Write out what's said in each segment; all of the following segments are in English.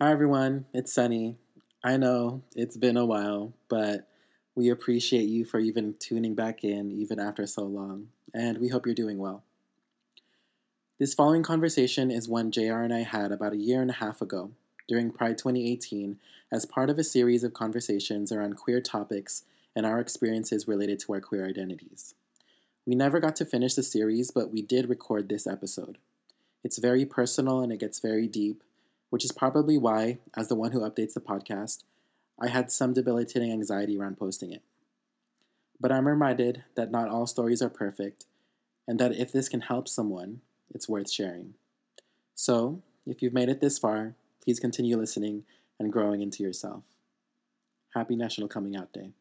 Hi, everyone. It's Sunny. I know it's been a while, but we appreciate you for even tuning back in, even after so long, and we hope you're doing well. This following conversation is one JR and I had about a year and a half ago during Pride 2018 as part of a series of conversations around queer topics and our experiences related to our queer identities. We never got to finish the series, but we did record this episode. It's very personal and it gets very deep, which is probably why, as the one who updates the podcast, I had some debilitating anxiety around posting it. But I'm reminded that not all stories are perfect, and that if this can help someone, it's worth sharing. So, if you've made it this far, please continue listening and growing into yourself. Happy National Coming Out Day.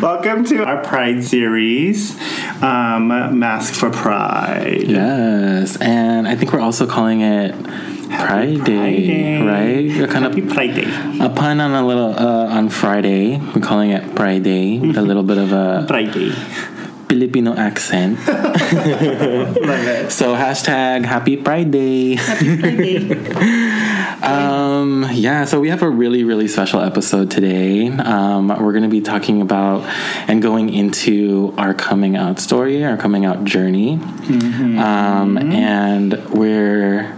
Welcome to our Pride series, um, Mask for Pride. Yes, and I think we're also calling it Pride Day, right? We're kind Happy of Pride Day. a pun on a little uh, on Friday. We're calling it Pride Day with a little bit of a Pride Day. Filipino accent. So hashtag Happy Pride Day. Happy Pride Day. Um, yeah, so we have a really, really special episode today. Um, we're going to be talking about and going into our coming out story, our coming out journey. Um, and we're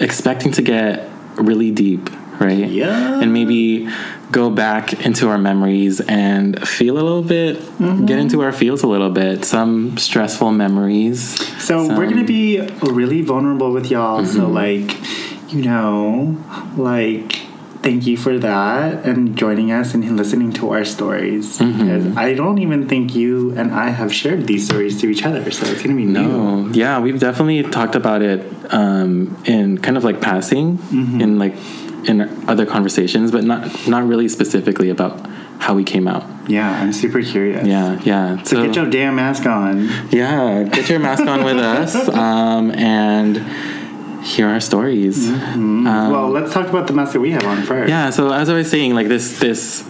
expecting to get really deep, right? Yeah. And maybe go back into our memories and feel a little bit, get into our feels a little bit, some stressful memories. So we're gonna be really vulnerable with y'all. So like, you know, like. Thank you for that and joining us and listening to our stories. Because I don't even think you and I have shared these stories to each other, so it's gonna be new. No, yeah, we've definitely talked about it um, in kind of like passing in like in other conversations, but not not really specifically about how we came out. Yeah, I'm super curious. Yeah, yeah. So, Get your damn mask on. yeah, get your mask on with us um, and hear our stories. Um, well, let's talk about the mess that we have on first. Yeah, so as I was saying, like this this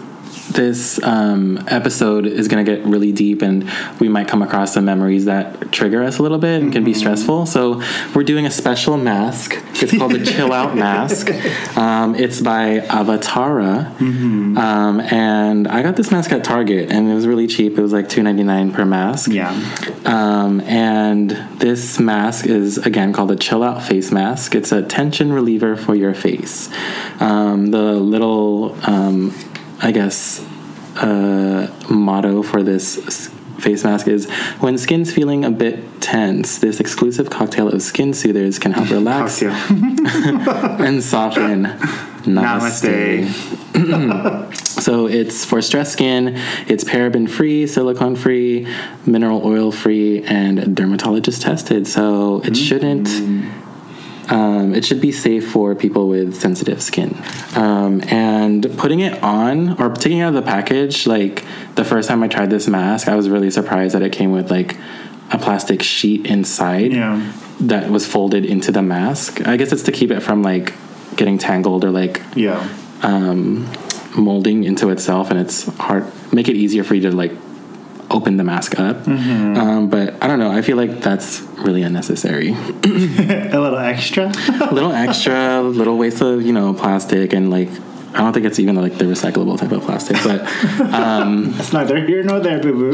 this um, episode is going to get really deep, and we might come across some memories that trigger us a little bit and can be stressful. So we're doing a special mask. It's called the Chill Out Mask. Um, it's by Avatara, um, and I got this mask at Target, and it was really cheap. It was like two ninety nine per mask. Yeah. Um, and this mask is again called a chill out face mask. It's a tension reliever for your face. Um, the little, um, I guess, uh, motto for this face mask is when skin's feeling a bit tense, this exclusive cocktail of skin soothers can help relax and soften. Namaste. So it's for stress skin. It's paraben free, silicone free, mineral oil free, and dermatologist tested. So it shouldn't. Um, it should be safe for people with sensitive skin. Um, and putting it on or taking it out of the package, like the first time I tried this mask, I was really surprised that it came with like a plastic sheet inside Yeah. that was folded into the mask. I guess it's to keep it from like getting tangled or like Yeah. um, molding into itself, and it's hard. Make it easier for you to like open the mask up. Um, but I don't know. I feel like that's really unnecessary. A little extra. a little extra, little waste of you know plastic, and like I don't think it's even like the recyclable type of plastic, but It's neither here nor there, boo boo.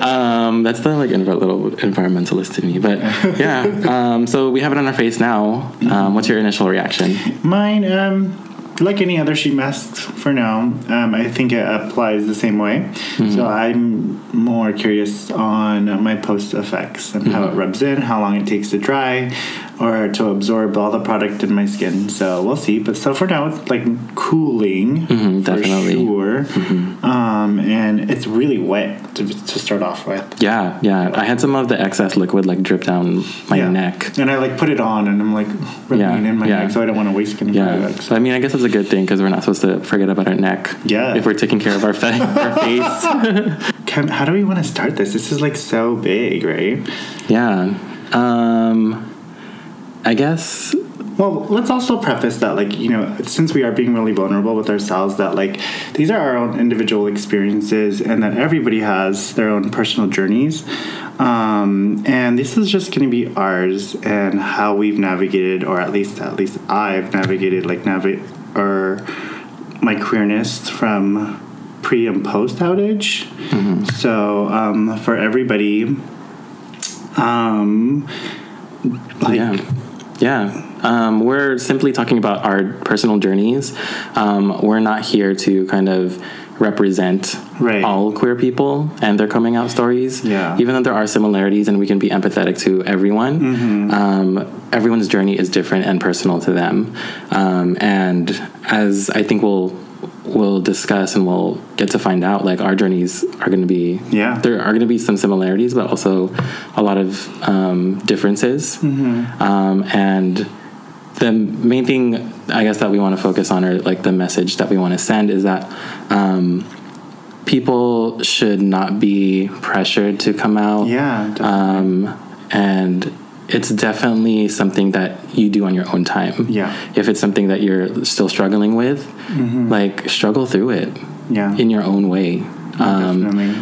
um, that's the like env- little environmentalist in me. But yeah, um, so we have it on our face now. Um, what's your initial reaction? Mine, um, like any other sheet masks for now, um, I think it applies the same way. So I'm more curious on my post effects and how it rubs in, how long it takes to dry, or to absorb all the product in my skin. So we'll see. But so for now, it's like cooling Mhm, for definitely. sure. Um, and it's really wet to, to start off with. Yeah, yeah. I had some of the excess liquid like drip down my Yeah. neck. And I like put it on, and I'm like rubbing Yeah, it in my yeah. neck, so I don't want to waste any Yeah, products. so I mean, I guess it's a good thing because we're not supposed to forget about our neck. Yeah. if we're taking care of our, fa- our face. Can, how do we want to start this? This is like so big, right? Yeah. Um, I guess. Well, let's also preface that, like, you know, since we are being really vulnerable with ourselves, that, like, these are our own individual experiences and that everybody has their own personal journeys. Um, and this is just going to be ours and how we've navigated, or at least at least I've navigated, like navigate or my queerness from pre and post outage. So um, for everybody, um, like yeah. Yeah. Um, we're simply talking about our personal journeys. Um, we're not here to kind of represent Right. all queer people and their coming out stories. Yeah. Even though there are similarities and we can be empathetic to everyone, Mm-hmm. um, everyone's journey is different and personal to them. Um, and as I think we'll we'll discuss and we'll get to find out, like our journeys are going to be Yeah. there are going to be some similarities, but also a lot of um, differences. Mm-hmm. Um, and the main thing, I guess, that we want to focus on, or like the message that we want to send, is that um, people should not be pressured to come out. yeah, definitely. Um, and it's definitely something that you do on your own time. Yeah. If it's something that you're still struggling with, like struggle through it Mm-hmm. yeah, in your own way. Um, definitely.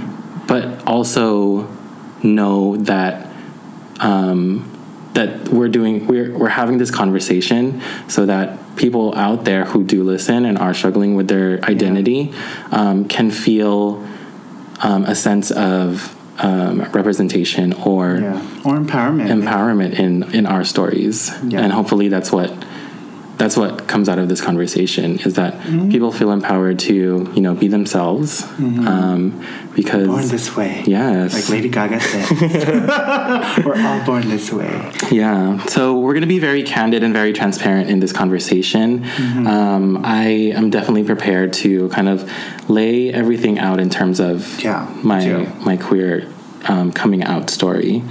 but also know that um, that we're doing we're we're having this conversation so that people out there who do listen and are struggling with their identity um, can feel um, a sense of um, representation or Yeah, or empowerment. empowerment in in our stories Yeah. and hopefully that's what that's what comes out of this conversation is that Mm-hmm. people feel empowered to you know be themselves um, because born this way. yes Like Lady Gaga said, we're all born this way. yeah so we're going to be very candid and very transparent in this conversation Mm-hmm. um, i am definitely prepared to kind of lay everything out in terms of Yeah, my too. my queer um, coming out story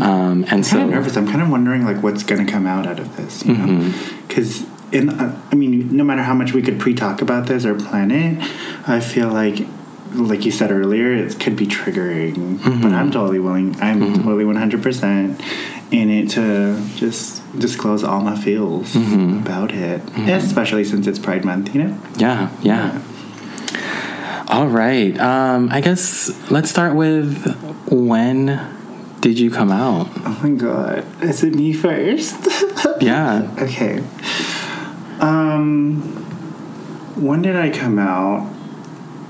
um, and so kind of nervous. I'm kind of wondering like what's going to come out out of this, you know? Because in, uh, I mean, no matter how much we could pre-talk about this or plan it, I feel like, like you said earlier, it could be triggering. But I'm totally willing. I'm totally 100 percent in it to just disclose all my feels about it, especially since it's Pride Month. You know? yeah yeah all right um, i guess let's start with when did you come out Oh my god, is it me first? yeah Okay. Um, when did I come out?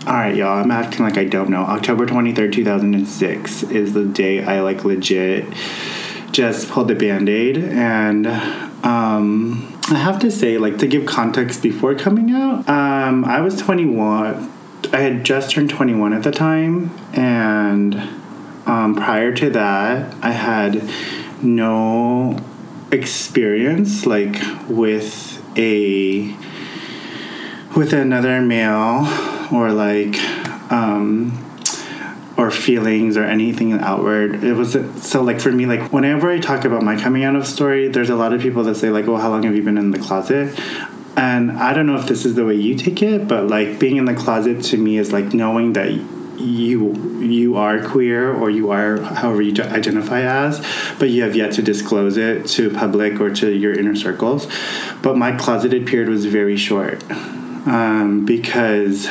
All right, y'all. I'm acting like I don't know. October 23rd, 2006 is the day I like legit just pulled the band-aid and um I have to say like to give context before coming out, um I was 21. I had just turned 21 at the time and um prior to that, I had no experience like with a with another male or like um or feelings or anything outward. It was so like for me like whenever i talk about my coming out of story there's a lot of people that say like well how long have you been in the closet? And i don't know if this is the way you take it but like being in the closet to me is like knowing that you you are queer or you are however you identify as but you have yet to disclose it to public or to your inner circles but my closeted period was very short um, because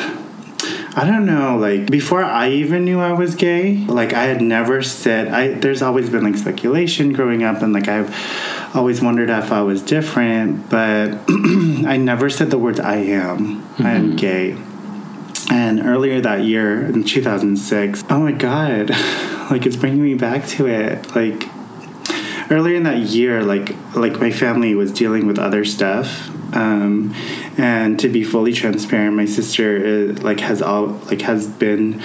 I don't know, like before I even knew I was gay, like I had never said I there's always been like speculation growing up and like I've always wondered if I was different, but I never said the words I am. I am gay. And earlier that year in 2006, oh my god, like it's bringing me back to it. Like earlier in that year, like like my family was dealing with other stuff, um, and to be fully transparent, my sister is, like has all like has been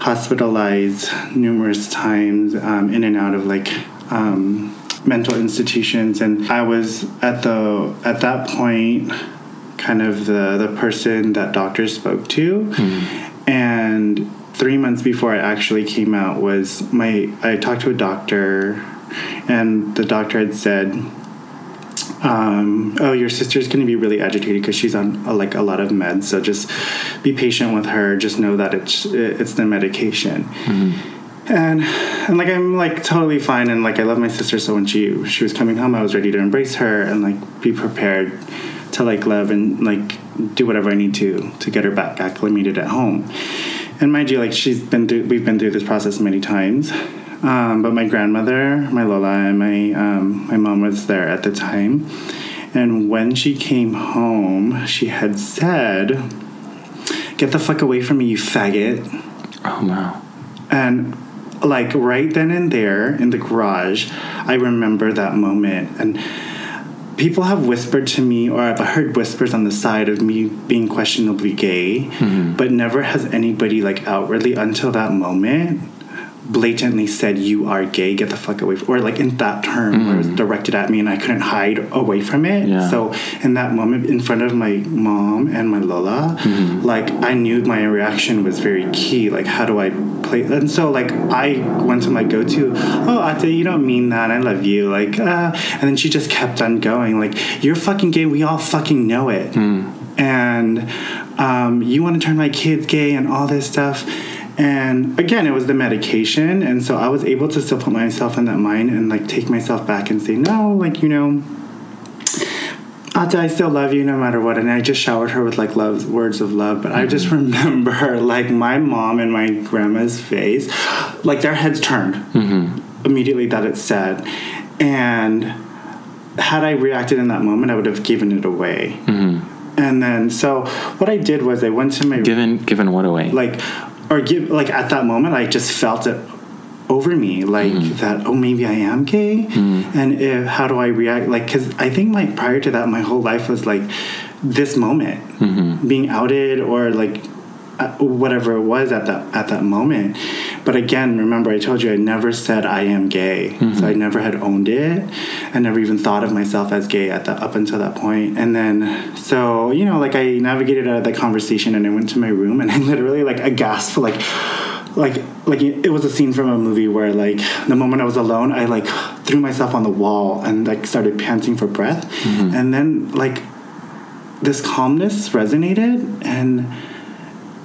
hospitalized numerous times, um, in and out of like. Um, mental institutions and i was at the at that point kind of the the person that doctors spoke to. And three months before i actually came out was my i talked to a doctor and the doctor had said um, oh your sister's going to be really agitated because she's on uh, like a lot of meds so just be patient with her. Just know that it's it's the medication. And and like I'm like totally fine and like I love my sister so when she she was coming home I was ready to embrace her and like be prepared to like love and like do whatever I need to to get her back acclimated at home and mind you like she's been through we've been through this process many times Um, but my grandmother, my Lola, and my um, my mom was there at the time. And when she came home, she had said, "Get the fuck away from me, you faggot!" Oh wow. And like right then and there in the garage, I remember that moment. And people have whispered to me, or I've heard whispers on the side of me being questionably gay, mm-hmm. but never has anybody like outwardly until that moment blatantly said you are gay get the fuck away from, or like in that term where it was directed at me and i couldn't hide away from it. Yeah. so in that moment in front of my mom and my lola like i knew my reaction was very key like how do i play and so like i went to my go-to oh ate you don't mean that i love you like uh and then she just kept on going like you're fucking gay we all fucking know it. And um, you want to turn my kids gay and all this stuff and again it was the medication and so i was able to still put myself in that mind and like take myself back and say no like you know Ate, I still love you no matter what. And I just showered her with like love words of love. But I just mm-hmm. remember like my mom and my grandma's face, like their heads turned mm-hmm. immediately that it said. And had I reacted in that moment, I would have given it away. Mm-hmm. And then, so what I did was I went to my Given given what away? like or give like at that moment I just felt it over me like hmm. that oh maybe I am gay. Hmm. And if, how do I react? Like because I think like prior to that my whole life was like this moment. Mm-hmm. Being outed or like Uh, whatever it was at that at that moment. But again remember I told you I never said I am gay. So I mm-hmm. never had owned it. I never even thought of myself as gay at the up until that point. and then so you know like I navigated out of that conversation and I went to my room and I literally like a gasp like like like it was a scene from a movie where like the moment I was alone I like threw myself on the wall and like started panting for breath. Mm-hmm. And then like this calmness resonated and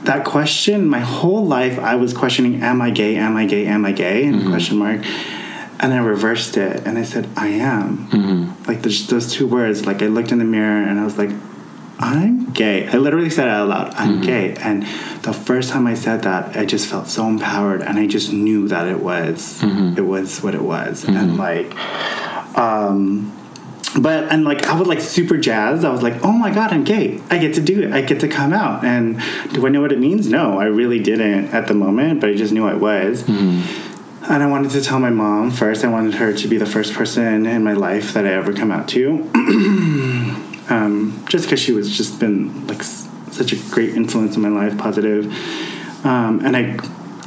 that question my whole life I was questioning am I gay? Am I gay? Am I gay? And mm-hmm. question mark. And I reversed it and I said I am. Mm-hmm. Like there's those two words. Like I looked in the mirror and I was like I'm gay. I literally said it out loud I'm mm-hmm. gay. And the first time I said that I just felt so empowered and I just knew that it was it was what it was. And like um but and like I was like super jazzed. I was like, oh my god, I'm gay. I get to do it. I get to come out. And do I know what it means? No, I really didn't at the moment, but I just knew I was. And I wanted to tell my mom first. I wanted her to be the first person in my life that I ever come out to. um, just because she was just been like s- such a great influence in my life, positive. Um, and I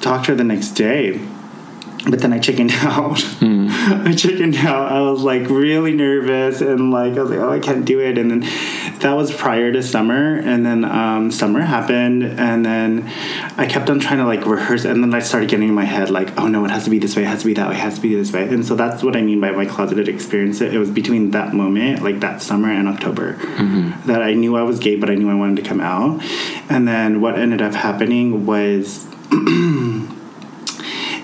talked to her the next day but then I chickened out. I chickened out. I was like really nervous and like I was like, oh, I can't do it. And then that was prior to summer, and then um, summer happened, and then I kept on trying to like rehearse, and then I started getting in my head like, oh no, it has to be this way, it has to be that way, it has to be this way. And so that's what I mean by my closeted experience. It was between that moment, like that summer and October, that I knew I was gay, but I knew I wanted to come out. And then what ended up happening was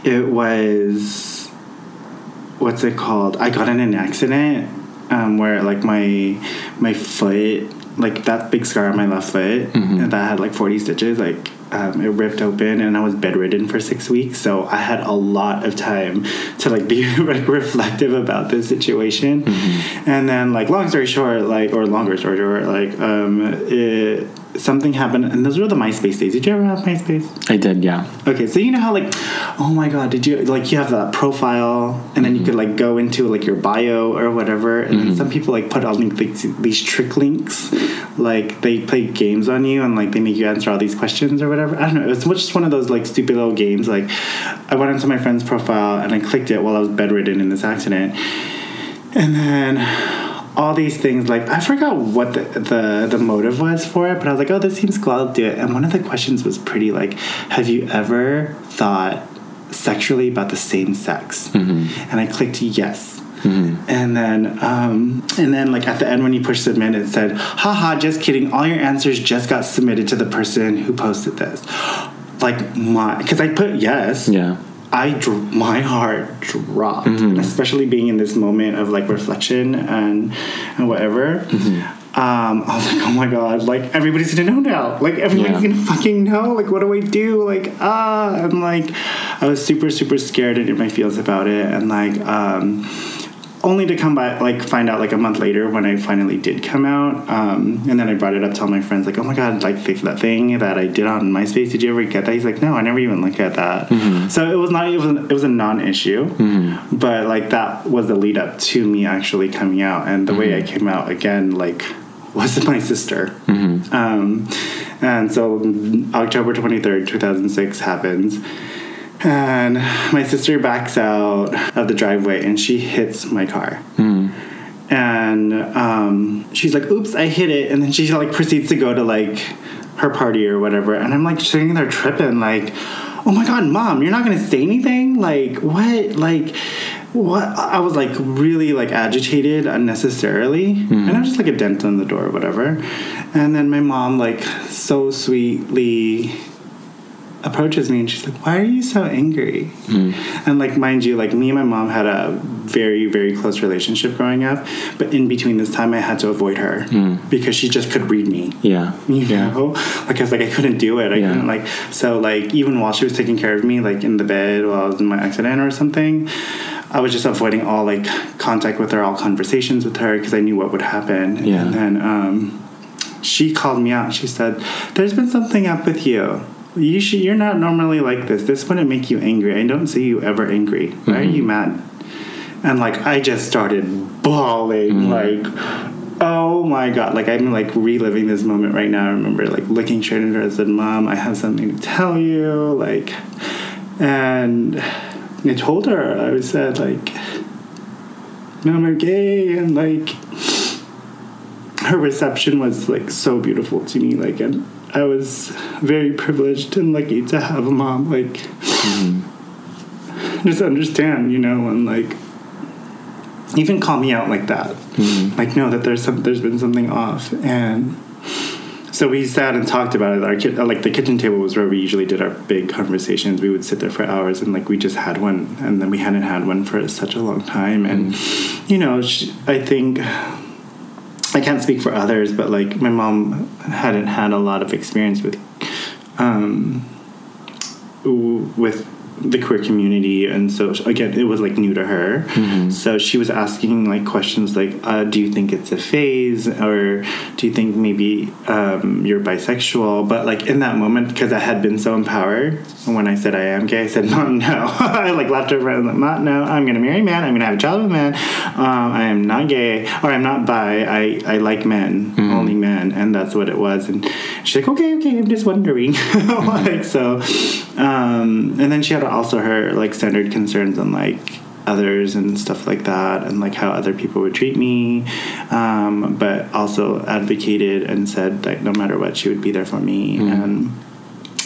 it was what's it called? I got in an accident um, where like my my foot like that big scar on my left foot and that had like 40 stitches like um, it ripped open and i was bedridden for six weeks so i had a lot of time to like be like reflective about this situation. And then like long story short like or longer story short like um it, something happened and those were the myspace days did you ever have myspace I did, yeah. Okay, so you know how like, oh my god, did you like you have that profile and then you mm-hmm. could like go into like your bio or whatever, and then some mm-hmm. people like put all these, these trick links, like they play games on you and like they make you answer all these questions or whatever. I don't know. It was just one of those like stupid little games. Like, I went into my friend's profile and I clicked it while I was bedridden in this accident, and then all these things like I forgot what the, the the motive was for it, but I was like, oh, this seems cool. I'll do it. And one of the questions was pretty like, have you ever thought sexually about the same sex? And I clicked yes. And then, um, and then, like at the end when you push submit, it said, "Haha, just kidding. All your answers just got submitted to the person who posted this." Like my, because I put yes. Yeah. I dr- my heart dropped, and especially being in this moment of like reflection and and whatever. Um, I was like, oh my god, like everybody's gonna know now. Like everybody's Yeah. gonna fucking know. Like what do I do? Like ah, I'm like, I was super super scared and in my feels about it, and like um, only to come back like find out like a month later when I finally did come out, um, and then I brought it up to all my friends like, oh my god, like that thing that I did on MySpace, did you ever get that? He's like, no, I never even looked at that. So it was not it was it was a non-issue, but like that was the lead up to me actually coming out, and the way I came out again like was my sister. Um, and so October 23rd, 2006 happens. And my sister backs out of the driveway and she hits my car. And um, she's like, oops, I hit it. And then she like proceeds to go to like her party or whatever. And I'm like sitting there tripping, like, oh my God, mom, you're not to say anything? Like, what? Like, what? I was like really like agitated unnecessarily. And I was just like a dent on the door or whatever. And then my mom, like, so sweetly approaches me and she's like, Why are you so angry? And like, mind you, like me and my mom had a very, very close relationship growing up. But in between this time, I had to avoid her because she just could read me. Yeah. You know, like I was like I couldn't do it. I Yeah. couldn't like so like even while she was taking care of me, like in the bed while I was in my accident or something, I was just avoiding all like contact with her, all conversations with her because I knew what would happen. Yeah. And then um, she called me out. She said, "There's been something up with you." You should, you're not normally like this. This wouldn't make you angry. I don't see you ever angry. Why are mm-hmm. you mad? And like I just started bawling, mm-hmm. like, oh my god! Like I'm like reliving this moment right now. I remember like looking straight at her and said, "Mom, I have something to tell you." Like, and I told her I said like, "Mom, I'm gay," and like her reception was like so beautiful to me. Like, and I was very privileged and lucky to have a mom like mm-hmm. just understand, you know, and like even call me out like that. Mm-hmm. Like know that there's some there's been something off and so we sat and talked about it. Our uh, like the kitchen table was where we usually did our big conversations. We would sit there for hours, and like we just had one, and then we hadn't had one for such a long time. And mm-hmm. you know, sh I think I can't speak for others, but like my mom hadn't had a lot of experience with um, with the queer community, and so again, it was like new to her. So she was asking like questions like, uh, "Do you think it's a phase, or do you think maybe um, you're bisexual?" But like in that moment, because I had been so empowered, when I said I am gay, I said, "Mom, no." I like laughed over and like, "Mom, no. I'm gonna marry a man. I'm gonna have a child with a man. Um, I am not gay, or I'm not bi. I I like men, only men, and that's what it was." And she's like, "Okay, okay. I'm just wondering." like so, um, and then she had also her like standard concerns on like others and stuff like that and like how other people would treat me um, but also advocated and said that no matter what she would be there for me and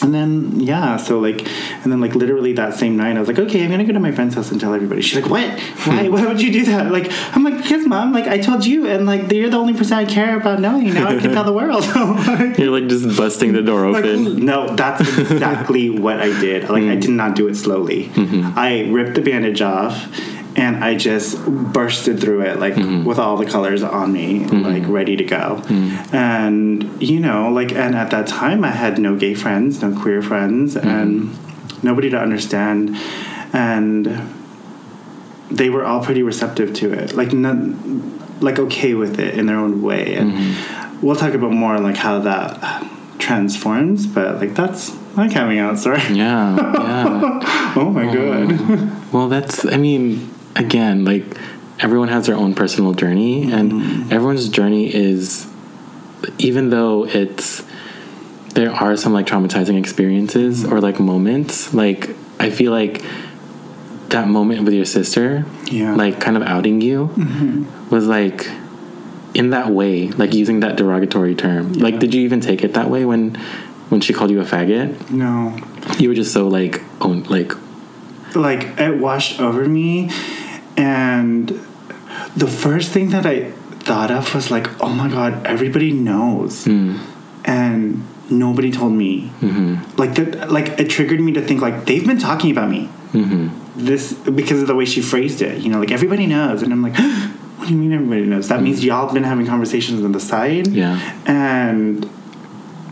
and then yeah so like and then like literally that same night i was like okay i'm gonna go to my friend's house and tell everybody. She's like what? Why hmm. why would you do that? Like i'm like because mom like i told you and like you're the only person i care about knowing. Now i can tell the world. You're like just busting the door like, open. no, that's exactly what I did. Like, I hmm. did not do it slowly. Mm-hmm. I ripped the bandage off and I just bursted through it, like, mm-hmm. with all the colors on me, mm-hmm. like, ready to go. Mm-hmm. And, you know, like, and at that time, I had no gay friends, no queer friends, and nobody to understand. And they were all pretty receptive to it, like, none, like, okay with it in their own way. And we'll talk about more, like, how that transforms, but like that's my coming out story. Yeah, yeah. Oh my god. Well, that's, I mean, again, like everyone has their own personal journey, and mm-hmm. everyone's journey is, even though it's, there are some like traumatizing experiences mm-hmm. or like moments, like I feel like that moment with your sister, Yeah. like kind of outing you, mm-hmm. was like, in that way, like using that derogatory term. Like, did you even take it that way when, when she called you a faggot? No. You were just so like, own, like, Like it washed over me and the first thing that I thought of was like, oh my god, everybody knows. Hmm. And nobody told me. Mm-hmm. Like that like it triggered me to think like they've been talking about me. Mm-hmm. This because of the way she phrased it, you know, like everybody knows. And I'm like, what do you mean everybody knows? That hmm. means y'all been having conversations on the side. Yeah. And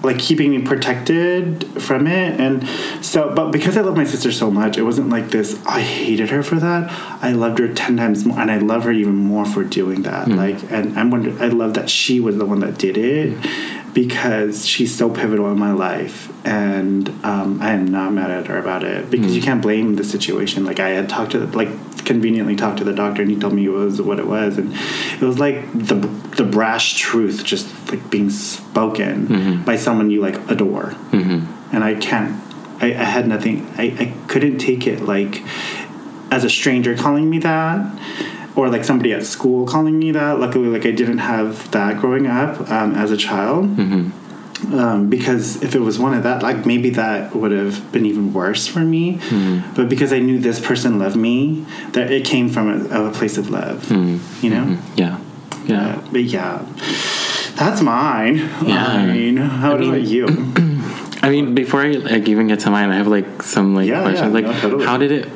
like keeping me protected from it. And so but because i love my sister so much it wasn't like this i hated her for that. I loved her 10 times more and i love her even more for doing that. Hmm. Like and i'm wonder i love that she was the one that did it because she's so pivotal in my life and um, i am not mad at her about it because mm. you can't blame the situation. Like i had talked to the, like conveniently talked to the doctor and he told me it was what it was and it was like the the brash truth just like being spoken mm-hmm. by someone you like adore. Mm-hmm. And i can't I, I had nothing I, I couldn't take it like as a stranger calling me that or like somebody at school calling me that luckily like i didn't have that growing up um, as a child um, because if it was one of that, like maybe that would have been even worse for me. But because I knew this person loved me, that it came from a, of a place of love, you know. Yeah. Yeah. Uh, but yeah, that's mine. Yeah. I mean, how mean- about you? I mean, before I like even get to mine, I have like some like Yeah, questions. yeah, like, no, totally. how did it?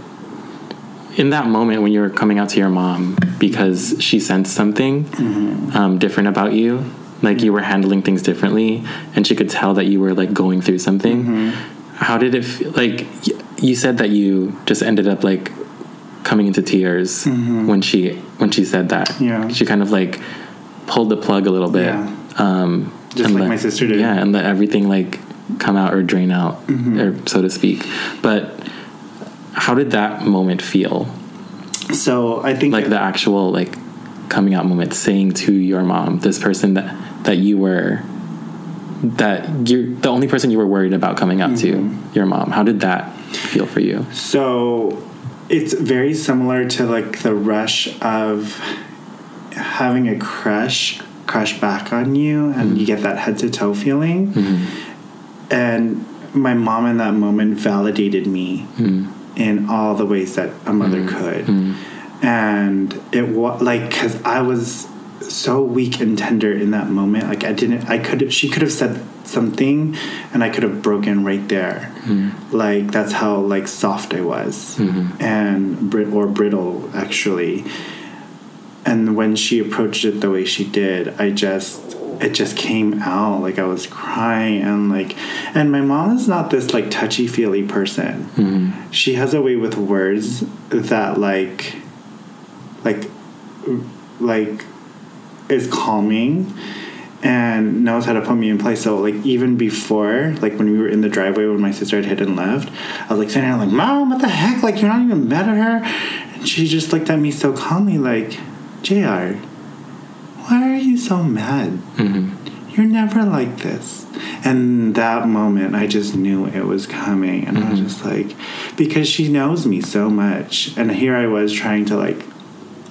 In that moment when you were coming out to your mom because she sensed something Mm-hmm. um, different about you, like you were handling things differently, and she could tell that you were like going through something. Mm-hmm. How did it? Feel? Like you said that you just ended up like coming into tears when she when she said that. Mm-hmm. Yeah. she kind of like pulled the plug a little bit. Yeah. Um, Just and like let- my sister did. Yeah, and let everything like come out or drain out, Mm-hmm. or so to speak. But how did that moment feel? So I think Like the actual like coming out moment, saying to your mom, this person that that you were that you're the only person you were worried about coming out Mm-hmm. to, your mom. How did that feel for you? So it's very similar to like the rush of having a crush crush back on you and you mm-hmm. get that head to toe feeling. Mm-hmm. And my mom in that moment validated me mm-hmm. In all the ways that a mother mm. could. Mm. And it was like cuz I was so weak and tender in that moment like I didn't I could she could have said something and I could have broken right there. Mm. Like that's how like soft I was, mm-hmm. and brit or brittle actually. And when she approached it the way she did, I just it just came out like I was crying and like and my mom is not this like touchy feely person. Mm-hmm. She has a way with words that like like like is calming and knows how to put me in place. So like even before, like when we were in the driveway when my sister had hit and left, I was like sitting there like, Mom, what the heck? Like you're not even mad at her? And she just looked at me so calmly, like, JR, why are you so mad? Mm-hmm. You're never like this. And that moment I just knew it was coming and I was mm-hmm. just like because she knows me so much. And here I was trying to like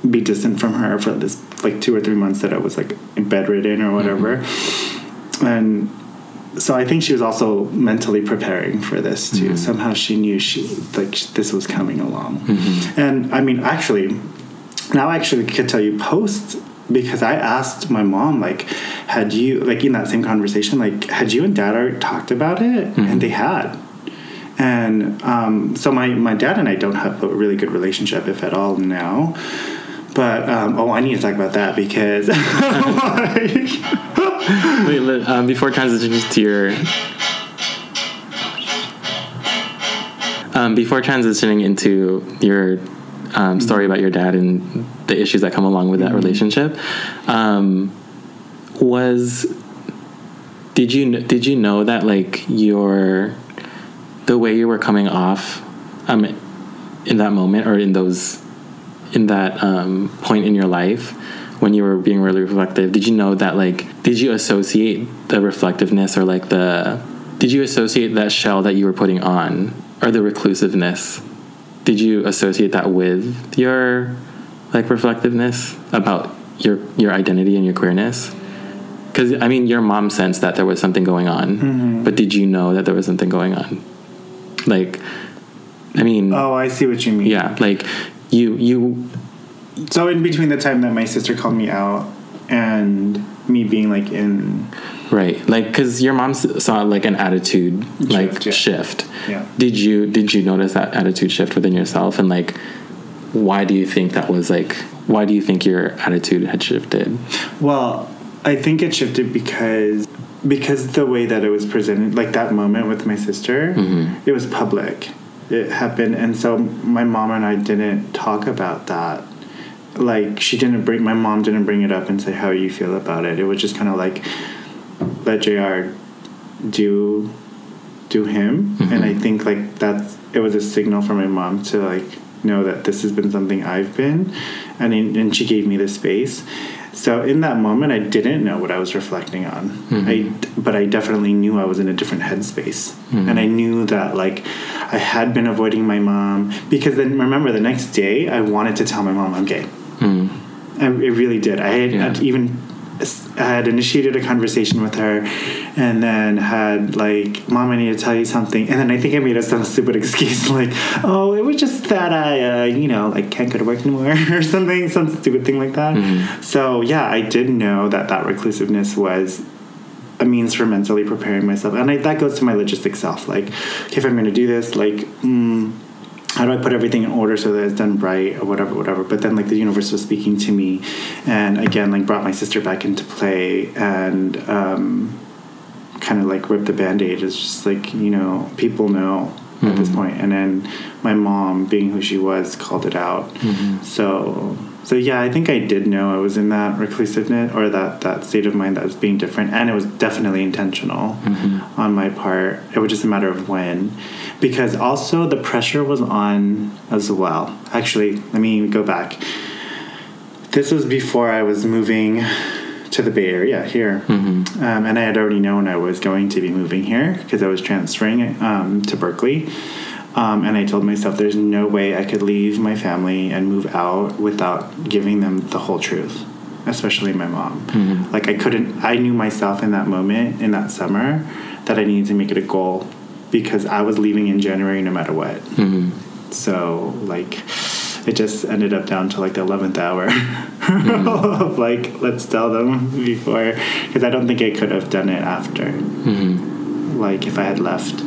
be distant from her for this like two or three months that I was like bedridden or whatever. Mm-hmm. And so I think she was also mentally preparing for this too. Somehow she knew she like this was coming along. And I mean, actually, now I actually could tell you post because I asked my mom like, had you like in that same conversation like had you and dad already talked about it? And they had. And um, so my, my dad and I don't have a really good relationship, if at all, now. But um, oh, I need to talk about that because Wait, um, before transitioning to your. Um, before transitioning into your um, story about your dad and the issues that come along with that relationship, um, was did you did you know that like your the way you were coming off um, in that moment or in those in that um, point in your life when you were being really reflective did you know that like did you associate the reflectiveness or like the did you associate that shell that you were putting on or the reclusiveness did you associate that with your like reflectiveness about your your identity and your queerness? Because i mean your mom sensed that there was something going on mm-hmm. but did you know that there was something going on? Like i mean oh, I see what you mean. yeah like you you So in between the time that my sister called me out and me being like in right like because your mom saw like an attitude like Shift, yeah. shift Yeah. did you did you notice that attitude shift within yourself and like why do you think that was like why do you think your attitude had shifted Well, I think it shifted because because the way that it was presented, like that moment with my sister, mm-hmm. it was public. It happened, and so my mom and I didn't talk about that. Like she didn't bring my mom didn't bring it up and say how you feel about it. It was just kind of like let Jr. do do him, and mm-hmm. I think like that's it was a signal for my mom to like know that this has been something I've been, and and she gave me the space. So in that moment, I didn't know what I was reflecting on. Mm-hmm. I, but I definitely knew I was in a different headspace, mm-hmm. and I knew that like I had been avoiding my mom because then remember the next day I wanted to tell my mom I'm gay. I, it really did. I had, Yeah. even had initiated a conversation with her, and then had like, "Mom, I need to tell you something." And then I think I made a some stupid excuse like, "Oh, it was just that I, uh, you know, like can't go to work anymore or something, some stupid thing like that." So yeah, I did know that that reclusiveness was a means for mentally preparing myself, and I, that goes to my logistic self. Like, okay, if I'm going to do this, like. Mm, how do I put everything in order so that it's done right or whatever, whatever. But then like the universe was speaking to me, and again like brought my sister back into play and um, kind of like ripped the band-aid. It's just like you know people know at this point, and then my mom being who she was called it out. So so yeah, I think I did know I was in that reclusiveness or that that state of mind that was being different, and it was definitely intentional on my part. It was just a matter of when, because also the pressure was on as well. Actually, let me go back. This was before I was moving to the Bay Area here, um, and I had already known I was going to be moving here because I was transferring um, to Berkeley. Um, and I told myself there's no way I could leave my family and move out without giving them the whole truth, especially my mom. Mm-hmm. Like I couldn't. I knew myself in that moment in that summer that I needed to make it a goal because I was leaving in January no matter what. Mm-hmm. So like it just ended up down to like the 11th hour mm-hmm. of like let's tell them before because I don't think I could have done it after. Like if I had left.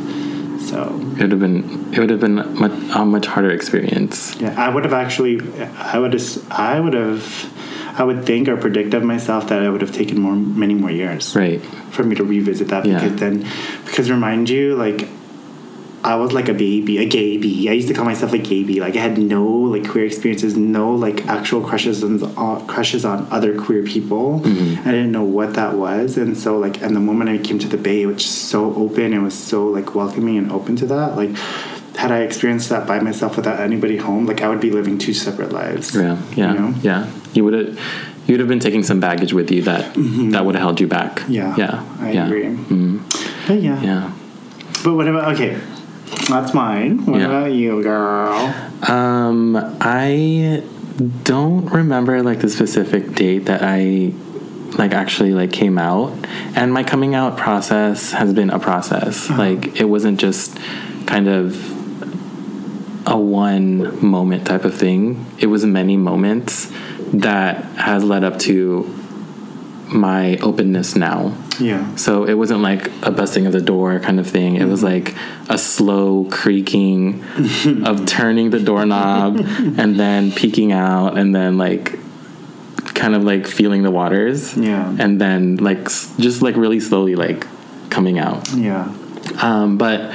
So It would have been it would have been much, a much harder experience. yeah, I would have actually I would have I would have I would think or predict of myself that it would have taken more many more years Right. for me to revisit that Yeah. because then because remind you like I was like a baby, a gay bee. I used to call myself a gay bee. Like I had no like queer experiences, no like actual crushes on uh, crushes on other queer people. I didn't know what that was, and so like, and the moment I came to the Bay, which is so open and was so like welcoming and open to that, like. Had I experienced that by myself without anybody home, like I would be living two separate lives. Yeah. Yeah. You know? Yeah. You would have you would have been taking some baggage with you that that would have held you back. Mm-hmm. Yeah. Yeah. I yeah. agree. But yeah. Yeah. But what about okay? That's mine. What Yeah. about you, girl? Um, I don't remember like the specific date that I like actually like came out and my coming out process has been a process like it wasn't just kind of a one moment type of thing it was many moments that has led up to my openness now Yeah. so it wasn't like a busting of the door kind of thing. It was like a slow creaking of turning the doorknob and then peeking out and then like kind of like feeling the waters. Yeah. And then like just like really slowly like coming out. Yeah. Um, but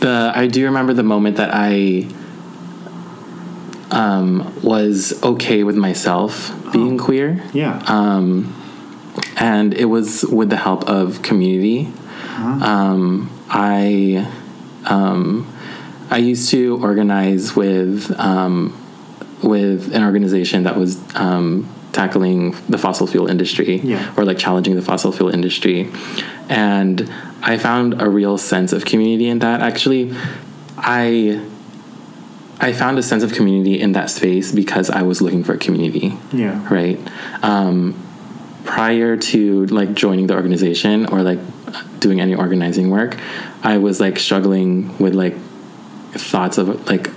the I do remember the moment that I um, was okay with myself being queer Yeah. um, and it was with the help of community. Um, I um, I used to organize with um, with an organization that was um, tackling the fossil fuel industry Yeah. or like challenging the fossil fuel industry, and I found a real sense of community in that. Actually, I. I found a sense of community in that space because I was looking for a community yeah. right um, prior to like joining the organization or like doing any organizing work i was like struggling with like thoughts of like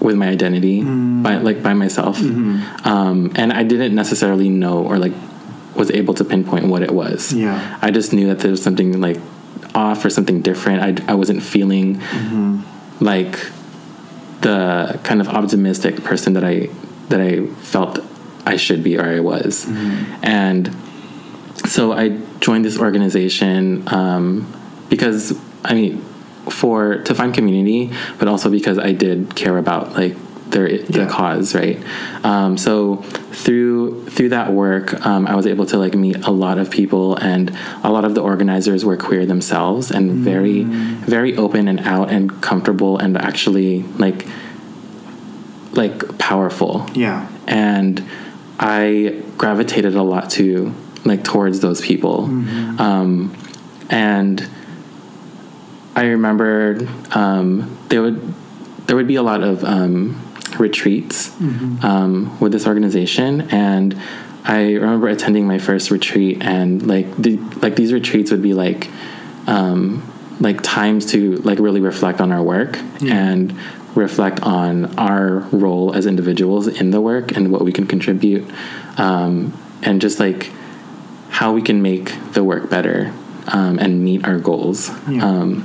with my identity mm. by like by myself. Mm-hmm. Um, and i didn't necessarily know or like was able to pinpoint what it was. Yeah. i just knew that there was something like off or something different. I, I wasn't feeling mm-hmm. like the kind of optimistic person that I that I felt I should be or I was, and so I joined this organization um, because I mean, for to find community, but also because I did care about like their the Yeah. cause, right? Um, so through through that work, um, I was able to like meet a lot of people, and a lot of the organizers were queer themselves, and very very open and out and comfortable, and actually like like powerful Yeah. and I gravitated a lot to like towards those people. Um, and I remember um, there would there would be a lot of um, retreats um, with this organization, and I remember attending my first retreat, and like the, like these retreats would be like um, like times to like really reflect on our work. And reflect on our role as individuals in the work and what we can contribute um, and just like how we can make the work better um, and meet our goals Yeah. um,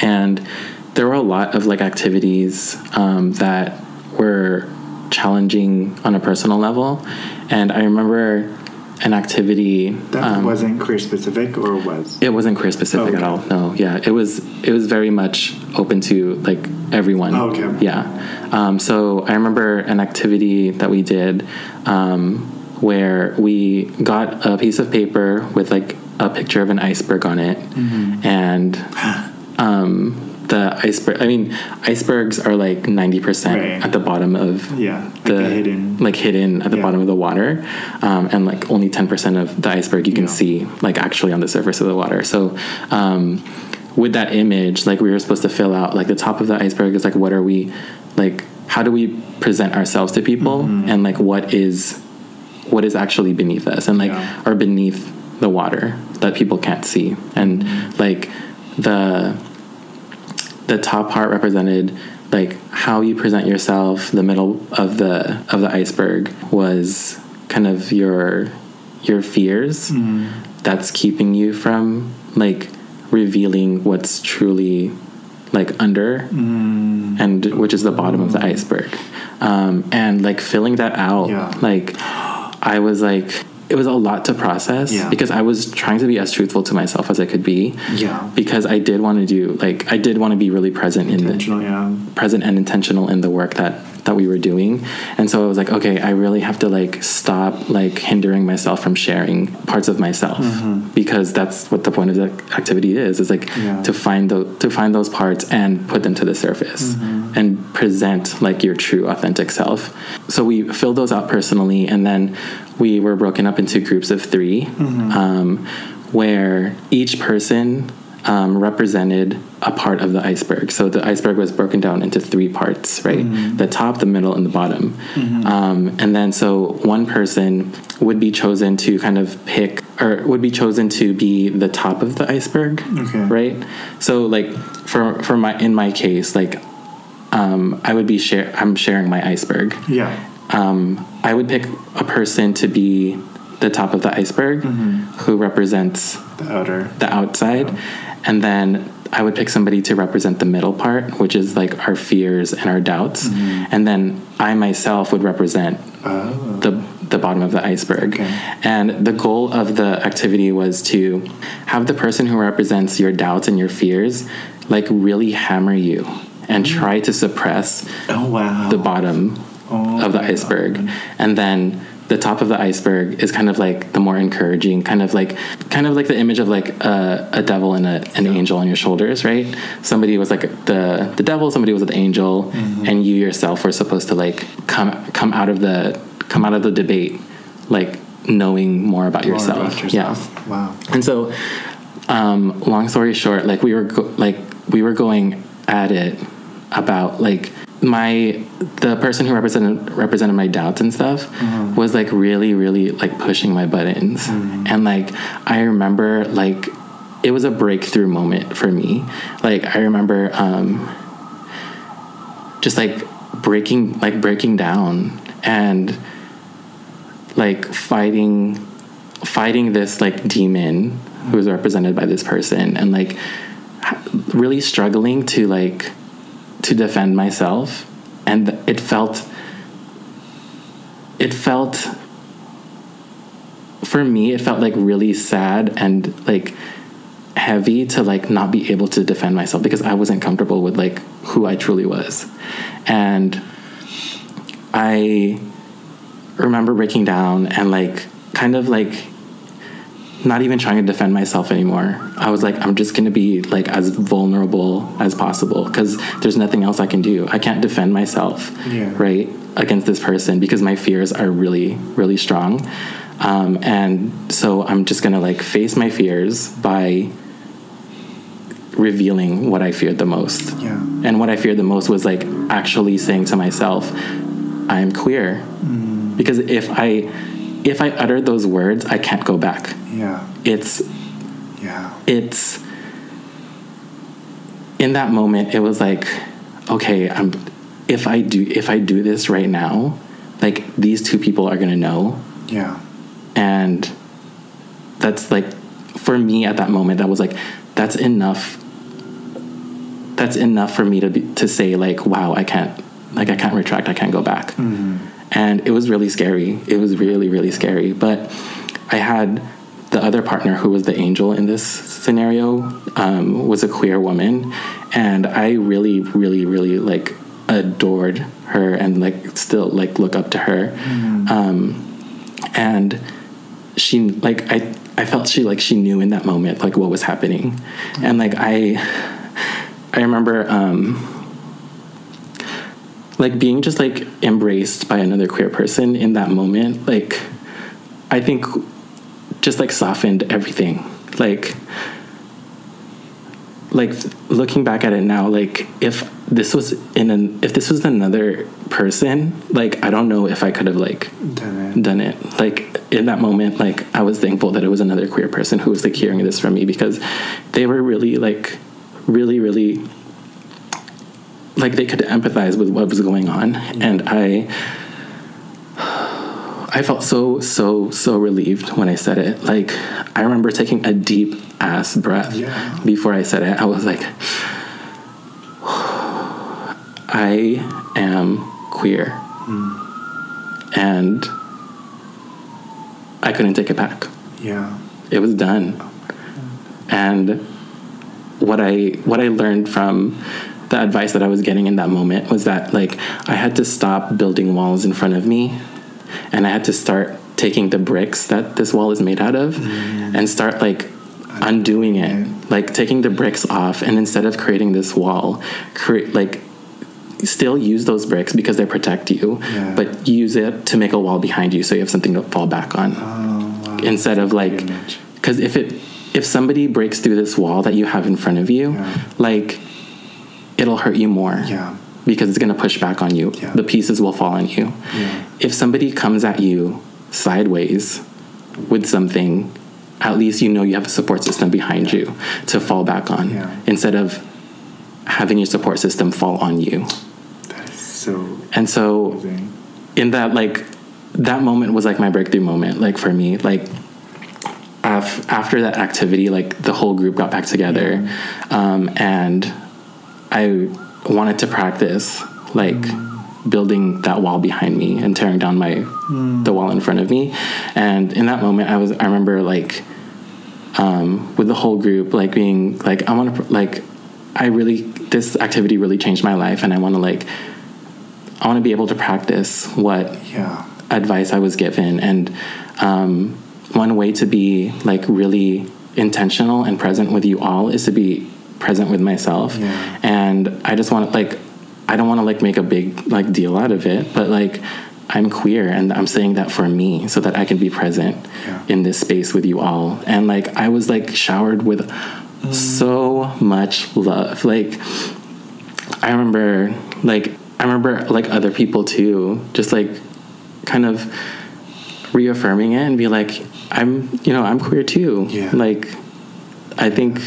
and there were a lot of like activities um, that were challenging on a personal level and i remember an activity That um, wasn't queer specific, or was? it wasn't queer specific at Okay. all. No, yeah, it was it was very much open to like everyone. Oh, okay. Yeah. Um, so I remember an activity that we did um, where we got a piece of paper with like a picture of an iceberg on it, Mm-hmm. and um, the iceberg. I mean, icebergs are like ninety percent Right. at the bottom of Yeah. Like the a hidden. like hidden at the Yeah. bottom of the water, um, and like only ten percent of the iceberg you can Yeah. see like actually on the surface of the water. So. Um, with that image, like we were supposed to fill out like the top of the iceberg is like what are we like how do we present ourselves to people Mm-hmm. and like what is what is actually beneath us and like Yeah. or beneath the water that people can't see and Mm-hmm. like the the top part represented like how you present yourself the middle of the of the iceberg was kind of your your fears Mm-hmm. that's keeping you from like revealing what's truly like under Mm. and which is the bottom of the iceberg um, and like filling that out Yeah. like i was like it was a lot to process Yeah. because i was trying to be as truthful to myself as i could be Yeah. because i did want to do like i did want to be really present in the yeah. present and intentional in the work that that we were doing. And so i was like okay i really have to like stop like hindering myself from sharing parts of myself mm-hmm. because that's what the point of the activity is is like Yeah. to find the to find those parts and put them to the surface mm-hmm. and present like your true authentic self. So we filled those out personally and then we were broken up into groups of 3 mm-hmm. um, where each person um, represented a part of the iceberg. So the iceberg was broken down into three parts, right? The top, the middle, and the bottom. Um, and then so one person would be chosen to kind of pick, or would be chosen to be the top of the iceberg, Okay. right? So like for for my in my case, like um, I would be share I'm sharing my iceberg Yeah. um, I would pick a person to be the top of the iceberg who represents The outer. the outside. And then I would pick somebody to represent the middle part, which is like our fears and our doubts. Mm-hmm. And then I myself would represent Oh. the the bottom of the iceberg. Okay. And the goal of the activity was to have the person who represents your doubts and your fears like really hammer you and mm-hmm. try to suppress Oh, wow. the bottom Oh of the iceberg God. and then the top of the iceberg is kind of like the more encouraging kind of like kind of like the image of like a, a devil and a, an angel on your shoulders right somebody was like the the devil somebody was the angel Mm-hmm. and you yourself were supposed to like come come out of the come out of the debate like knowing more about More yourself, about yourself. Wow. yeah and so um long story short like we were go- like we were going at it about like my the person who represented represented my doubts and stuff was like really really like pushing my buttons. And like i remember like it was a breakthrough moment for me. Like i remember um just like breaking like breaking down and like fighting fighting this like demon who was represented by this person and like really struggling to like to defend myself and it felt it felt for me, it felt like really sad and like heavy to like not be able to defend myself because I wasn't comfortable with like who I truly was. And I remember breaking down and like kind of like not even trying to defend myself anymore. I was like, I'm just gonna be like as vulnerable as possible because there's nothing else I can do. I can't defend myself, Yeah. right, against this person because my fears are really, really strong. Um, and so I'm just gonna like face my fears by revealing what I feared the most. Yeah. And what I feared the most was like actually saying to myself, I'm queer. Because if I if I uttered those words, I can't go back. Yeah. It's Yeah. it's in that moment it was like okay i'm if i do if i do this right now like these two people are going to know Yeah. and that's like for me at that moment that was like that's enough that's enough for me to be, to say like wow i can't like i can't retract i can't go back mm-hmm. And it was really scary. It was really really scary. But i had the other partner who was the angel in this scenario um, was a queer woman. And i really really really like adored her and like still like look up to her. Um, and she like I I felt she like she knew in that moment like what was happening, and like I I remember um like being just like embraced by another queer person in that moment like I think just like softened everything like like looking back at it now like if this was in an if this was another person like I don't know if I could have like Done it. done it. Like in that moment, like I was thankful that it was another queer person who was like hearing this from me because they were really like really really like they could empathize with what was going on and I I felt so so so relieved when I said it. Like I remember taking a deep ass breath Yeah. before I said it. I was like I am queer. Hmm. And I couldn't take it back. Yeah. It was done. And what I what I learned from the advice that I was getting in that moment was that like I had to stop building walls in front of me and I had to start taking the bricks that this wall is made out of mm. and start like undoing it like taking the bricks off and instead of creating this wall create like still use those bricks because they protect you Yeah. but use it to make a wall behind you so you have something to fall back on Oh, wow. instead of like because if it if somebody breaks through this wall that you have in front of you Yeah. like it'll hurt you more Yeah. because it's going to push back on you Yeah. the pieces will fall on you Yeah. if somebody comes at you sideways with something at least you know you have a support system behind you to fall back on Yeah. instead of having your support system fall on you That is so and so amazing. in that like that moment was like my breakthrough moment like for me like af- after that activity like the whole group got back together um, and i wanted to practice like building that wall behind me and tearing down my the wall in front of me and in that moment i was i remember like um, with the whole group like being like i want to like i really this activity really changed my life and i want to like I want to be able to practice what Yeah. advice I was given. And um, one way to be like really intentional and present with you all is to be present with myself. Yeah. And I just want to like, I don't want to like make a big like deal out of it, but like I'm queer and I'm saying that for me so that I can be present Yeah. in this space with you all. And like I was like showered with mm. so much love. Like I remember like I remember like other people too, just like kind of reaffirming it and be like, I'm you know, I'm queer too. Yeah. Like I think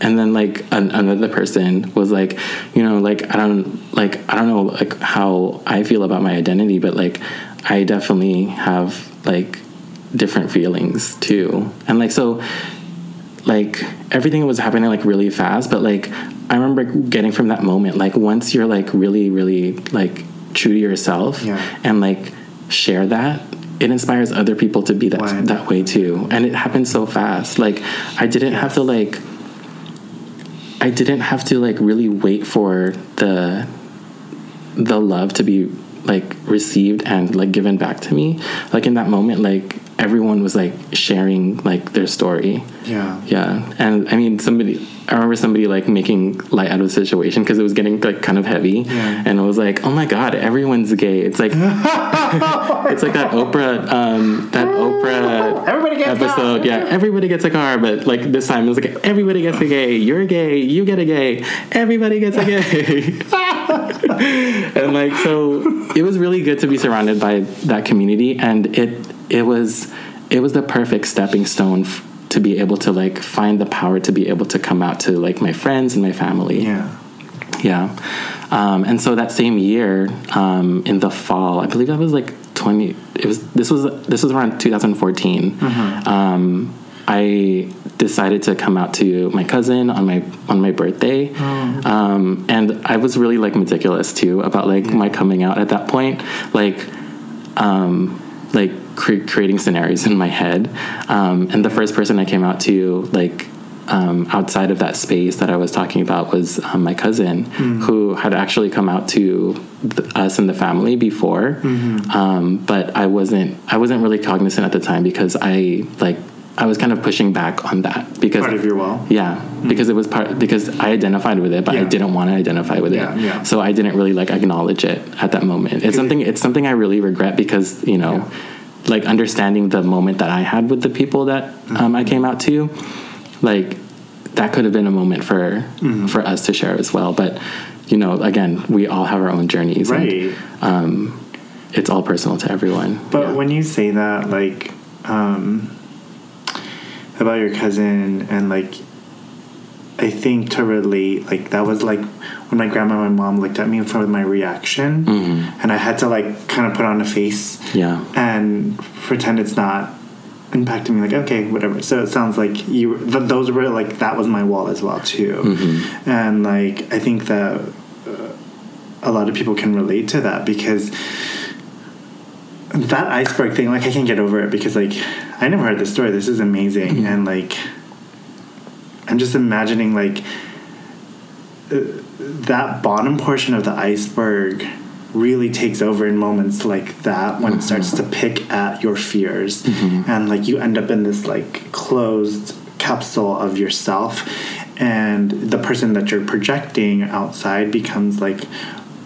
and then like an, another person was like, you know, like I don't like I don't know like how I feel about my identity, but like I definitely have like different feelings too. And like so like everything was happening like really fast but like i remember getting from that moment like once you're like really really like true to yourself Yeah. and like share that it inspires other people to be that that way too and it happened so fast like i didn't have to like i didn't have to like really wait for the the love to be like received and like given back to me. Like in that moment like everyone was like sharing like their story. Yeah. yeah. And i mean somebody i remember somebody like making light out of the situation because it was getting like kind of heavy. Yeah. and it was like oh my god everyone's gay. It's like it's like that oprah um that oprah Everybody gets episode. yeah everybody gets a car but like this time it was like everybody gets a gay. You're gay. You get a gay. Everybody gets a gay. And like so it was really good to be surrounded by that community and it it was it was the perfect stepping stone f- to be able to like find the power to be able to come out to like my friends and my family. Yeah. yeah. Um, and so that same year um, in the fall i believe that was like 20 it was this was this was around 2014 um, i decided to come out to my cousin on my on my birthday. Um, and i was really like meticulous too about like my coming out at that point. Like um, like cre- creating scenarios in my head. Um, and the first person I came out to, like um, outside of that space that I was talking about, was um, my cousin, who had actually come out to th- us and the family before. Um, but I wasn't I wasn't really cognizant at the time because I like I was kind of pushing back on that because Part of your wall. yeah, because it was part because I identified with it, but I didn't want to identify with Yeah, it. yeah. So I didn't really like acknowledge it at that moment. It's something it's something I really regret because you know, like understanding the moment that I had with the people that um, I came out to, like that could have been a moment for Mm-hmm. for us to share as well. But you know, again, we all have our own journeys, Right. and um, it's all personal to everyone. But Yeah. when you say that, like, um, about your cousin, and like, I think to relate, like, that was like when my grandma and my mom looked at me for my reaction, Mm-hmm. and I had to like kind of put on a face yeah, and pretend it's not impacting me. Like, okay, whatever. So it sounds like you. Th- those were like that was my wall as well too, Mm-hmm. and like I think that uh, a lot of people can relate to that because that iceberg thing. Like, I can't get over it because like I never heard this story. This is amazing, Mm-hmm. and like I'm just imagining like uh, that bottom portion of the iceberg really takes over in moments like that when it starts to pick at your fears. And like you end up in this like closed capsule of yourself. And the person that you're projecting outside becomes like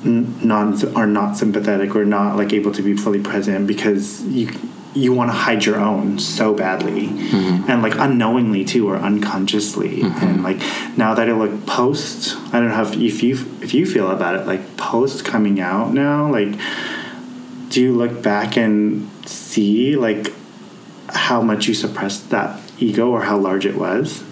non are not sympathetic or not like able to be fully present because you you want to hide your own so badly mm-hmm. and like unknowingly too or unconsciously. Mm-hmm. And like now that I look post I don't know if, if you if you feel about it like post coming out now like do you look back and see like how much you suppressed that ego or how large it was?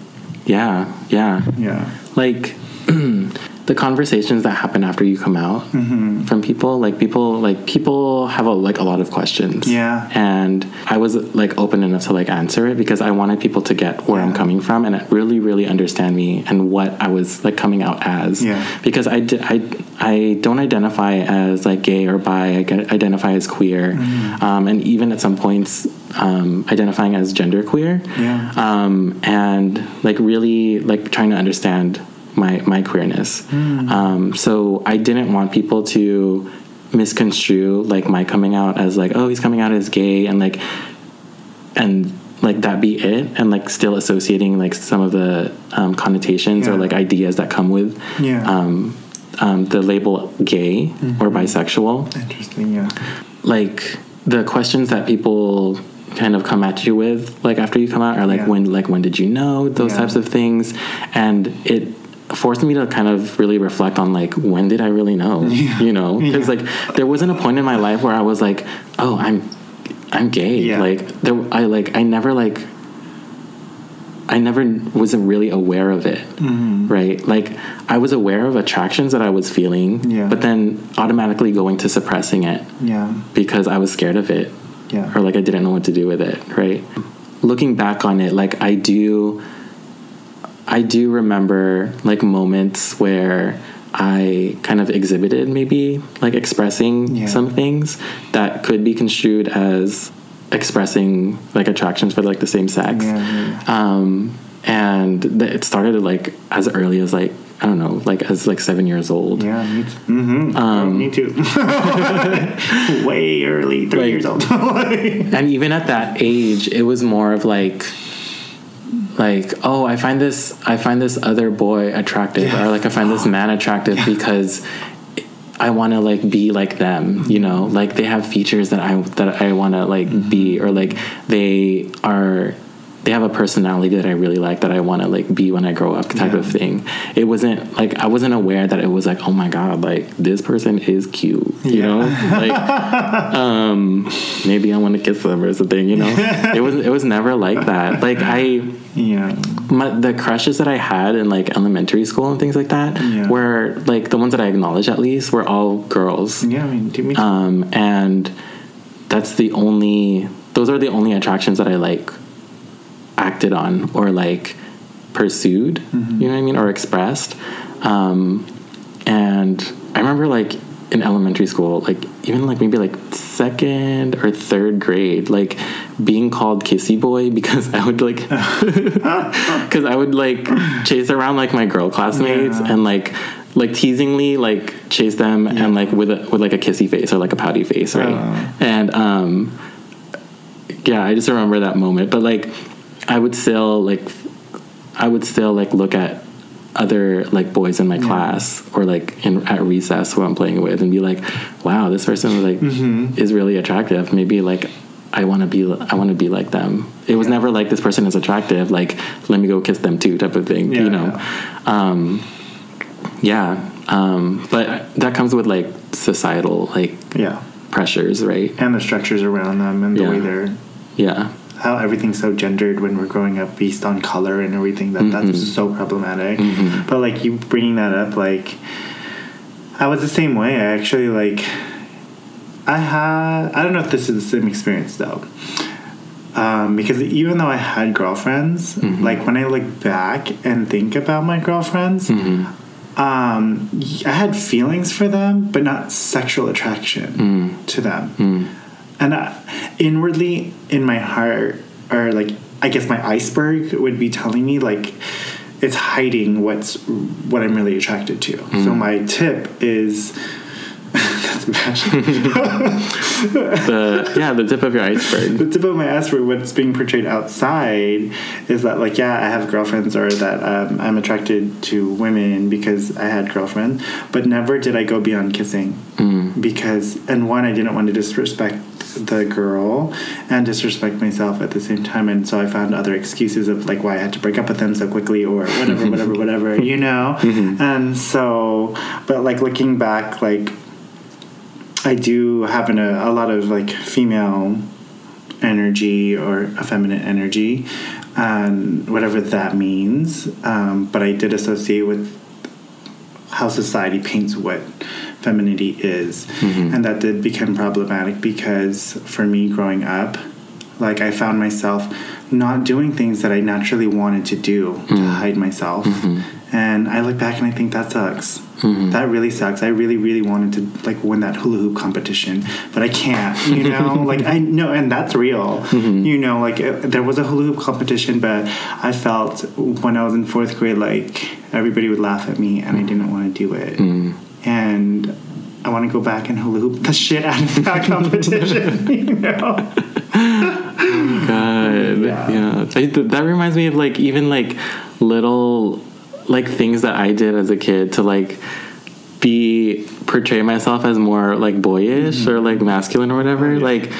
Yeah, yeah. yeah. Like the conversations that happen after you come out Mm-hmm. from people like people like people have a, like a lot of questions Yeah. and i was like open enough to like answer it because i wanted people to get where i'm coming from and really really understand me and what i was like coming out as Yeah. because i did I, I don't identify as like gay or bi i identify as queer Mm-hmm. um, and even at some points um, identifying as genderqueer Yeah. um, and like really like trying to understand my my queerness. Um, so I didn't want people to misconstrue like my coming out as like oh he's coming out as gay and like and like that be it and like still associating like some of the um, connotations or like ideas that come with Yeah. um, um, the label gay or bisexual interesting yeah like the questions that people kind of come at you with like after you come out are like Yeah. when like when did you know those Yeah. types of things and it forced me to kind of really reflect on like when did i really know you know because like there wasn't a point in my life where i was like oh i'm i'm gay Yeah. like there i like i never like I never wasn't really aware of it, Mm-hmm. right? Like I was aware of attractions that I was feeling, Yeah. but then automatically going to suppressing it yeah because I was scared of it yeah or like I didn't know what to do with it, right? Looking back on it, like I do I do remember like moments where I kind of exhibited maybe like expressing Yeah. some things that could be construed as expressing like attractions for like the same sex. Yeah, Um, and th- it started like as early as like I don't know, like as like seven years old. Yeah, me too. Mm-hmm. Um, me too. Way early, three Like- years old. and even at that age it was more of like like oh i find this i find this other boy attractive Yes. or like i find this man attractive because i want to like be like them you know? Like they have features that i that i want to like mm-hmm. be or like they are they have a personality that i really like that i want to like be when i grow up type Yeah. of thing it wasn't like i wasn't aware that it was like oh my god like this person is cute you Yeah. know like um maybe I want to kiss them or something, you know. it was it was never like that. Like I yeah. my the crushes that I had in like elementary school and things like that Yeah. were like the ones that I acknowledge at least were all girls. Yeah, I mean, do me too. Um and that's the only those are the only attractions that I like acted on or like pursued, you know what I mean, or expressed. Um and I remember like in elementary school, like even like maybe like second or third grade, like being called kissy boy because I would like because I would like chase around like my girl classmates Yeah. and like like teasingly like chase them and like with a with like a kissy face or like a pouty face, right? Oh. And um yeah, I just remember that moment. But like I would still like I would still like look at other like boys in my class or like in at recess who I'm playing with and be like, wow, this person like Mm-hmm. is really attractive. Maybe like I want to be I want to be like them. It was never like this person is attractive. Like let me go kiss them too type of thing. Yeah, you know, um, yeah. Um, but that comes with like societal like yeah. pressures, right? And the structures around them and the Yeah. way they're Yeah. How everything's so gendered when we're growing up based on color and everything that Mm-hmm. that's so problematic but like you bringing that up like i was the same way i actually like i had i don't know if this is the same experience though um, because even though i had girlfriends Mm-hmm. like when i look back and think about my girlfriends Mm-hmm. um, i had feelings for them but not sexual attraction Mm. to them and I, inwardly in my heart or like i guess my iceberg would be telling me like it's hiding what's what i'm really attracted to. So mm. my tip is The yeah the tip of your iceberg. the tip of my iceberg what's being portrayed outside is that like yeah i have girlfriends or that um, i'm attracted to women because i had girlfriends but never did i go beyond kissing. Because and one i didn't want to disrespect the girl and disrespect myself at the same time and so i found other excuses of like why i had to break up with them so quickly or whatever whatever whatever you know? And so but like looking back like I do have an, a, a lot of like female energy or effeminate energy, and whatever that means. Um, but I did associate with how society paints what femininity is, mm-hmm. and that did become problematic because for me growing up, like I found myself not doing things that I naturally wanted to do to mm-hmm. hide myself. Mm-hmm. And I look back and I think that sucks. Mm-hmm. That really sucks. I really, really wanted to like win that hula hoop competition, but I can't. You know, like I know, and that's real. Mm-hmm. You know, like it, there was a hula hoop competition, but I felt when I was in fourth grade, like everybody would laugh at me, and I didn't want to do it. Mm-hmm. And I want to go back and hula hoop the shit out of that competition. you know. Oh God, Yeah. yeah. I- th- that reminds me of like even like little like things that I did as a kid to like be portray myself as more like boyish or like masculine or whatever. Like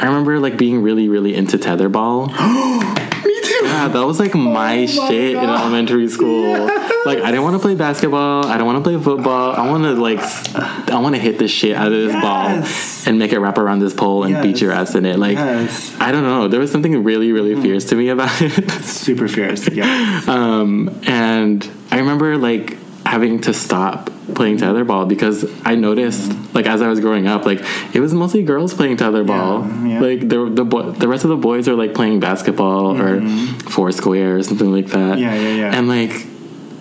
I remember like being really really into tetherball. Yeah, that was like my shit in elementary school. Like I didn't want to play basketball. I don't want to play football. I want to like I want to hit the shit out of this Yes. ball and make it wrap around this pole and beat your ass in it. Like Yes. I don't know. There was something really really fierce to me about it. Super fierce. Yeah. um, and I remember like having to stop playing tetherball because I noticed like as I was growing up like it was mostly girls playing tetherball Yeah, yeah. like the the boy, the rest of the boys are like playing basketball or foursquare or something like that Yeah, yeah, yeah. and like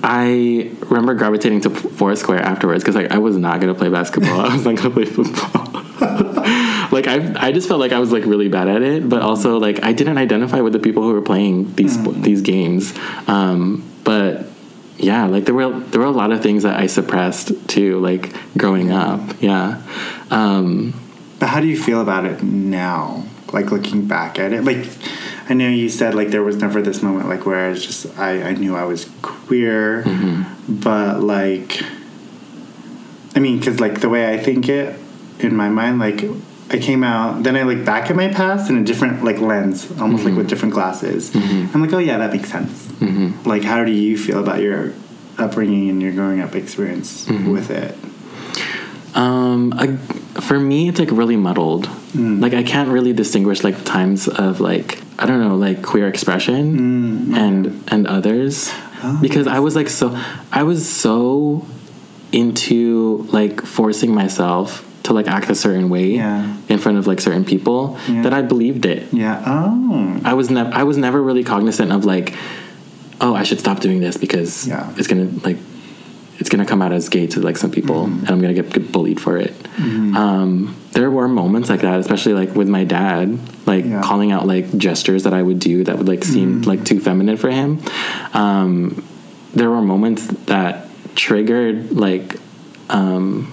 I remember gravitating to Foursquare afterwards because like I was not gonna play basketball I was not gonna play football like I I just felt like I was like really bad at it, but also like I didn't identify with the people who were playing these Mm. spo- these games. Um, but yeah, like there were there were a lot of things that I suppressed too, like growing up. Yeah. Um, But how do you feel about it now? Like looking back at it, like I know you said like there was never this moment like where I was just I, I knew I was queer, Mm-hmm. but like I mean, because like the way I think it in my mind, like I came out, then I look back at my past in a different like lens, almost Mm-hmm. like with different glasses. I'm like, oh yeah, that makes sense. Mm-hmm. Like, how do you feel about your upbringing and your growing up experience Mm-hmm. with it? Um, I, for me, it's like really muddled. Like I can't really distinguish like times of like I don't know like queer expression and and others because I was like so I was so into like forcing myself to like act a certain way Yeah. in front of like certain people Yeah. that I believed it. Yeah. Oh. I was never I was never really cognizant of like, oh, I should stop doing this because Yeah. it's gonna like it's gonna come out as gay to like some people, Mm-hmm. and I'm gonna get, get bullied for it. Um, there were moments like that, especially like with my dad, like Yeah. Mm-hmm. calling out like gestures that I would do that would like seem like too feminine for him. Um, there were moments that triggered like um,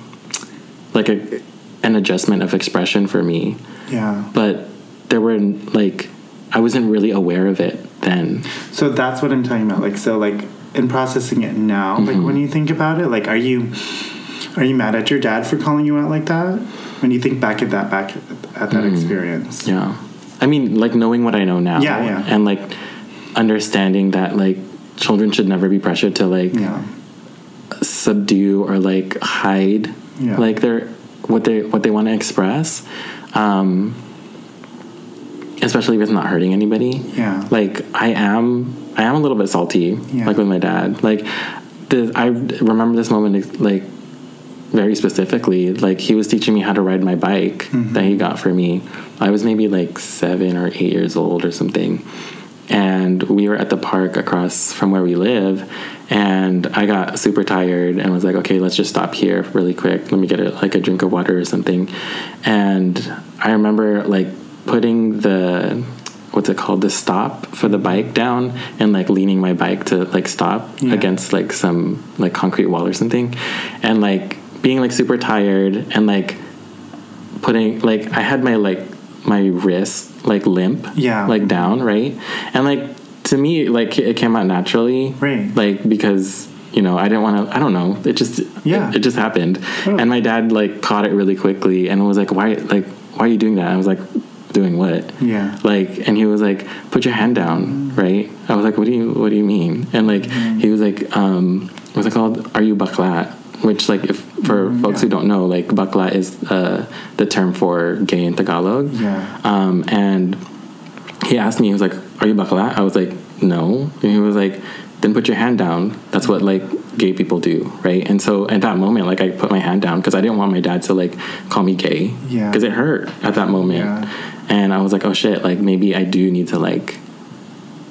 like a an adjustment of expression for me Yeah. but there were like I wasn't really aware of it then. So that's what I'm talking about. Like, so like in processing it now, like Mm-hmm. when you think about it, like, are you are you mad at your dad for calling you out like that? When you think back at that back at that experience, Mm. Yeah, I mean, like knowing what I know now, Yeah, yeah. and like understanding that like children should never be pressured to like yeah, subdue or like hide Yeah. like their what they what they want to express. Um, especially if it's not hurting anybody. Yeah. Like I am, I am a little bit salty. Yeah. Like with my dad. Like, the, I remember this moment like very specifically. Like he was teaching me how to ride my bike Mm-hmm. that he got for me. I was maybe like seven or eight years old or something. And we were at the park across from where we live, and I got super tired and was like, "Okay, let's just stop here really quick. Let me get a, like a drink of water or something." And I remember like putting the what's it called the stop for the bike down and like leaning my bike to like stop Yeah. against like some like concrete wall or something and like being like super tired and like putting like I had my like my wrist like limp Yeah. like down right? And like to me like it came out naturally. Right. like because you know I didn't want to I don't know. It just Yeah. it, it just happened. Oh. and my dad like caught it really quickly and was like why like why are you doing that? I was like doing what? Yeah, like and he was like put your hand down right? I was like what do you what do you mean? And like he was like um what's it called? Are you bakla which like if for folks who don't know like bakla is uh the term for gay in tagalog. Yeah, um and he asked me he was like are you bakla i was like no. And he was like then put your hand down. That's what like gay people do right? And so at that moment like i put my hand down because i didn't want my dad to like call me gay Yeah. because it hurt at that moment. Yeah. and I was like, oh shit, like maybe I do need to like,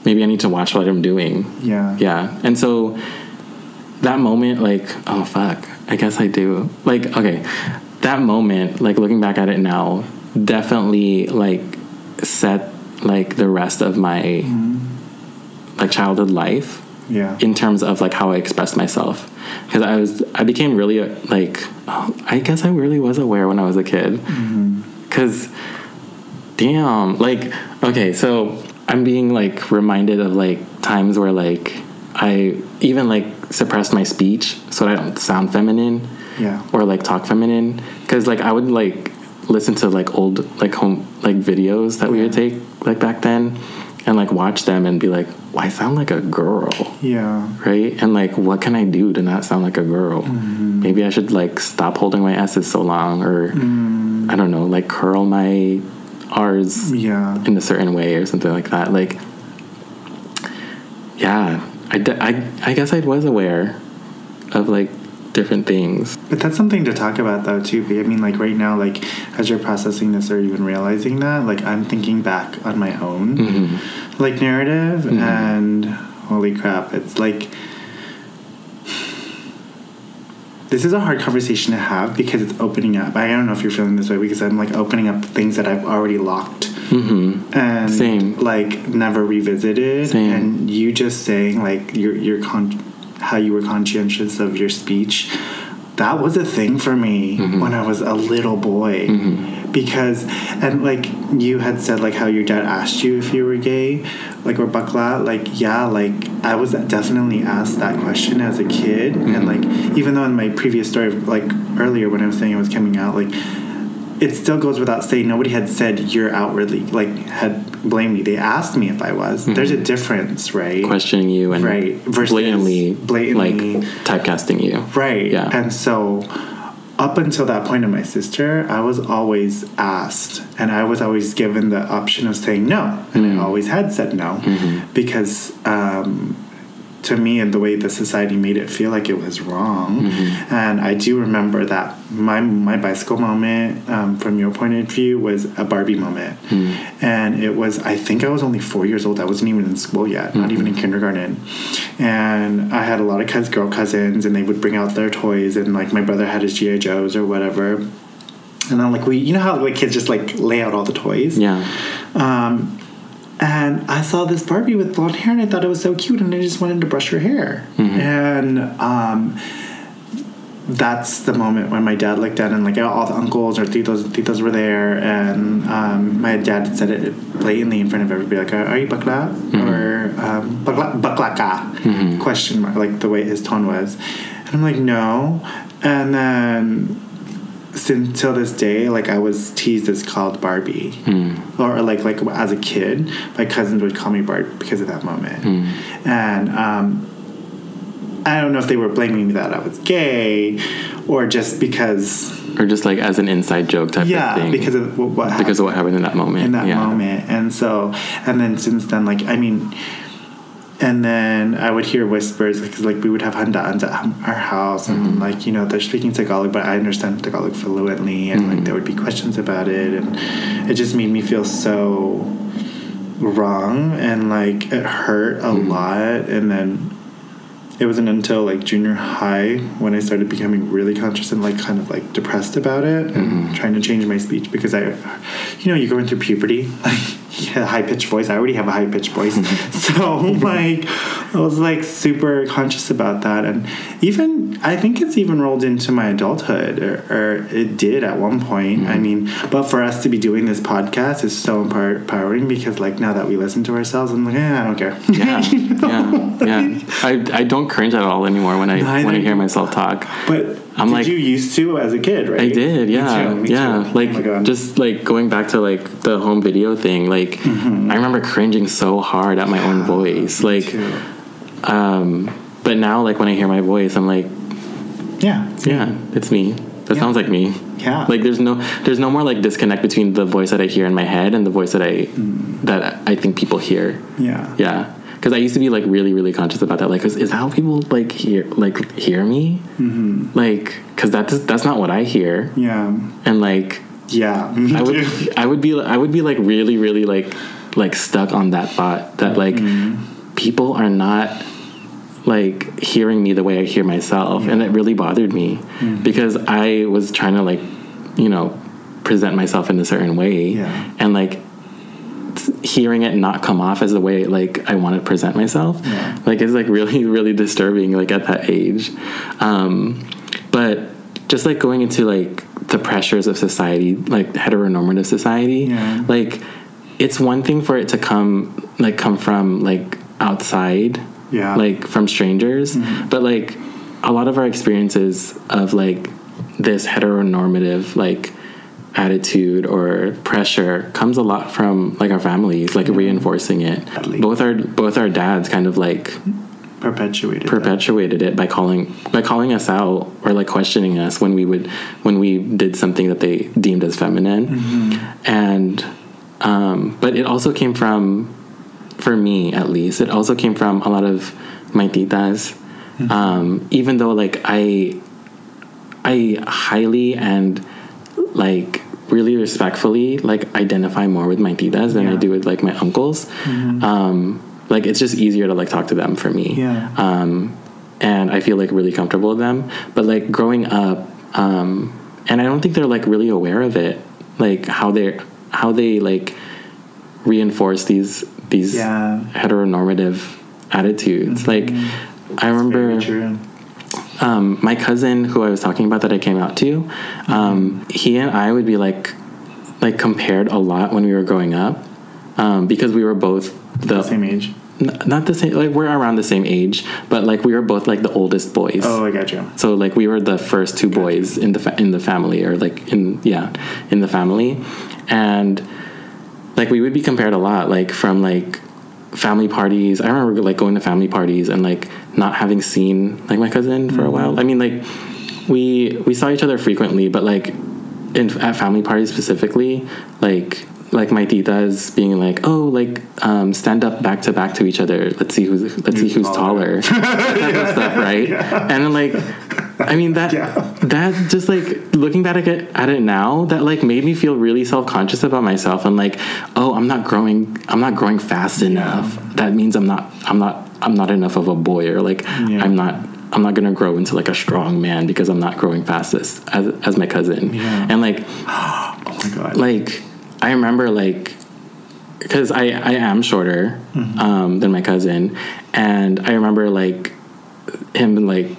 maybe I need to watch what I'm doing. yeah, Yeah. And so that moment, like, oh fuck, I guess I do. Like, okay, that moment, like looking back at it now, definitely like set like the rest of my mm-hmm. like childhood life yeah, in terms of like how I expressed myself. Because I was, I became really like, oh, I guess I really was aware when I was a kid. Mm-hmm. Because, damn, like, okay, so I'm being like reminded of like times where like I even like suppress my speech so that I don't sound feminine yeah, or like talk feminine. Because like I would like listen to like old like home like videos that we would take like back then and like watch them and be like, well, I sound like a girl yeah, right? And like, what can I do to not sound like a girl? Mm-hmm. Maybe I should like stop holding my S's so long, or mm. I don't know, like curl my R's yeah. in a certain way or something like that. Like, yeah, I, I, I guess I was aware of like different things. But that's something to talk about though too. I mean, like right now, like as you're processing this or even realizing that, like I'm thinking back on my own Mm-hmm. like narrative, and holy crap, it's like this is a hard conversation to have because it's opening up. I don't know if you're feeling this way because I'm like opening up things that I've already locked Mm-hmm. and Same. like never revisited. Same. And you just saying like your your con- how you were conscientious of your speech. That was a thing for me Mm-hmm. when I was a little boy. Because and like you had said like how your dad asked you if you were gay, like or bakla, like yeah, like I was definitely asked that question as a kid. Mm-hmm. And like even though in my previous story like earlier when I was saying I was coming out, like it still goes without saying nobody had said you're outwardly like had blamed me. They asked me if i was. Hmm. There's a difference right? Questioning you and Right, versus blatantly, blatantly- like typecasting you. right Yeah. and so up until that point of my sister i was always asked and i was always given the option of saying no and i hmm. always had said no mm-hmm. because um, to me and the way the society made it feel like it was wrong. And i do remember that my my bicycle moment um, from your point of view was a barbie moment. And it was i think i was only four years old. I wasn't even in school yet not even in kindergarten. And i had a lot of cous- girl cousins and they would bring out their toys and like my brother had his gi joes or whatever. And then like we you know how like kids just like lay out all the toys? Yeah. um, and I saw this Barbie with blonde hair, and I thought it was so cute, and I just wanted to brush her hair. And um, that's the moment when my dad looked at and like all the uncles or titos and titos were there, and um, my dad said it blatantly in front of everybody, like, "Are you bakla?" or um, "Bakla baklaka?" question mark, like the way his tone was, and I'm like, "No," and then since till this day, like I was teased as called Barbie, or like like as a kid, my cousins would call me Barbie because of that moment, and um, I don't know if they were blaming me that I was gay, or just because Or just like as an inside joke type yeah, of thing. because of what, what because of what happened in that moment. in that yeah. moment. And so, and then since then, like, I mean, and then I would hear whispers because, like, we would have handans at our house, and Mm-hmm. like, you know, they're speaking Tagalog, but I understand Tagalog fluently, and Mm-hmm. like, there would be questions about it, and it just made me feel so wrong, and like, it hurt a Mm-hmm. lot, and then. It wasn't until like junior high when I started becoming really conscious and like kind of like depressed about it and Mm-hmm. trying to change my speech because I, you know, you're going through puberty, like yeah, high pitched voice. I already have a high pitched voice, so like I was like super conscious about that, and even I think it's even rolled into my adulthood, or, or it did at one point. I mean, but for us to be doing this podcast is so empowering because like now that we listen to ourselves, I'm like, eh, I don't care. Yeah, yeah, yeah. I, I don't cringe at all anymore when I Neither when I hear myself talk. But I'm did like- you used to as a kid, right? I did, Me yeah, too, me yeah. too. Like oh just like going back to like the home video thing. Like Mm-hmm. I remember cringing so hard at my own voice. Like, Too. um, but now like when I hear my voice, I'm like, yeah, yeah, it's me. That Yeah. sounds like me. Yeah. Like there's no there's no more like disconnect between the voice that I hear in my head and the voice that I Mm. that I think people hear. yeah, Yeah. Because I used to be like really, really conscious about that. Like, is, is that how people like hear like hear me? Mm-hmm. Like, because that's that's not what I hear. yeah, And like, yeah. I would. I would be I would be like really, really like like stuck on that thought that like people are not like hearing me the way I hear myself, and it really bothered me because I was trying to like you know present myself in a certain way, Yeah. and like hearing it not come off as the way like I want to present myself, Yeah. like it's like really really disturbing like at that age. Um, but just like going into like the pressures of society, like heteronormative society, Yeah. like it's one thing for it to come like come from like outside, Yeah. like from strangers, but like a lot of our experiences of like this heteronormative like attitude or pressure comes a lot from like our families like reinforcing it Sadly. both our both our dads kind of like perpetuated. that. perpetuated it by calling by calling us out or like questioning us when we would when we did something that they deemed as feminine and um, but it also came from for me at least it also came from a lot of my titas um, even though like i i highly and like really respectfully like identify more with my titas than i do with like my uncles um, like it's just easier to like talk to them for me Yeah. um, and I feel like really comfortable with them. But like growing up, um, and I don't think they're like really aware of it, like how they how they like reinforce these these Yeah. heteronormative attitudes. Like I remember. Um, my cousin who I was talking about that I came out to, um, he and I would be like like compared a lot when we were growing up um, because we were both the The same age. n- not the same like we're around the same age, but like we were both like the oldest boys. Oh, I got you. So like we were the first two boys in the fa- in the family, or like in yeah, in the family, and like we would be compared a lot, like from like family parties. I remember like going to family parties and like not having seen like my cousin for a while. I mean, like we we saw each other frequently, but like in at family parties specifically, like like my titas being like, oh, like um, stand up back to back to each other. Let's see who's let's see who's taller, that type of stuff, right? And then like, I mean that Yeah. that just like looking back at it, at it now, that like made me feel really self conscious about myself. and like, oh, I'm not growing. I'm not growing fast enough. That means I'm not. I'm not. I'm not enough of a boy, or like Yeah. I'm not. I'm not gonna grow into like a strong man because I'm not growing fast as as, my cousin. Yeah. And like Oh my god. like I remember like because I I am shorter um, than my cousin, and I remember like him like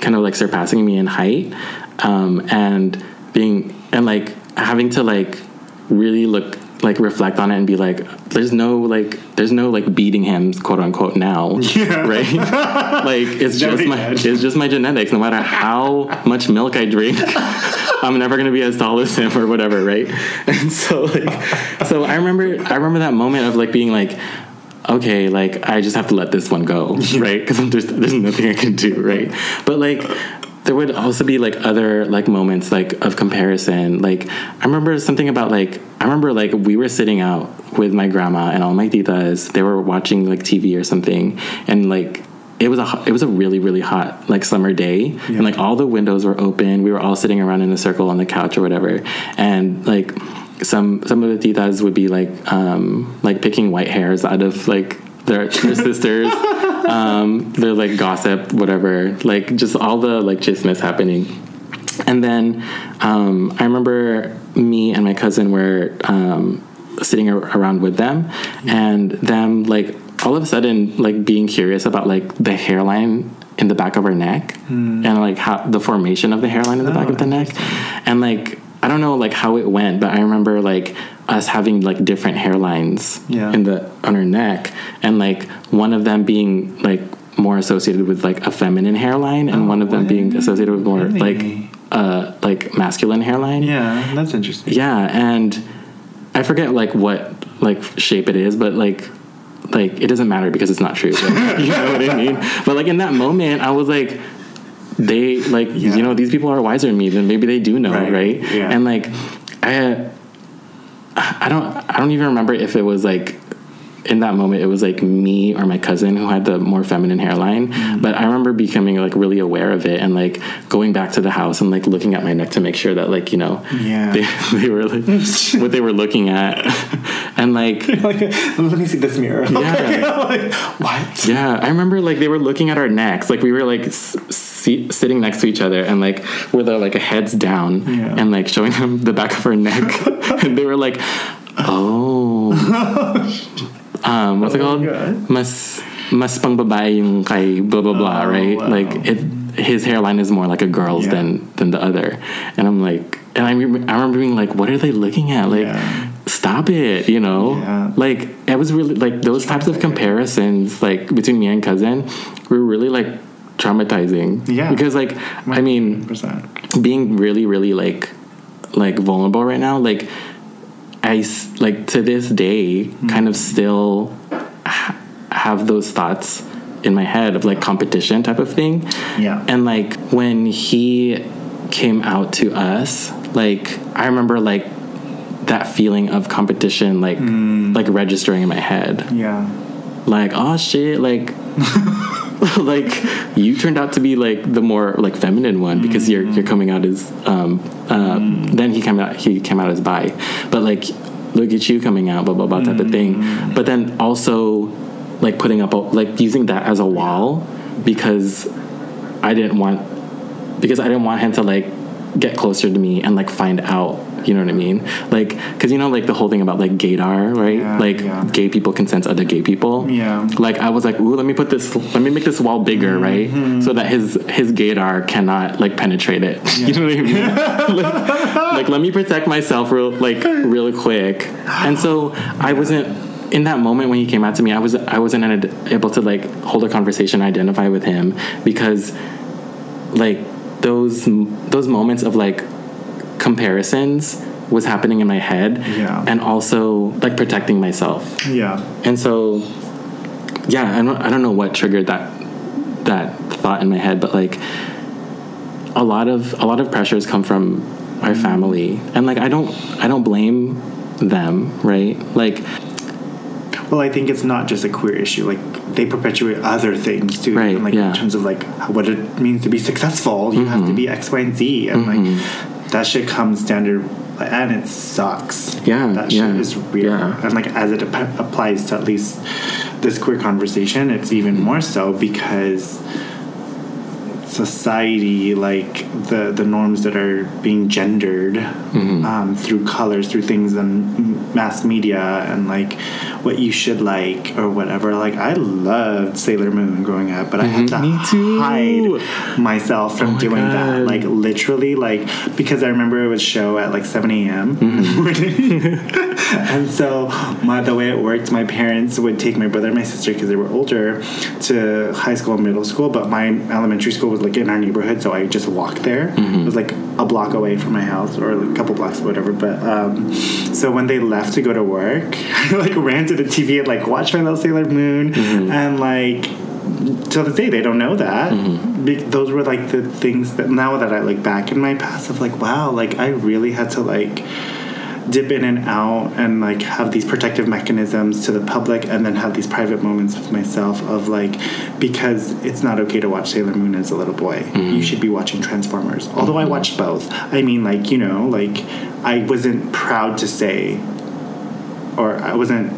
kind of like surpassing me in height, um, and being and like having to like really look like reflect on it and be like there's no like there's no like beating him quote unquote now Yeah. right? Like it's just my it's just my genetics. No matter how much milk i drink i'm never going to be as tall as him or whatever right? And so like so i remember i remember that moment of like being like okay like i just have to let this one go right? Because there's, there's nothing i can do right? But like there would also be like other like moments like of comparison. Like i remember something about like i remember like we were sitting out with my grandma and all my titas. They were watching like tv or something. And like it was a it was a really really hot like summer day. And like all the windows were open. We were all sitting around in a circle on the couch or whatever. And like some some of the titas would be like um like picking white hairs out of like their, their sisters. Um their like gossip whatever. Like just all the like chismes happening. And then um, I remember me and my cousin were um, sitting ar- around with them, and them like all of a sudden like being curious about like the hairline in the back of her neck. And like how the formation of the hairline in the back Oh, of the neck, and like I don't know like how it went, but I remember like us having like different hairlines Yeah. in the on her neck, and like one of them being like more associated with like a feminine hairline, and Oh, one of them being associated with more Really? like uh like masculine hairline. yeah, that's interesting. Yeah, and I forget like what like shape it is, but like like it doesn't matter because it's not true. Like, you know what I mean? But like in that moment, I was like, they like Yeah. you know these people are wiser than me. Then maybe they do know, Right, right? yeah. And like I I don't I don't even remember if it was like in that moment it was like me or my cousin who had the more feminine hairline Mm-hmm. but i remember becoming like really aware of it and like going back to the house and like looking at my neck to make sure that like you know Yeah. they, they were like what they were looking at and like like, let me see this mirror. Yeah. like, what? yeah i remember like they were looking at our necks like we were like s- sitting next to each other and like with our like heads down Yeah. and like showing them the back of our neck and they were like oh um what's it Oh called my God. mas mas pang babae yung kay blah blah blah Oh, right wow. like it his hairline is more like a girl's Yeah. than than the other and i'm like and I remember, I remember being like what are they looking at like Yeah. stop it you know Yeah. like it was really like those types of comparisons like between me and cousin were really like traumatizing Yeah. because like i mean being really really like like vulnerable right now like i like to this day hmm. kind of still ha- have those thoughts in my head of like competition type of thing Yeah. and like when he came out to us like i remember like that feeling of competition like hmm. like registering in my head Yeah. like oh shit like like you turned out to be like the more like feminine one because you're you're coming out as um uh, then he came out he came out as bi. But like look at you coming out blah blah blah type of thing. But then also like putting up a, like using that as a wall because I didn't want because I didn't want him to like get closer to me and like find out. You know what I mean? Like, cause you know, like the whole thing about like gaydar, right? Yeah, like yeah. gay people can sense other gay people. Yeah. Like I was like, ooh, let me put this, let me make this wall bigger, Mm-hmm. right? So that his his gaydar cannot like penetrate it. you know what I mean? like, like, let me protect myself real like real quick. And so I wasn't in that moment when he came out to me. I was I wasn't ad- able to like hold a conversation, identify with him because like those those moments of like comparisons was happening in my head Yeah. and also like protecting myself Yeah. and so yeah I don't, I don't know what triggered that that thought in my head but like a lot of a lot of pressures come from our mm-hmm. family and like i don't i don't blame them right like Well, I think it's not just a queer issue. Like they perpetuate other things too. Right, like yeah. in terms of like what it means to be successful, you have to be X, Y, and Z, and Mm-hmm. like that shit comes standard, and it sucks. Yeah, that shit yeah, is real. yeah. And like as it ap- applies to at least this queer conversation, it's even more so because society like the the norms that are being gendered Mm-hmm. um, through colors through things in mass media and like what you should like or whatever like i loved sailor moon growing up but i had to Mm-hmm. Too. hide myself from Oh my doing that like literally like because i remember it would show at like 7 a.m Mm-hmm. and so my the way it worked my parents would take my brother and my sister because they were older to high school and middle school but my elementary school was like in our neighborhood so i just walked there. Mm-hmm. It was like a block away from my house or a couple blocks whatever but um, so when they left to go to work i like ran to the tv and like watched my little sailor moon. Mm-hmm. And like till this day they don't know that. Mm-hmm. Be- those were like the things that now that i look back in my past of like wow like i really had to like dip in and out and like have these protective mechanisms to the public and then have these private moments with myself of like because it's not okay to watch Sailor Moon as a little boy. Mm-hmm. You should be watching Transformers. Although I mm-hmm. watched both. I mean like, you know, like I wasn't proud to say or I wasn't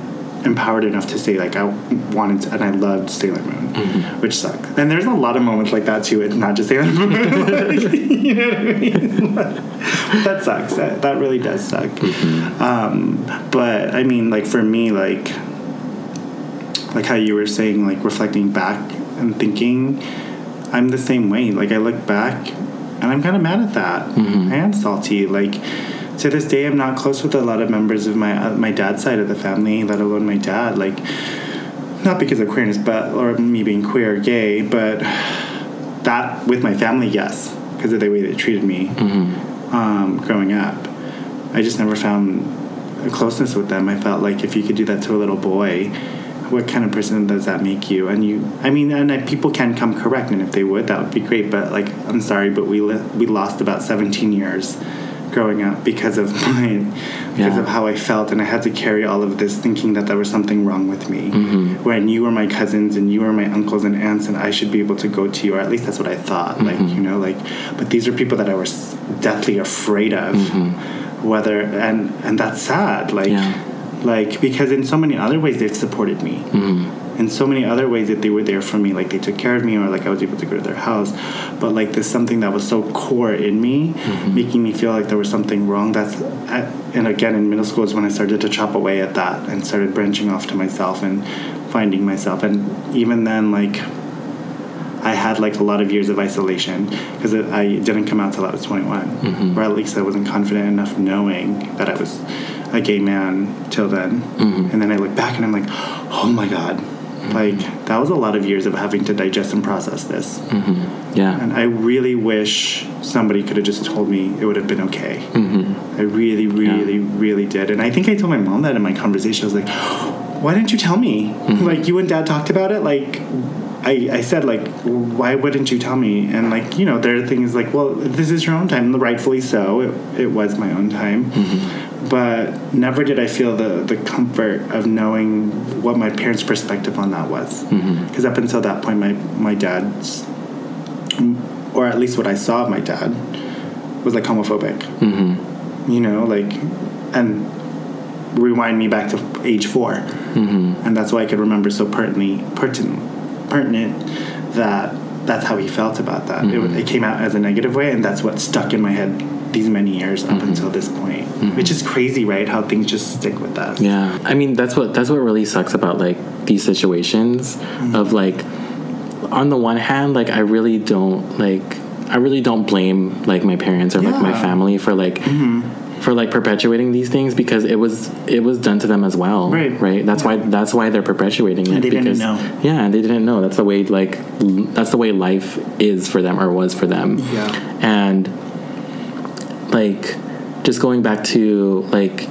empowered enough to say like I wanted to, and I loved Sailor Moon, mm-hmm. which sucks. And there's a lot of moments like that too. It's not just Sailor Moon. Like, you know what I mean? that sucks. That, that really does suck. Mm-hmm. Um, but I mean, like for me, like like how you were saying, like reflecting back and thinking, I'm the same way. Like I look back and I'm kind of mad at that. Mm-hmm. I am salty. Like to this day, I'm not close with a lot of members of my uh, my dad's side of the family, let alone my dad. Like not because of queerness, but or me being queer or gay, but that with my family, yes, because of the way they treated me um, growing up. I just never found a closeness with them. I felt like if you could do that to a little boy, what kind of person does that make you? And you, I mean, and I, people can come correct, and if they would, that would be great. But like, I'm sorry, but we li- we lost about 17 years growing up because of my because Yeah. of how I felt, and I had to carry all of this thinking that there was something wrong with me. Mm-hmm. When you were my cousins and you were my uncles and aunts, and I should be able to go to you, or at least that's what I thought. Like Mm-hmm. you know, like, but these are people that I was deathly afraid of. Whether and and that's sad. Like Yeah. Like because in so many other ways they've supported me. Mm-hmm. In so many other ways that they were there for me like they took care of me or like i was able to go to their house. But like there's something that was so core in me mm-hmm. making me feel like there was something wrong that's at, and again in middle school is when i started to chop away at that and started branching off to myself and finding myself. And even then like I had like a lot of years of isolation because I didn't come out till I was 21, mm-hmm. or at least I wasn't confident enough knowing that I was a gay man till then. Mm-hmm. And then I look back and I'm like, oh my god, mm-hmm. like that was a lot of years of having to digest and process this. Mm-hmm. Yeah. And I really wish somebody could have just told me it would have been okay. I really, really, really did. And I think I told my mom that in my conversation. I was like, why didn't you tell me? Like, you and dad talked about it. Like, I, I said, like, why wouldn't you tell me? And, like, you know, there are things like, well, this is your own time. Rightfully so. It, it was my own time. But never did I feel the, the comfort of knowing what my parents' perspective on that was. Because up until that point, my, my dad's or at least what I saw of my dad, was like homophobic. Mm-hmm. You know, like, and rewind me back to age 4 mm-hmm. and that's why I could remember so pertinently, pertinent, pertinent that that's how he felt about that. It, it came out as a negative way, and that's what stuck in my head these many years up until this point, which is crazy, right? How things just stick with us. Yeah, I mean that's what that's what really sucks about like these situations Mm-hmm. of like on the one hand like I really don't like I really don't blame like my parents or like my Mm-hmm. family for like for like perpetuating these things because it was it was done to them as well Right. right that's why that's why they're perpetuating it they didn't because know. yeah and they didn't know that's the way like that's the way life is for them or was for them Yeah. and like just going back to like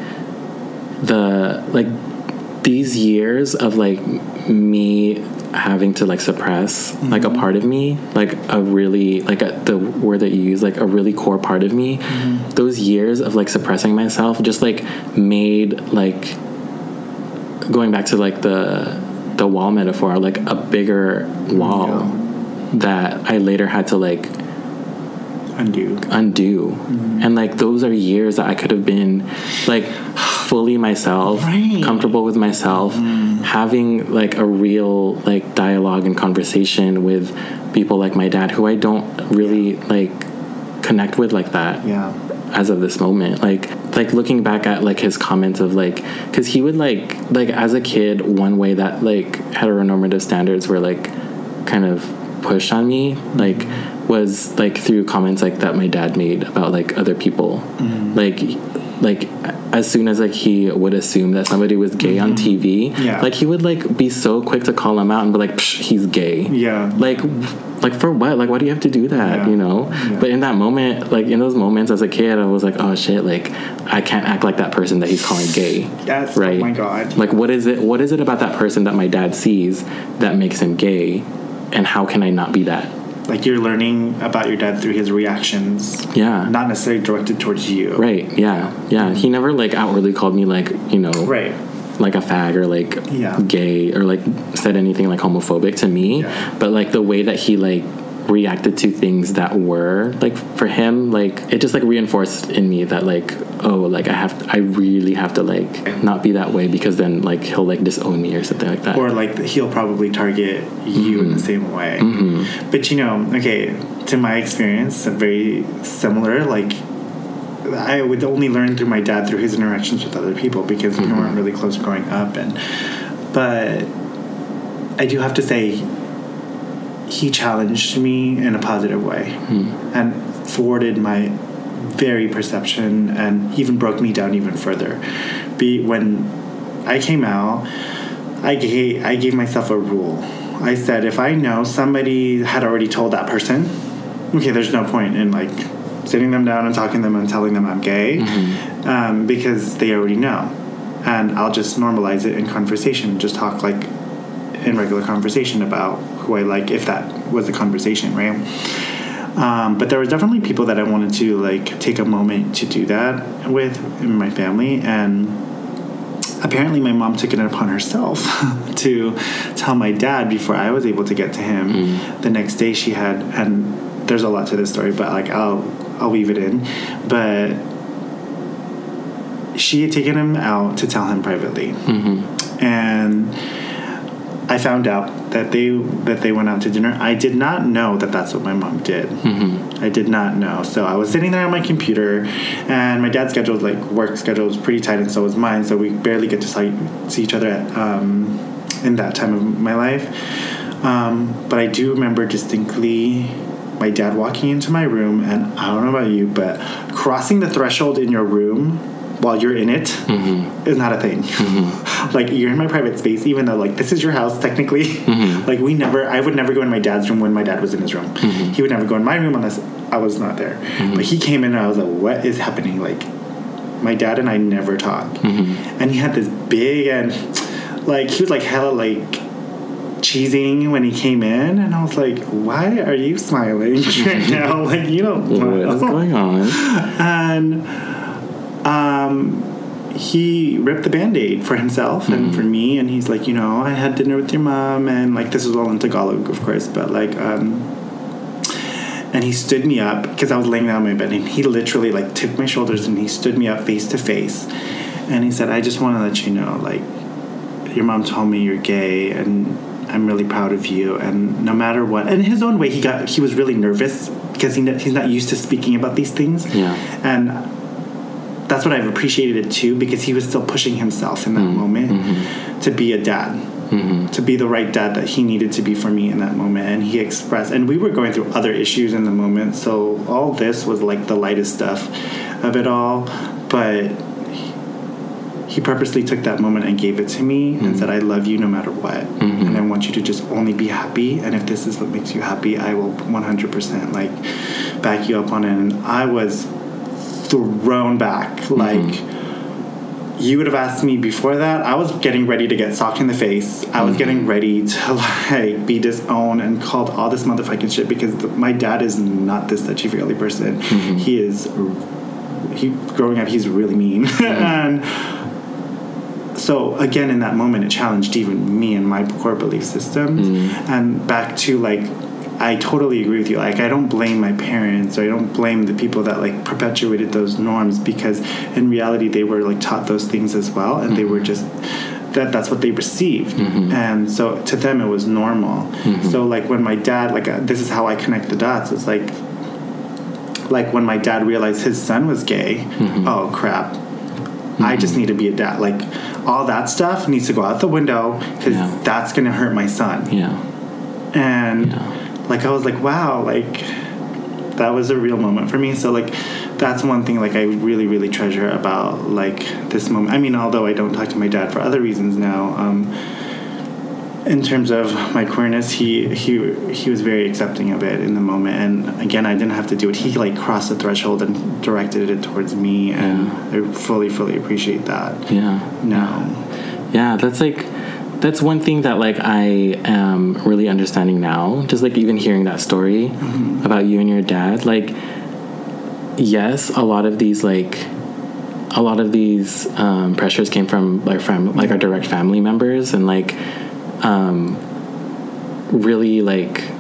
the like these years of like me having to like suppress like a mm-hmm. part of me like a really like a, the word that you use like a really core part of me mm-hmm. those years of like suppressing myself just like made like going back to like the the wall metaphor like a bigger wall that i later had to like Undo. undo mm-hmm. and like those are years that i could have been like fully myself Right. comfortable with myself mm-hmm. having like a real like dialogue and conversation with people like my dad who i don't really like connect with like that Yeah. as of this moment like like looking back at like his comments of like because he would like like as a kid one way that like heteronormative standards were like kind of pushed on me like mm-hmm. Was like through comments like that my dad made about like other people mm-hmm. like like as soon as like he would assume that somebody was gay on mm-hmm. TV Yeah. like he would like be so quick to call him out and be like Psh, he's gay Yeah. like like for what like why do you have to do that Yeah. you know Yeah. but in that moment like in those moments as a kid i was like oh shit like i can't act like that person that he's calling gay Yes. Oh right Oh my God. like what is it what is it about that person that my dad sees that makes him gay and how can i not be that Like you're learning about your dad through his reactions, yeah not necessarily directed towards you. right yeah yeah he never like outwardly called me like you know Right. like a fag or like Yeah. gay or like said anything like homophobic to me Yeah. but like the way that he like reacted to things that were like for him like it just like reinforced in me that like oh like i have i really have to like not be that way because then like he'll like disown me or something like that Or like he'll probably target you in the mm-hmm. same way. Mm-hmm. But you know, okay, to my experience, very similar. Like I would only learn through my dad through his interactions with other people because we mm-hmm. weren't really close growing up, and but I do have to say he challenged me in a positive way and forwarded my very perception and even broke me down even further. Be when I came out, I gave I gave myself a rule. I said if I know somebody had already told that person, okay, there's no point in like sitting them down and talking to them and telling them I'm gay, um, because they already know, and I'll just normalize it in conversation, just talk like in regular conversation about who I like, if that was a conversation, right? Um, but there was definitely people that I wanted to like take a moment to do that with in my family, and apparently my mom took it upon herself to tell my dad before I was able to get to him. The next day she had, and there's a lot to this story, but like I'll I'll weave it in, but she had taken him out to tell him privately, and I found out that they that they went out to dinner. I did not know that that's what my mom did. I did not know. So I was sitting there on my computer, and my dad's schedule, like work schedule, was pretty tight, and so was mine. So we barely get to see, see each other at, um, in that time of my life. Um, but I do remember distinctly my dad walking into my room, and I don't know about you, but crossing the threshold in your room while you're in it mm-hmm. is not a thing. Mm-hmm. like you're in my private space, even though like this is your house technically. Mm-hmm. like we never, I would never go in my dad's room when my dad was in his room. He would never go in my room unless I was not there. But he came in and I was like, what is happening? Like my dad and I never talk. And he had this big and like he was like hella like cheesing when he came in and I was like, why are you smiling right now? Like you don't what is going on and um, he ripped the band-aid for himself and for me and he's like you know i had dinner with your mom and like this was all in tagalog of course but like um, and he stood me up because i was laying down in my bed and he literally like took my shoulders and he stood me up face to face and he said i just want to let you know like your mom told me you're gay and I'm really proud of you. And no matter what, in his own way, he got he was really nervous because he he's not used to speaking about these things. Yeah. And that's what I've appreciated it too because he was still pushing himself in that mm-hmm. moment mm-hmm. to be a dad. Mm-hmm. To be the right dad that he needed to be for me in that moment, and he expressed. And we were going through other issues in the moment, so all this was like the lightest stuff of it all. But he purposely took that moment and gave it to me and said, I love you no matter what. And I want you to just only be happy. And if this is what makes you happy, I will 100% like back you up on it. And I was thrown back. Mm-hmm. Like, you would have asked me before that, I was getting ready to get socked in the face. I was mm-hmm. getting ready to like be disowned and called all this motherfucking shit because my dad is not this touchy feely person. Mm-hmm. He is, he growing up, he's really mean. and so again in that moment it challenged even me and my core belief systems and back to like i totally agree with you like i don't blame my parents or i don't blame the people that like perpetuated those norms because in reality they were like taught those things as well and they mm-hmm. were just that that's what they received mm-hmm. and so to them it was normal mm-hmm. so like when my dad like uh, this is how i connect the dots it's like like when my dad realized his son was gay oh crap I just need to be a dad. Like all that stuff needs to go out the window because Yeah. that's gonna hurt my son. Yeah. And Yeah. Like I was like, wow, like that was a real moment for me. So like that's one thing like I really really treasure about like this moment. I mean, although I don't talk to my dad for other reasons now. Um, in terms of my queerness, he he he was very accepting of it in the moment, and again, I didn't have to do it. He like crossed the threshold and directed it towards me, and I fully fully appreciate that. Yeah. now. Yeah, that's like that's one thing that like I am really understanding now. Just like even hearing that story about you and your dad, like yes, a lot of these like a lot of these um, pressures came from like from like our direct family members and like um, really like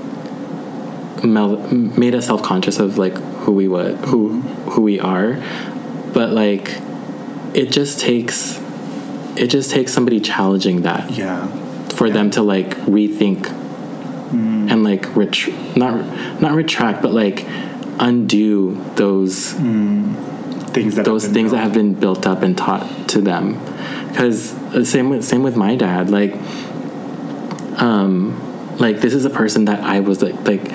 mel- made us self conscious of like who we would who who we are, but like it just takes it just takes somebody challenging that Yeah, for them to like rethink mm. and like ret- not not retract but like undo those mm. things that those have been things that built. have been built up and taught to them. Because uh, same with same with my dad like um like this is a person that I was like like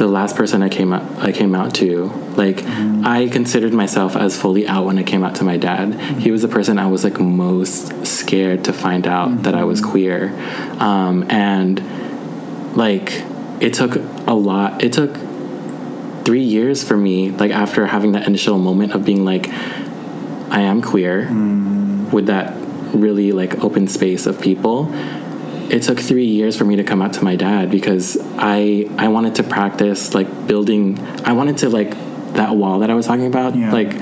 the last person I came out I came out to like mm-hmm. I considered myself as fully out when I came out to my dad. He was the person I was like most scared to find out mm-hmm. that I was queer. Um and like it took a lot it took three years for me like after having that initial moment of being like i am queer mm-hmm. with that really like open space of people it took three years for me to come out to my dad because i i wanted to practice like building i wanted to like that wall that i was talking about Yeah. like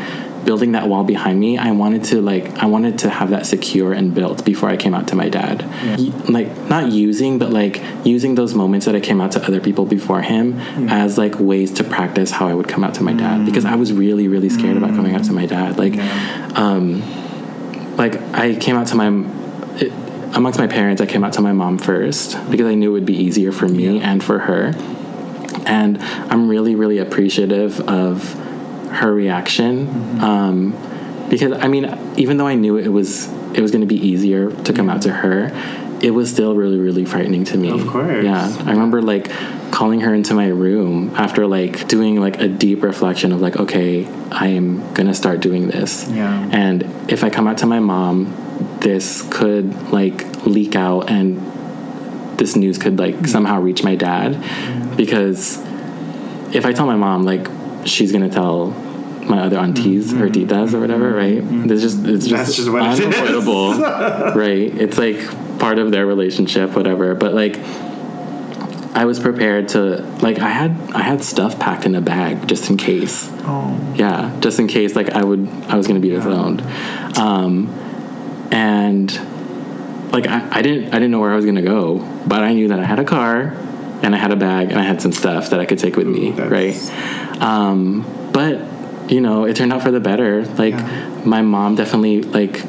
building that wall behind me. I wanted to like i wanted to have that secure and built before i came out to my dad. Y- like not using but like using those moments that i came out to other people before him as like ways to practice how i would come out to my dad because i was really really scared about coming out to my dad. Like um like i came out to my it, amongst my parents i came out to my mom first because i knew it would be easier for me and for her. And i'm really really appreciative of her reaction um, because i mean even though i knew it was it was going to be easier to come out to her it was still really really frightening to me. Of course. yeah. I remember like calling her into my room after like doing like a deep reflection of like okay i am gonna start doing this. Yeah. and if i come out to my mom this could like leak out and this news could like mm-hmm. somehow reach my dad. Mm-hmm. Because if I tell my mom like she's gonna tell my other aunties mm-hmm. or titas or whatever, right? It's just it's just, That's just what it unavoidable, right? It's like part of their relationship, whatever. But like, I was prepared to like I had I had stuff packed in a bag just in case. Oh, Yeah, just in case like I would I was gonna be disowned, um, and like I, I didn't I didn't know where I was gonna go, but I knew that I had a car and I had a bag and I had some stuff that I could take with me, right? Um, but you know, it turned out for the better. Like Yeah. my mom definitely like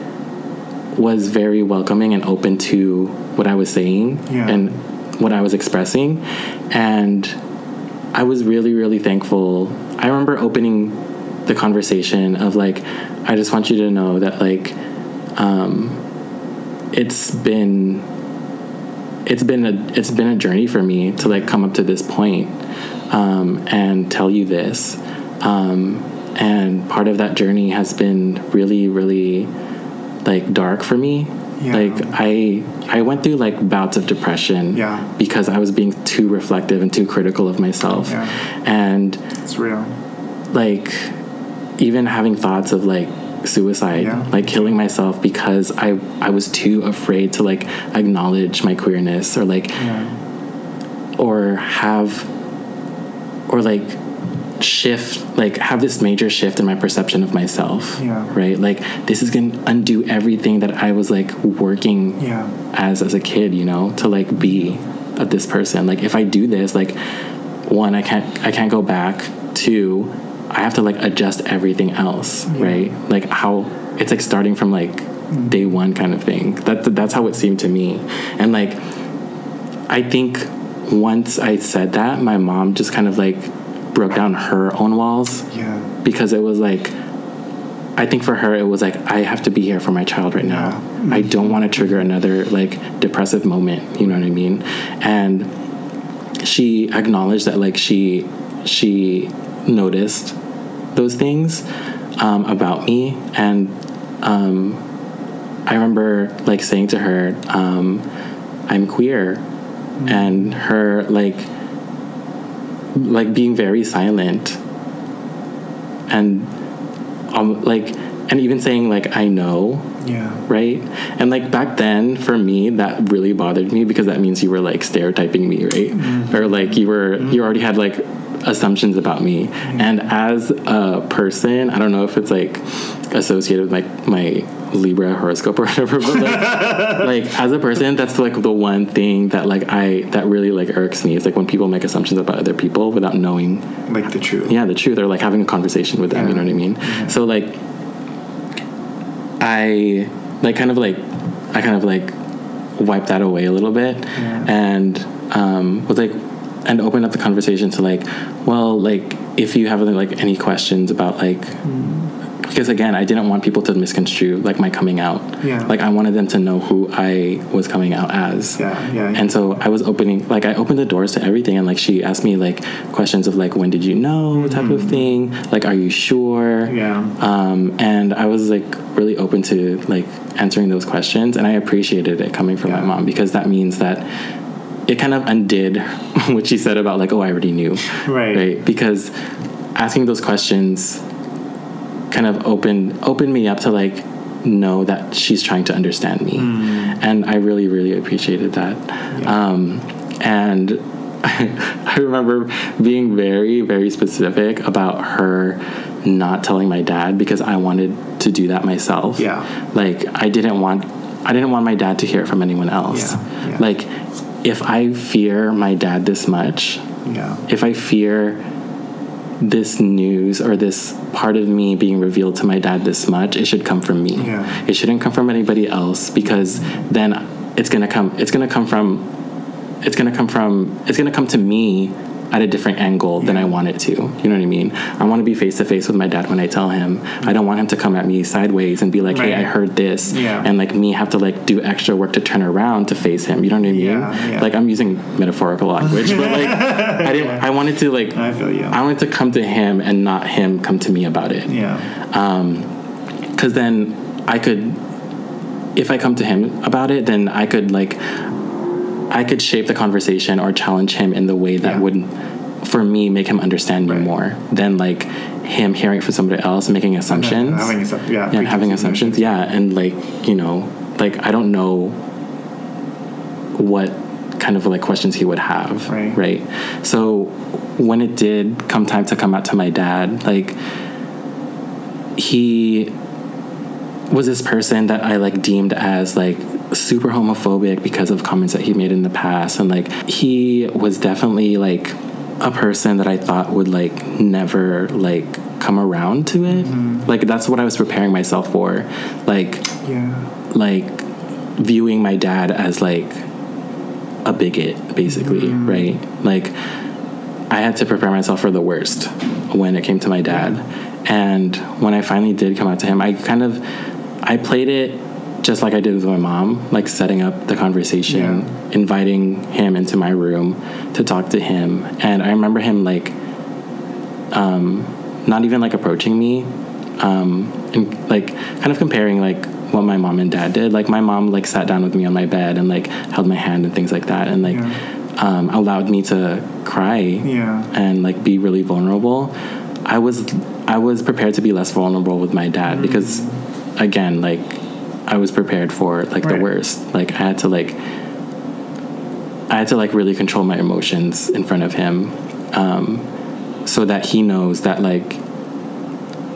was very welcoming and open to what I was saying Yeah. and what I was expressing, and I was really really thankful. I remember opening the conversation of like, I just want you to know that like, um, it's been it's been a it's been a journey for me to like come up to this point, um, and tell you this. Um, and part of that journey has been really really like dark for me Yeah. like i i went through like bouts of depression Yeah. because i was being too reflective and too critical of myself Yeah. and It's real. like even having thoughts of like suicide Yeah. like killing myself because i i was too afraid to like acknowledge my queerness or like Yeah. or have or like shift like have this major shift in my perception of myself Yeah. right like this is gonna undo everything that i was like working Yeah. as as a kid you know to like be this person like if i do this like one i can't i can't go back two i have to like adjust everything else right like how it's like starting from like day one kind of thing that that's how it seemed to me and like I think once I said that, my mom just kind of like broke down her own walls Yeah. because it was like, I think for her, it was like, I have to be here for my child right now. I don't want to trigger another like depressive moment, you know what I mean? And she acknowledged that like she, she noticed those things um, about me. And um, I remember like saying to her, um, I'm queer. And her like like being very silent. And um like and even saying like I know. Yeah. right? And like back then for me that really bothered me because that means you were like stereotyping me right? Or like you were you already had like assumptions about me. And as a person i don't know if it's like associated with like my libra horoscope or whatever but like, like as a person that's like the one thing that like i that really like irks me is like when people make assumptions about other people without knowing Like the truth. yeah the truth or like having a conversation with them you know what i mean? So like i like kind of like i kind of like wiped that away a little bit. And um was like and open up the conversation to like well like if you have like any questions about like because again i didn't want people to misconstrue like my coming out Yeah. like i wanted them to know who i was coming out as Yeah. Yeah. and so I was opening, like, I opened the doors to everything. And, like, she asked me, like, questions of, like, when did you know type of thing. Like, are you sure? Mm-hmm. Yeah. Um, and I was, like, really open to, like, answering those questions. And I appreciated it coming from my mom because that means that it kind of undid what she said about, like, oh, I already knew. Right. Right. Because asking those questions kind of opened opened me up to like know that she's trying to understand me and i really really appreciated that um, and I remember being very very specific about her not telling my dad because i wanted to do that myself Yeah. like i didn't want i didn't want my dad to hear it from anyone else Yeah, yeah. like if i fear my dad this much Yeah. if I fear this news or this part of me being revealed to my dad this much, it should come from me. Yeah. It shouldn't come from anybody else because then it's gonna come. It's gonna come from. It's gonna come from. It's gonna come to me at a different angle than I want it to. You know what I mean? I want to be face to face with my dad when I tell him. I don't want him to come at me sideways and be like, "Hey, I heard this," Yeah. and like me have to like do extra work to turn around to face him. You know what I mean? Yeah, yeah. Like I'm using metaphorical language, but like I didn't. I wanted to like. I feel you. I wanted to come to him and not him come to me about it. Yeah. Um, Because then I could, if I come to him about it, then I could like, I could shape the conversation or challenge him in the way that Yeah. would, for me, make him understand me Right. more than like him hearing it from somebody else, making assumptions. Having assumptions. Yeah. yeah, and having assumptions. Yeah, and like you know, like I don't know what kind of like questions he would have, Right. right? So when it did come time to come out to my dad, like he was this person that I like deemed as like super homophobic because of comments that he made in the past and like he was definitely like a person that I thought would like never like come around to it. Mm-hmm. Like that's what I was preparing myself for. Like Yeah. like viewing my dad as like a bigot, basically, mm-hmm. right? Like, I had to prepare myself for the worst when it came to my dad. And when I finally did come out to him, I kind of I played it just like I did with my mom, like setting up the conversation, Yeah. inviting him into my room to talk to him. And I remember him like um, not even like approaching me, um, and like kind of comparing like what my mom and dad did. Like my mom like sat down with me on my bed and like held my hand and things like that, and like Yeah. um, allowed me to cry Yeah. and like be really vulnerable. I was I was prepared to be less vulnerable with my dad because again like I was prepared for like the worst. Like I had to like I had to like really control my emotions in front of him um, so that he knows that like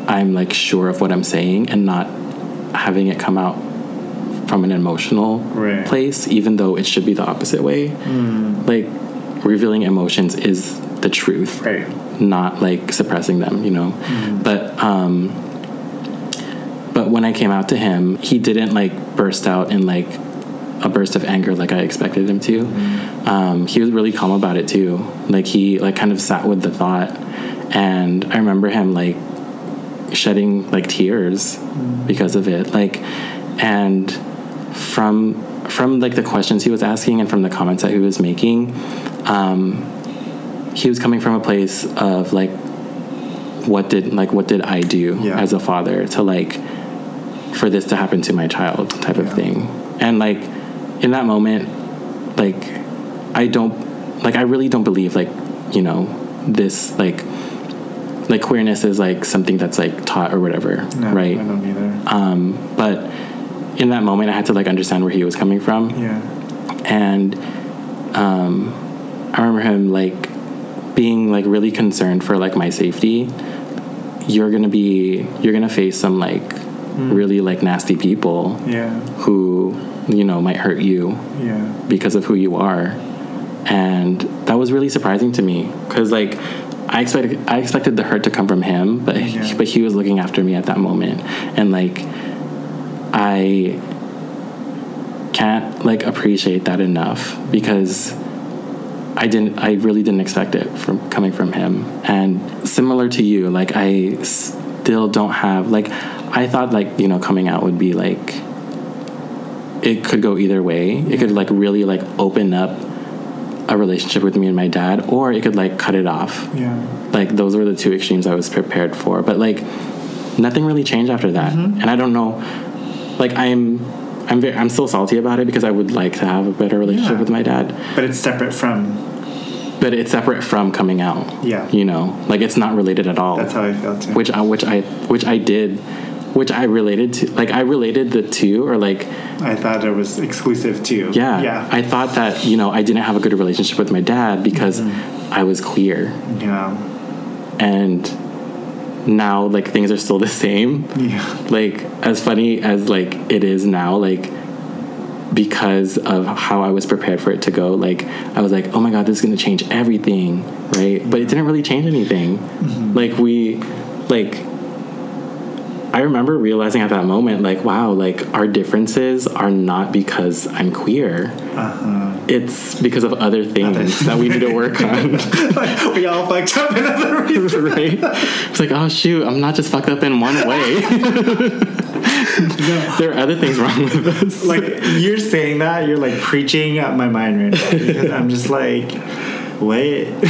I'm like sure of what I'm saying and not having it come out from an emotional Right. place even though it should be the opposite way. Like revealing emotions is the truth Right. not like suppressing them, you know. But um but when I came out to him, he didn't like burst out in like a burst of anger like I expected him to. Um, he was really calm about it too. Like he like kind of sat with the thought, and I remember him like shedding like tears because of it. Like, and from from like the questions he was asking and from the comments that he was making, um, he was coming from a place of like what did like what did I do Yeah. as a father to like for this to happen to my child type of thing and like in that moment like I don't like I really don't believe like you know this like like queerness is like something that's like taught or whatever No, right I don't either. um but in that moment I had to like understand where he was coming from yeah. and um, I remember him like being like really concerned for like my safety. You're gonna be you're gonna face some like Mm. really like nasty people Yeah. who you know might hurt you Yeah. because of who you are, and that was really surprising to me because like. I expected I expected the hurt to come from him, but Yeah. he, but he was looking after me at that moment, and like I can't like appreciate that enough because I didn't I really didn't expect it from coming from him and similar to you like I still don't have like I thought like you know coming out would be like it could go either way it could like really like open up a relationship with me and my dad or it could like cut it off Yeah. like those were the two extremes I was prepared for. But like nothing really changed after that, mm-hmm. and I don't know. Like I'm, I'm very, I'm still salty about it because I would like to have a better relationship Yeah. with my dad, But it's separate from. But it's separate from coming out. Yeah. you know, like it's not related at all. That's how I felt too. which I, which I, which I did, which I related to. Like I related the two, or like I thought it was exclusive too. yeah, Yeah. I thought that you know I didn't have a good relationship with my dad because Mm-hmm. I was queer. yeah. and now like things are still the same Yeah. like as funny as like it is now like because of how I was prepared for it to go like I was like oh my god this is going to change everything right but it didn't really change anything like we like I remember realizing at that moment like wow like our differences are not because I'm queer Uh-huh. it's because of other things that we need to work on like, we all fucked up in other reasons. right? It's like, oh shoot, I'm not just fucked up in one way. there are other things wrong with us. Like you're saying that, you're like preaching at my mind right now because I'm just like, wait,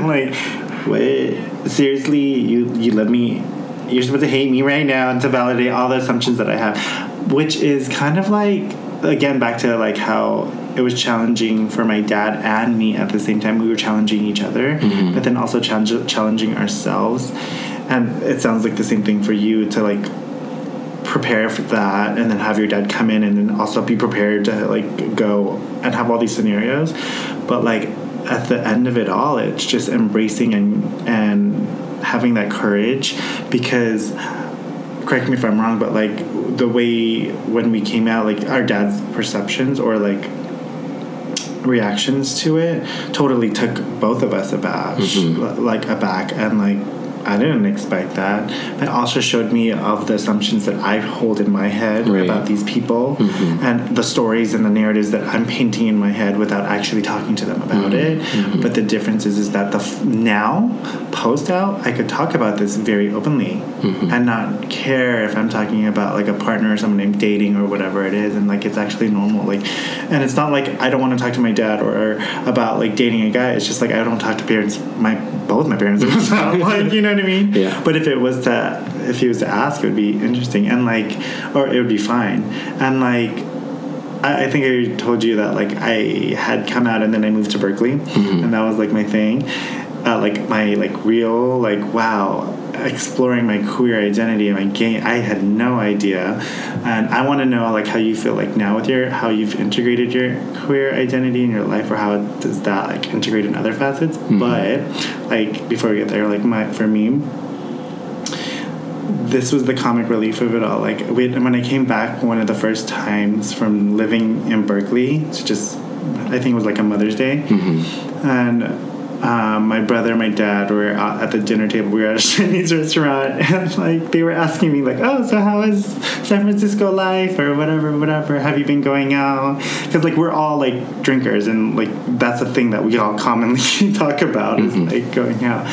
like, wait. Seriously, you you let me. You're supposed to hate me right now and to validate all the assumptions that I have, which is kind of like again back to like how it was challenging for my dad and me at the same time. We were challenging each other, mm-hmm. but then also challenge, challenging ourselves. And it sounds like the same thing for you to like prepare for that and then have your dad come in and then also be prepared to like go and have all these scenarios but like at the end of it all it's just embracing and and having that courage because correct me if i'm wrong but like the way when we came out like our dad's perceptions or like reactions to it totally took both of us aback Mm-hmm. like aback and like I didn't expect that. But also showed me of the assumptions that I hold in my head Right. about these people mm-hmm. and the stories and the narratives that I'm painting in my head without actually talking to them about mm-hmm. it. Mm-hmm. But the difference is, is that the f- now post out, I could talk about this very openly and not care if I'm talking about like a partner or someone named dating or whatever it is, and like it's actually normal. Like, and it's not like I don't want to talk to my dad or, about like dating a guy. It's just like I don't talk to parents. My both my parents. like you know what I mean? Yeah. But if it was to, if he was to ask, it would be interesting and like, or it would be fine. And like, I, I think I told you that like I had come out and then I moved to Berkeley, and that was like my thing, uh, like my like real like wow exploring my queer identity and my gay i had no idea. And i want to know like how you feel like now with your how you've integrated your queer identity in your life or how does that like integrate in other facets? Hmm. But like before we get there like my for me this was the comic relief of it all. Like when I came back, one of the first times from living in Berkeley to just, I think it was like a Mother's Day, mm-hmm. and um, my brother and my dad were out at the dinner table. We were at a Chinese restaurant, and like they were asking me like, "Oh, so how is San Francisco life or whatever, whatever? Have you been going out?" Because like we're all like drinkers, and like that's a thing that we all commonly talk about is like going out.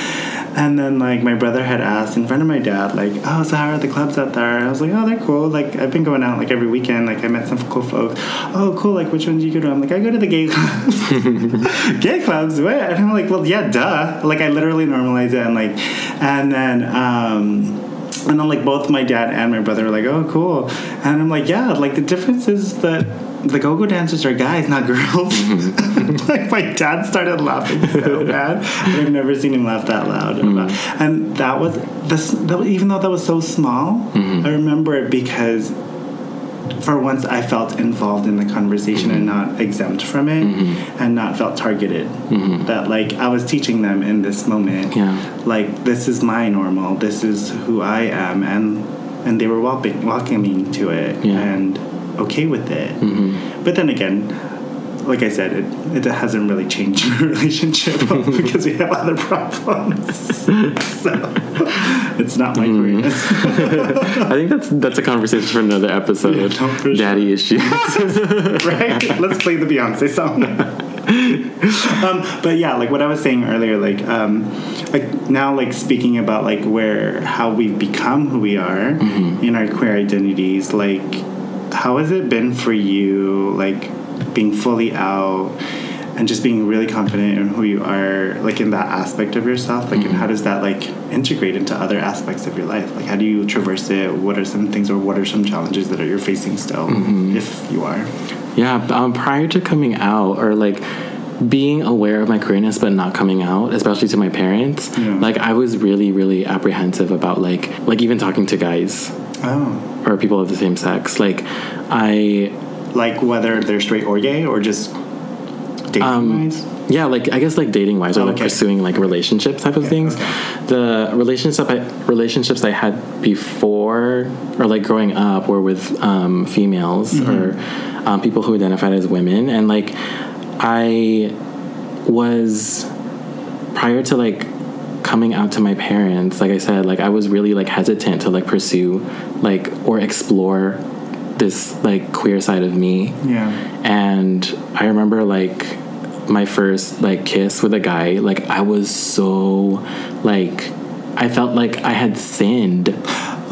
And then like my brother had asked in front of my dad, like, "Oh, so how are the clubs out there?" I was like, "Oh, they're cool. Like I've been going out like every weekend. Like I met some cool folks. Oh, cool. Like which ones do you go to?" I'm like, "I go to the gay clubs." gay clubs? What? And I'm like, "Well, yeah, duh." Like I literally normalize it and like, and then. um and then like both my dad and my brother were like, "Oh, cool," and I'm like, "Yeah." Like the difference is that the go-go dancers are guys, not girls. Mm-hmm. like my dad started laughing so bad, I've never seen him laugh that loud. About, mm-hmm. and that was this. That, even though that was so small, mm-hmm. I remember it because for once I felt involved in the conversation and not exempt from it, and not felt targeted. That like I was teaching them in this moment Yeah. like this is my normal this is who i am and and they were welcoming, welcoming to it Yeah. and okay with it but then again like i said it, it hasn't really changed my relationship because we have other problems so it's not my queerness I think that's that's a conversation for another episode. Yeah, no, Daddy issues. right? Let's play the Beyonce song. um, but yeah, like what I was saying earlier, like um, like now, like speaking about like where how we've become who we are in our queer identities. Like, how has it been for you? Like being fully out and just being really confident in who you are, like in that aspect of yourself. Like, and how does that like integrate into other aspects of your life? Like, how do you traverse it? What are some things, or what are some challenges that are, you're facing still, if you are? Yeah, um, prior to coming out or like being aware of my queerness but not coming out, especially to my parents, Yeah. like I was really, really apprehensive about like like even talking to guys Oh. or people of the same sex. Like I like whether they're straight or gay or just dating Um, wise. yeah, like I guess like dating wise or like pursuing like relationships type of things. okay. The relationship I, relationships I had before or like growing up were with um, females Mm-hmm. or um, people who identified as women, and like I was prior to like coming out to my parents like i said like i was really like hesitant to like pursue like or explore this like queer side of me Yeah. and i remember like my first like kiss with a guy like i was so like i felt like i had sinned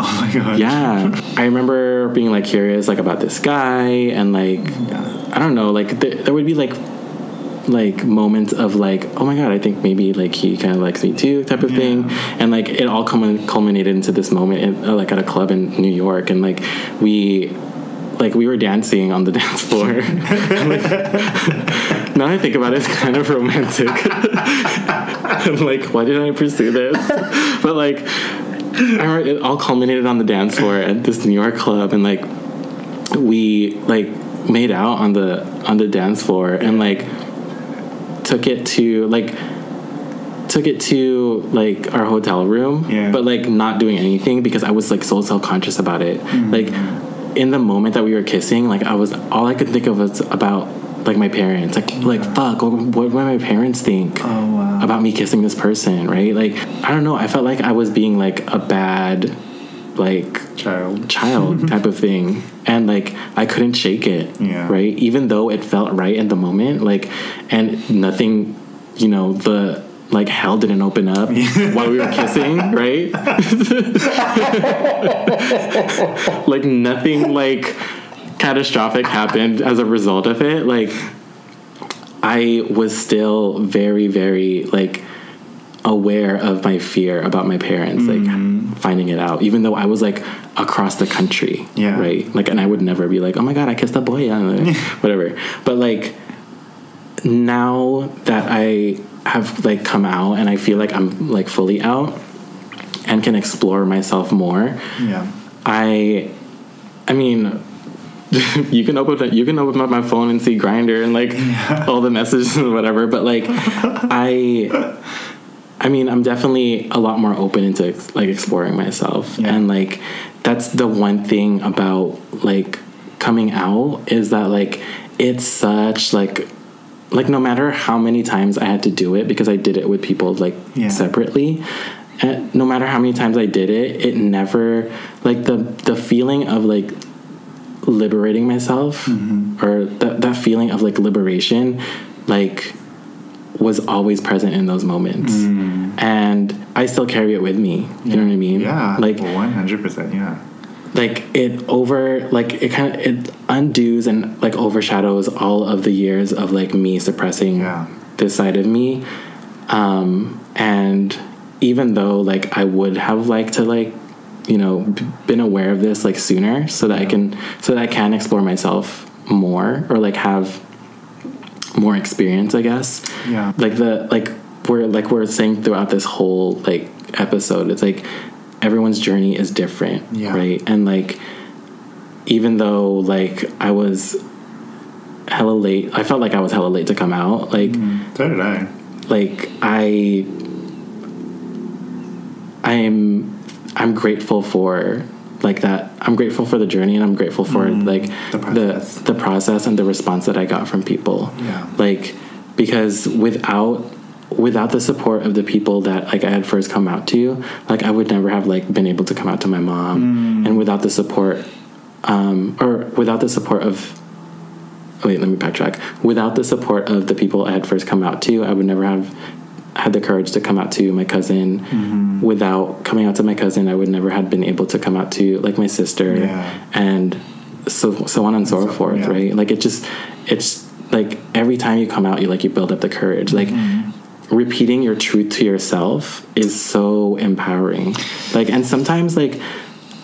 Oh my god. yeah i remember being like curious like about this guy and like i don't know like there, there would be like like moments of like oh my god i think maybe like he kind of likes me too type of thing. And like it all culmin- culminated into this moment in, uh, like at a club in new york. And like we like we were dancing on the dance floor. Like, now i think about it it's kind of romantic. I'm like why did i pursue this? But like it all culminated on the dance floor at this New York club, and like we like made out on the on the dance floor, and like took it to like took it to like our hotel room, Yeah. but like not doing anything because I was like so self conscious about it. Mm-hmm. Like in the moment that we were kissing, like I was all I could think of was about like my parents. Like like fuck, what, what would my parents think Oh, wow. about me kissing this person, right? Like I don't know. I felt like I was being like a bad like Child. child type of thing. And like i couldn't shake it Yeah. right? Even though it felt right in the moment like and nothing you know the like hell didn't open up while we were kissing right? Like nothing like catastrophic happened as a result of it. Like i was still very very like aware of my fear about my parents. Like mm-hmm. Finding it out even though i was like across the country Yeah. right like and i would never be like oh my god i kissed a boy uh, whatever but like now that i have like come out and i feel like i'm like fully out and can explore myself more Yeah. I, I mean, you can open it, you can open up my phone and see Grindr and like all the messages and whatever. But like, I, I mean, I'm definitely a lot more open into like exploring myself, Yeah. and like that's the one thing about like coming out is that like it's such like like no matter how many times I had to do it because I did it with people like Yeah. separately. And no matter how many times I did it, it never like the the feeling of like liberating myself mm-hmm. or that that feeling of like liberation like was always present in those moments. And I still carry it with me. You know what I mean? Yeah. Like one hundred percent. Yeah. like it over like it kind of it undoes and like overshadows all of the years of like me suppressing Yeah. this side of me um and even though like i would have liked to like you know b- been aware of this like sooner so that i can so that i can explore myself more or like have more experience i guess Yeah. like the like we're like we're saying throughout this whole like episode it's like everyone's journey is different Yeah. right and like even though like i was hella late i felt like i was hella late to come out like mm-hmm. So did I. like i i'm i'm grateful for like that i'm grateful for the journey and i'm grateful for like the the process. the process. and the response that i got from people. Yeah. like because without without the support of the people that like i had first come out to like i would never have like been able to come out to my mom. And without the support um or without the support of wait let me backtrack. Without the support of the people i had first come out to i would never have had the courage to come out to my cousin mm-hmm. without coming out to my cousin i would never have been able to come out to like my sister. Yeah. and so so on and so, so- forth yeah. right? Like it just it's like every time you come out you like you build up the courage. Like mm-hmm. repeating your truth to yourself is so empowering. Like and sometimes like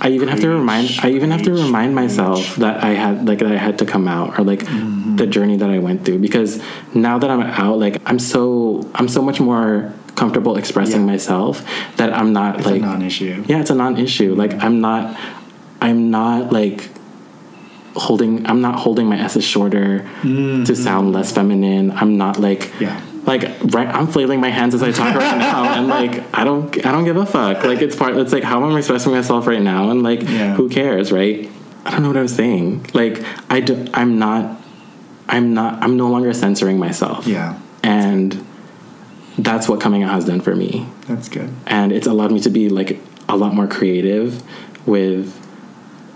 i even have to remind i even have to remind myself that i had like that i had to come out or like the mm-hmm. journey that i went through because now that i'm out like i'm so i'm so much more comfortable expressing Yeah. myself that i'm not It's like non-issue. yeah it's a non-issue like i'm not i'm not like holding i'm not holding my s's shorter to mm-hmm. sound less feminine i'm not like Yeah. Like right i'm flailing my hands as i talk right now and like i don't i don't give a fuck like it's part it's like how am i expressing myself right now and like Yeah. who cares right i don't know what i was saying like i do i'm not i'm not i'm no longer censoring myself Yeah. and that's what coming out has done for me That's good. and it's allowed me to be like a lot more creative with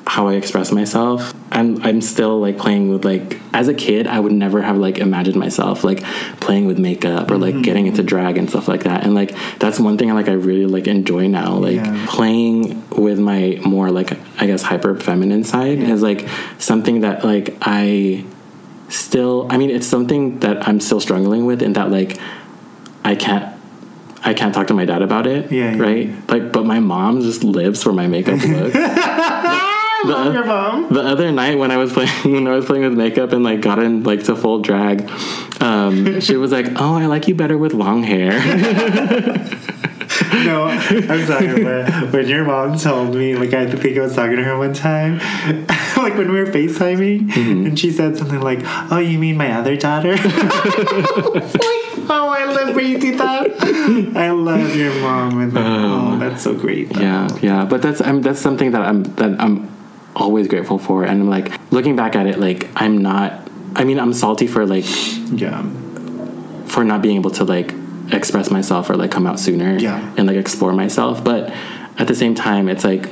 how I express myself. And I'm still like playing with like as a kid, I would never have like imagined myself like playing with makeup or like mm-hmm. getting into drag and stuff like that. And like that's one thing like I really like enjoy now. Like Yeah. playing with my more like I guess hyper feminine side is like something that like I still I mean it's something that I'm still struggling with in that like I can't I can't talk to my dad about it. Yeah, yeah, right. Like, but my mom just lives for my makeup look. the, Your mom. the other night when I was playing when I was playing with makeup and like got in like to full drag, um, she was like, "Oh, I like you better with long hair." No, I'm sorry, but when your mom told me, like, I think I was talking to her one time, like when we were FaceTiming, Mm-hmm. and she said something like, Oh, you mean my other daughter? Like, oh, I live breathe that. I love your mom. And like, oh, that's so great. though. yeah, yeah. But that's I mean that's something that I'm that I'm always grateful for, and I'm like looking back at it, like I'm not I mean, I'm salty for like Yeah. for not being able to like express myself or like come out sooner Yeah. and like explore myself. But at the same time, it's like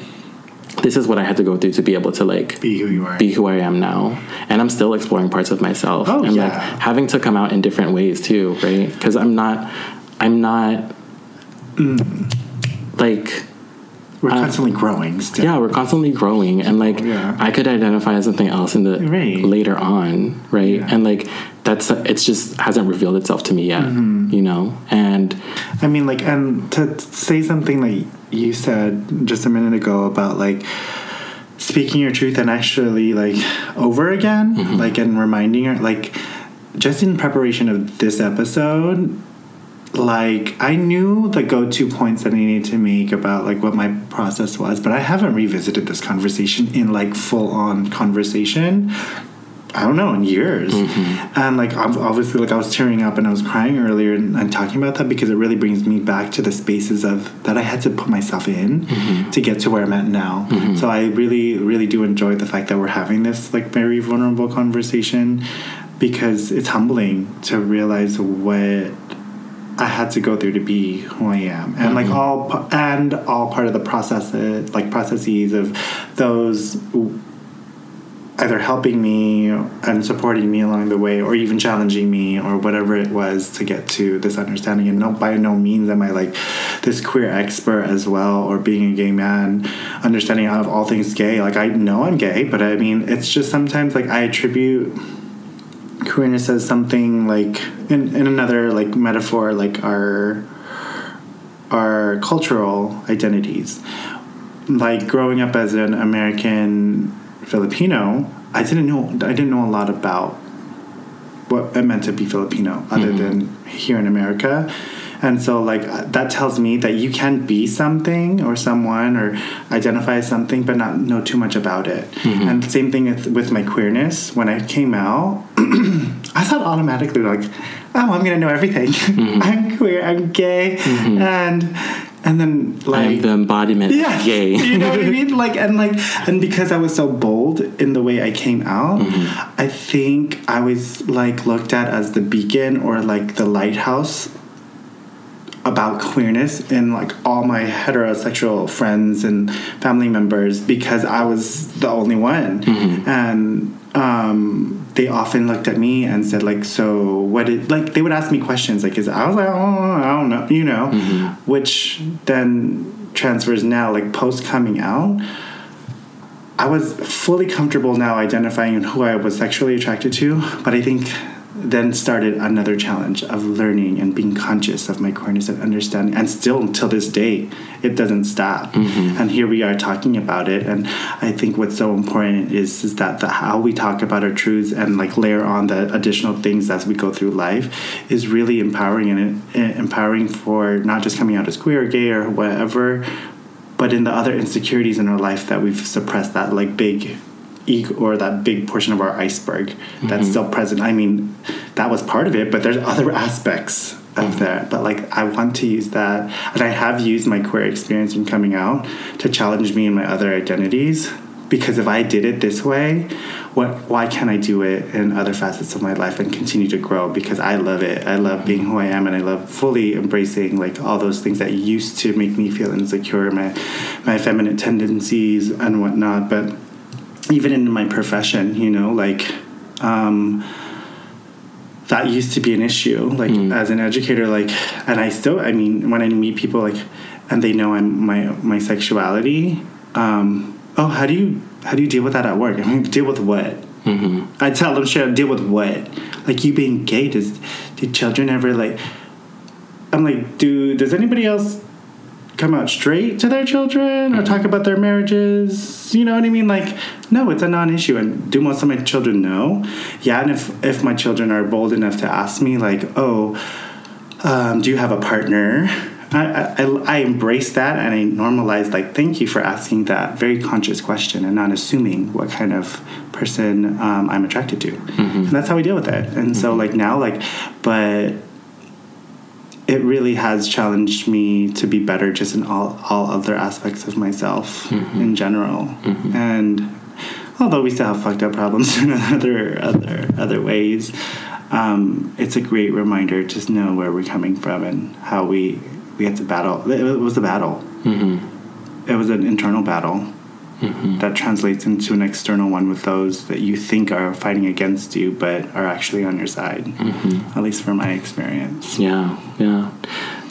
this is what I had to go through to be able to like Be who you are. be who I am now, and I'm still exploring parts of myself, Oh, and yeah. like having to come out in different ways too, right? Because I'm not, I'm not, Mm. like We're constantly growing still. yeah, we're constantly growing, and like Yeah. I could identify as something else in the Right. later on, right? Yeah. And like that's it's just hasn't revealed itself to me yet, Mm-hmm. you know, and I mean, like, and to say something like you said just a minute ago about like speaking your truth and actually like over again, Mm-hmm. like, and reminding her, like, just in preparation of this episode, like I knew the go-to points that I needed to make about like what my process was, but I haven't revisited this conversation in like full-on conversation. I don't know in years, mm-hmm. and like ob- obviously, like I was tearing up and I was crying earlier and, and talking about that because it really brings me back to the spaces of that I had to put myself in mm-hmm. to get to where I'm at now. Mm-hmm. So I really, really do enjoy the fact that we're having this like very vulnerable conversation because it's humbling to realize what I had to go through to be who I am, and like mm-hmm. all and all part of the process, like processes of those either helping me and supporting me along the way, or even challenging me, or whatever it was to get to this understanding. And no, by no means am I like this queer expert as well, or being a gay man, understanding of all things gay. Like I know I'm gay, but I mean, it's just sometimes like I attribute queerness says something like in, in another like metaphor like our our cultural identities. Like growing up as an american filipino i didn't know i didn't know a lot about what it meant to be filipino other mm-hmm. than here in america and so like uh, that tells me that you can be something or someone or identify as something but not know too much about it. Mm-hmm. And same thing with, with my queerness. When i came out i thought automatically like oh i'm gonna know everything. Mm-hmm. I'm queer i'm gay mm-hmm. and and then like the embodiment yeah, gay. you know what I mean? Like, and like, and because I was so bold in the way I came out, I think I was like looked at as the beacon or like the lighthouse about queerness in like all my heterosexual friends and family members because I was the only one, and um, they often looked at me and said like, "So what did like?" They would ask me questions like, "Is I was like, oh, I don't know," you know, which then transfers now like post coming out. I was fully comfortable now identifying who I was sexually attracted to, but I think then started another challenge of learning and being conscious of my queerness and understanding. And still until this day, it doesn't stop. Mm-hmm. And here we are talking about it. And I think what's so important is, is that the, how we talk about our truths and like layer on the additional things as we go through life is really empowering and empowering for not just coming out as queer or gay or whatever, but in the other insecurities in our life that we've suppressed that like big or that big portion of our iceberg that's mm-hmm. still present. I mean that was part of it but there's other aspects of mm-hmm. that. But like i want to use that. And i have used my queer experience in coming out to challenge me and my other identities because if i did it this way what why can't i do it in other facets of my life and continue to grow? Because i love it. I love being who i am and i love fully embracing like all those things that used to make me feel insecure my my feminine tendencies and whatnot. But even in my profession you know like um that used to be an issue like as an educator like and i still i mean when i meet people like and they know i'm my my sexuality um oh how do you how do you deal with that at work? I mean deal with what? Mm-hmm. i tell them shit deal with what? Like you being gay does do children ever like i'm like do does anybody else come out straight to their children or talk about their marriages. You know what i mean? Like no it's a non-issue. And do most of my children know? Yeah and if if my children are bold enough to ask me like oh um, do you have a partner? I, I, I embrace that and I normalize like thank you for asking that very conscious question and not assuming what kind of person um, I'm attracted to. And that's how we deal with it. And so like now like but it really has challenged me to be better just in all, all other aspects of myself in general and although we still have fucked up problems in other other other ways, um, it's a great reminder to know where we're coming from and how we we had to battle. It was a battle. Mm-hmm. It was an internal battle Mm-hmm. that translates into an external one with those that you think are fighting against you, but are actually on your side. Mm-hmm. At least from my experience. Yeah, yeah.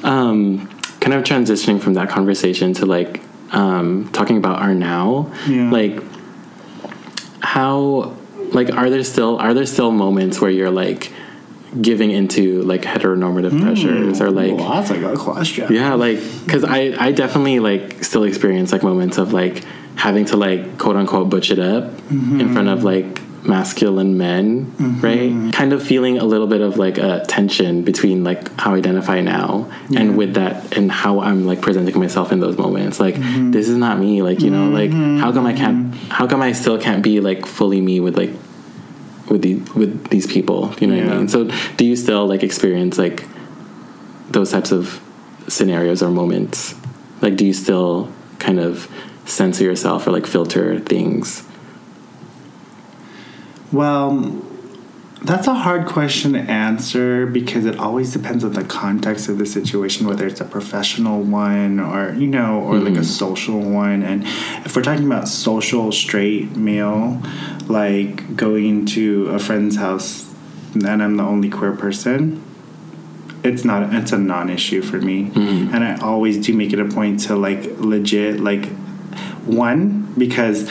Um, kind of transitioning from that conversation to like um, talking about our now. Yeah. Like, how, like, are there still are there still moments where you're like giving into like heteronormative pressures or like Well, that's a good question. yeah like because i i definitely like still experience like moments of like having to like quote unquote butch it up in mm-hmm. front of like masculine men mm-hmm. right? Kind of feeling a little bit of like a tension between like how i identify now and with that and how i'm like presenting myself in those moments. Like mm-hmm. this is not me like you know like how come i can't how come i still can't be like fully me with like with the with these people? You know what i mean? So do you still like experience like those types of scenarios or moments? Like do you still kind of censor yourself or like filter things? Well, um, that's a hard question to answer because it always depends on the context of the situation, whether it's a professional one or, you know, or like a mm-hmm. social one. And if we're talking about social straight male, like going to a friend's house and I'm the only queer person, it's not it's a non-issue for me. Mm-hmm. And i always do make it a point to like legit like one because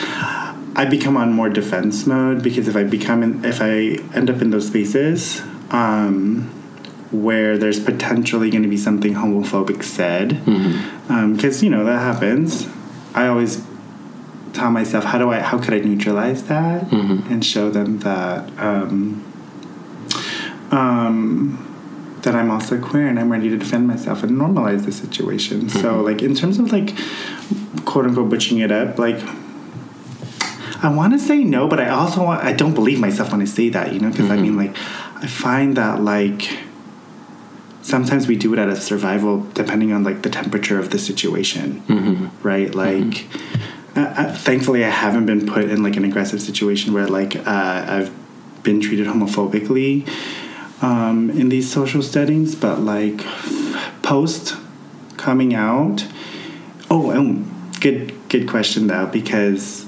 i become on more defense mode because if i become in, if i end up in those spaces um where there's potentially going to be something homophobic said because you know that happens. I always tell myself how do i how could i neutralize that? And show them that um um that I'm also queer and I'm ready to defend myself and normalize the situation. So, like, in terms of like, quote unquote, butching it up, like, I want to say no, but I also want, I don't believe myself when I say that, you know, because I mean, like, I find that like sometimes we do it out of survival, depending on like the temperature of the situation, right? Like, uh, uh, thankfully, I haven't been put in like an aggressive situation where like uh, I've been treated homophobically um, in these social settings, but like post coming out. Oh, um, good good question though because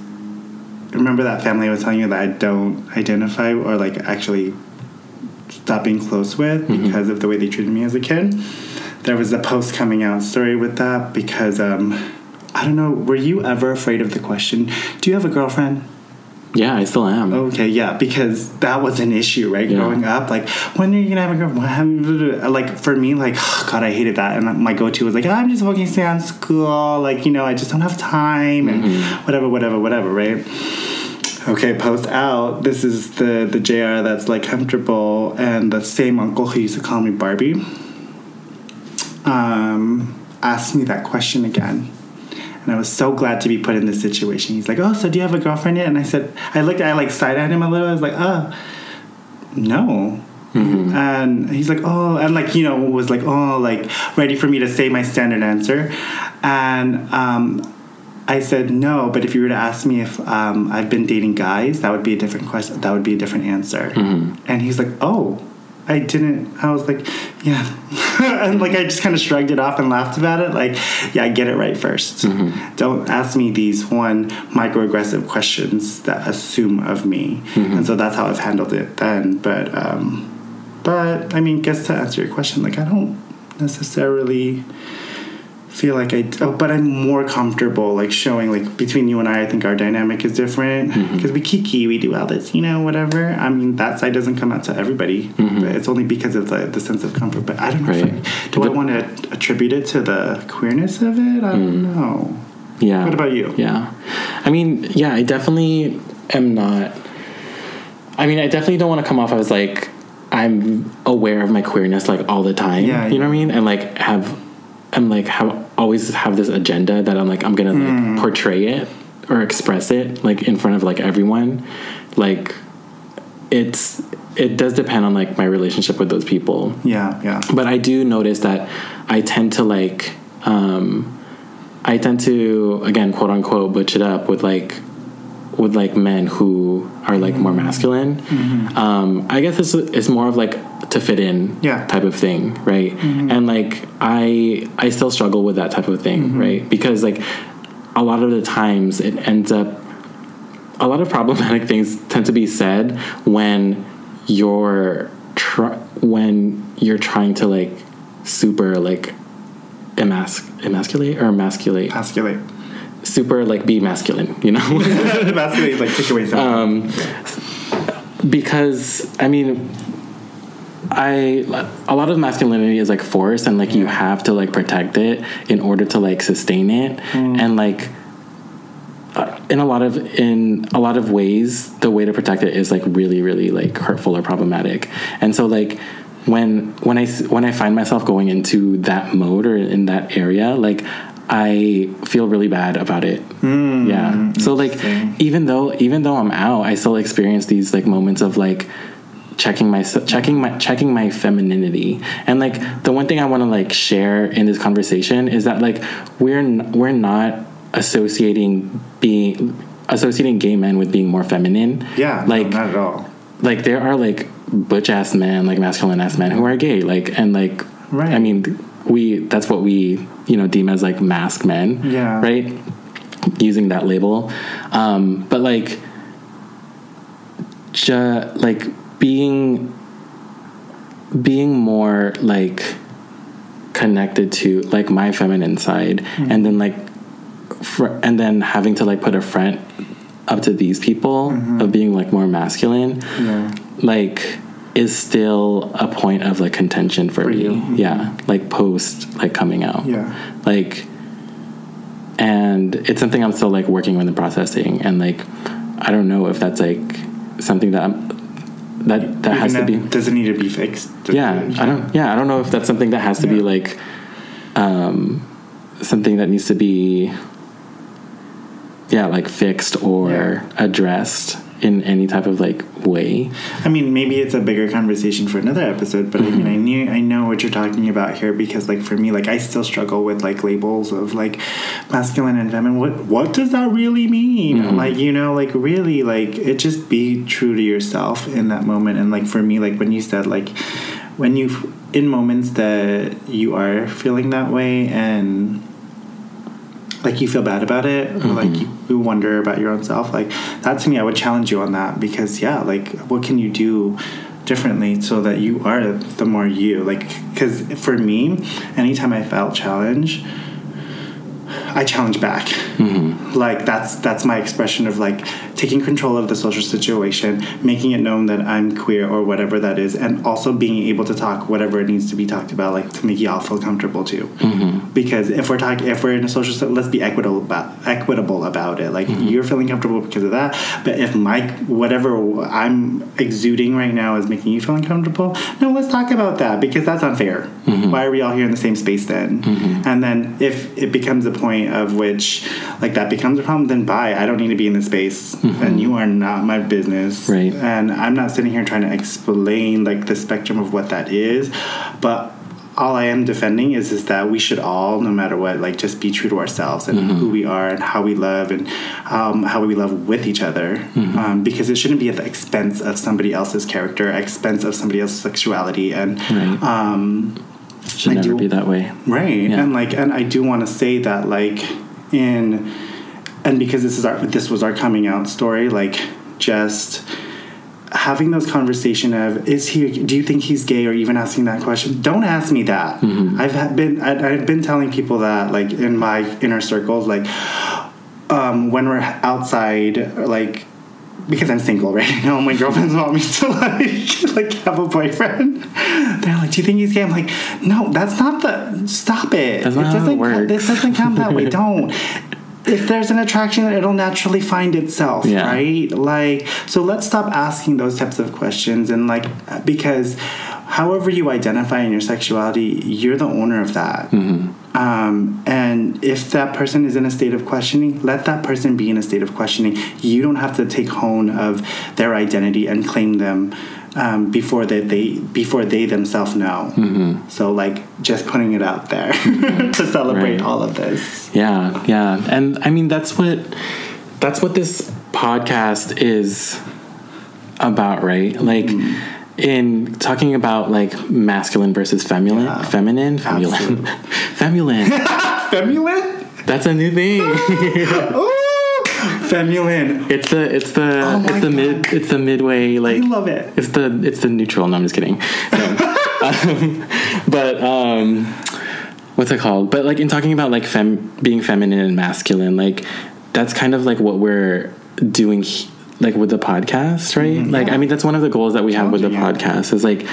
remember that family I was telling you that I don't identify or like actually stop being close with because of the way they treated me as a kid. There was a post coming out story with that because um, I don't know. Were you ever afraid of the question? Do you have a girlfriend? Yeah i still am Okay, yeah, because that was an issue, right? Yeah. Growing up, like, when are you gonna have a girlfriend? Like, for me, like, God, I hated that. And my go to was like, I'm just focusing on school. Like, you know, I just don't have time and whatever, whatever, whatever, right? Okay, post out. This is the the JR that's like comfortable, and the same uncle who used to call me Barbie um, asked me that question again. And I was so glad to be put in this situation. He's like, "Oh, so do you have a girlfriend yet?" And I said, I looked, I like side eyed him a little. I was like, "Oh, no." And he's like, "Oh," and like you know, was like, "Oh," like ready for me to say my standard answer. And um, I said no, but if you were to ask me if um, I've been dating guys, that would be a different question. That would be a different answer. And he's like, "Oh." I didn't. I was like, yeah, and like I just kind of shrugged it off and laughed about it. Like, yeah, get it right 1st Don't ask me these one microaggressive questions that assume of me. And so that's how I've handled it then. But, um, but I mean, guess to answer your question, like I don't necessarily feel like I. Oh, but I'm more comfortable like showing like between you and I. I think our dynamic is different mm-hmm. because we kiki, we do all this, you know, whatever. I mean, that side doesn't come out to everybody. Mm-hmm. But it's only because of the, the sense of comfort. But I don't know. Right. If I, do I want to attribute it to the queerness of it? I don't mm. know. yeah What about you? yeah i mean yeah i definitely am not i mean i definitely don't want to come off as like i'm aware of my queerness like all the time Yeah, you know what i mean and like have i'm like have always have this agenda that i'm like i'm gonna like portray it or express it like in front of like everyone. Like it's it does depend on like my relationship with those people. Yeah, yeah. but I do notice that I tend to like um I tend to again quote unquote butch it up with like with like men who are like more mm-hmm. masculine. Mm-hmm. Um, I guess it's it's more of like to fit in Yeah. type of thing, right? Mm-hmm. And like I I still struggle with that type of thing, right? Because like a lot of the times it ends up a lot of problematic things tend to be said when you're tr- when you're trying to like super like emas- emasculate or emasculate Emasculate. Super like be masculine you know? Emasculate is like take away something. because i mean i a lot of masculinity is like force and like you have to like protect it in order to like sustain it. And like uh, in a lot of in a lot of ways the way to protect it is like really really like hurtful or problematic. And so like when when I when i find myself going into that mode or in that area like i feel really bad about it. Hmm, yeah. So like even though even though i'm out i still experience these like moments of like checking my checking my checking my femininity. And like the one thing i want to like share in this conversation is that like we're n- we're not associating being associating gay men with being more feminine. Yeah, like no, not at all. like there are like butch ass men like masculine ass men who are gay like and like Right. i mean we that's what we you know deem as like masc men Yeah. right using that label um but like ju- like being being more like connected to like my feminine side and then like fr- and then having to like put a front up to these people of being like more masculine Yeah. like is still a point of like contention for, For me you. Yeah like post like coming out Yeah. like and it's something i'm still like working on the processing and like i don't know if that's like something that I'm, that that has to be Does it need to be fixed? Yeah i don't yeah i don't know if that's something that has to be like um something that needs to be yeah like fixed or Yeah. addressed in any type of like way I mean, maybe it's a bigger conversation for another episode, but I mean, I mm-hmm. knew I know what you're talking about here because, like, for me, like, I still struggle with like labels of like masculine and feminine. What what does that really mean? Mm-hmm. Like, you know, like really, like it just be true to yourself in that moment. And like for me, like when you said like when you in moments that you are feeling that way and like you feel bad about it or like you, you wonder about your own self like that to me i would challenge you on that because yeah like what can you do differently so that you are the more you? Like because for me anytime i felt challenge i challenge back. Mm-hmm. Like that's that's my expression of like taking control of the social situation making it known that i'm queer or whatever that is and also being able to talk whatever it needs to be talked about like to make y'all feel comfortable too. Mm-hmm. Because if we're talking if we're in a social set let's be equitable about equitable about it. Like mm-hmm. you're feeling comfortable because of that but if my whatever i'm exuding right now is making you feel uncomfortable no let's talk about that because that's unfair. Why are we all here in the same space then? And then if it becomes a point of which like that becomes a problem then bye i don't need to be in this space. And you are not my business. Right. and i'm not sitting here trying to explain like the spectrum of what that is. But all I am defending is is that we should all, no matter what, like just be true to ourselves and who we are and how we love and um, how we love with each other, um, because it shouldn't be at the expense of somebody else's character, expense of somebody else's sexuality, and Right. um, should I never do- be that way. Right Yeah. and like and i do want to say that like in and because this is our this was our coming out story like just having those conversation of is he do you think he's gay or even asking that question? Don't ask me that. I've been i've been telling people that like in my inner circles like um, when we're outside like because I'm single right now, my girlfriends want me to like like have a boyfriend. They're like, "Do you think he's gay?" I'm like, "No, that's not the. Stop it. That's it doesn't. works." This doesn't come that way. Don't." If there's an attraction, it'll naturally find itself, Yeah. right? Like, so let's stop asking those types of questions and like, because however you identify in your sexuality, you're the owner of that. Mm-hmm. Um, and if that person is in a state of questioning, let that person be in a state of questioning. You don't have to take hone of their identity and claim them um, before they, they before they themselves know. So like just putting it out there to celebrate Right. all of this. Yeah, yeah, and I mean that's what that's what this podcast is about, right? Like Mm-hmm. In talking about like masculine versus feminine, Yeah. feminine, feminine, feminine. Feminine? That's a new thing. Feminine. it's the it's the Oh it's the mid it's the midway like I love it. It's the it's the neutral. No, I'm just kidding. No. um, but um, what's it called? But like in talking about like fem being feminine and masculine, like that's kind of like what we're doing. he- Like with the podcast, right? like, yeah. I mean, that's one of the goals that we have with the podcast is like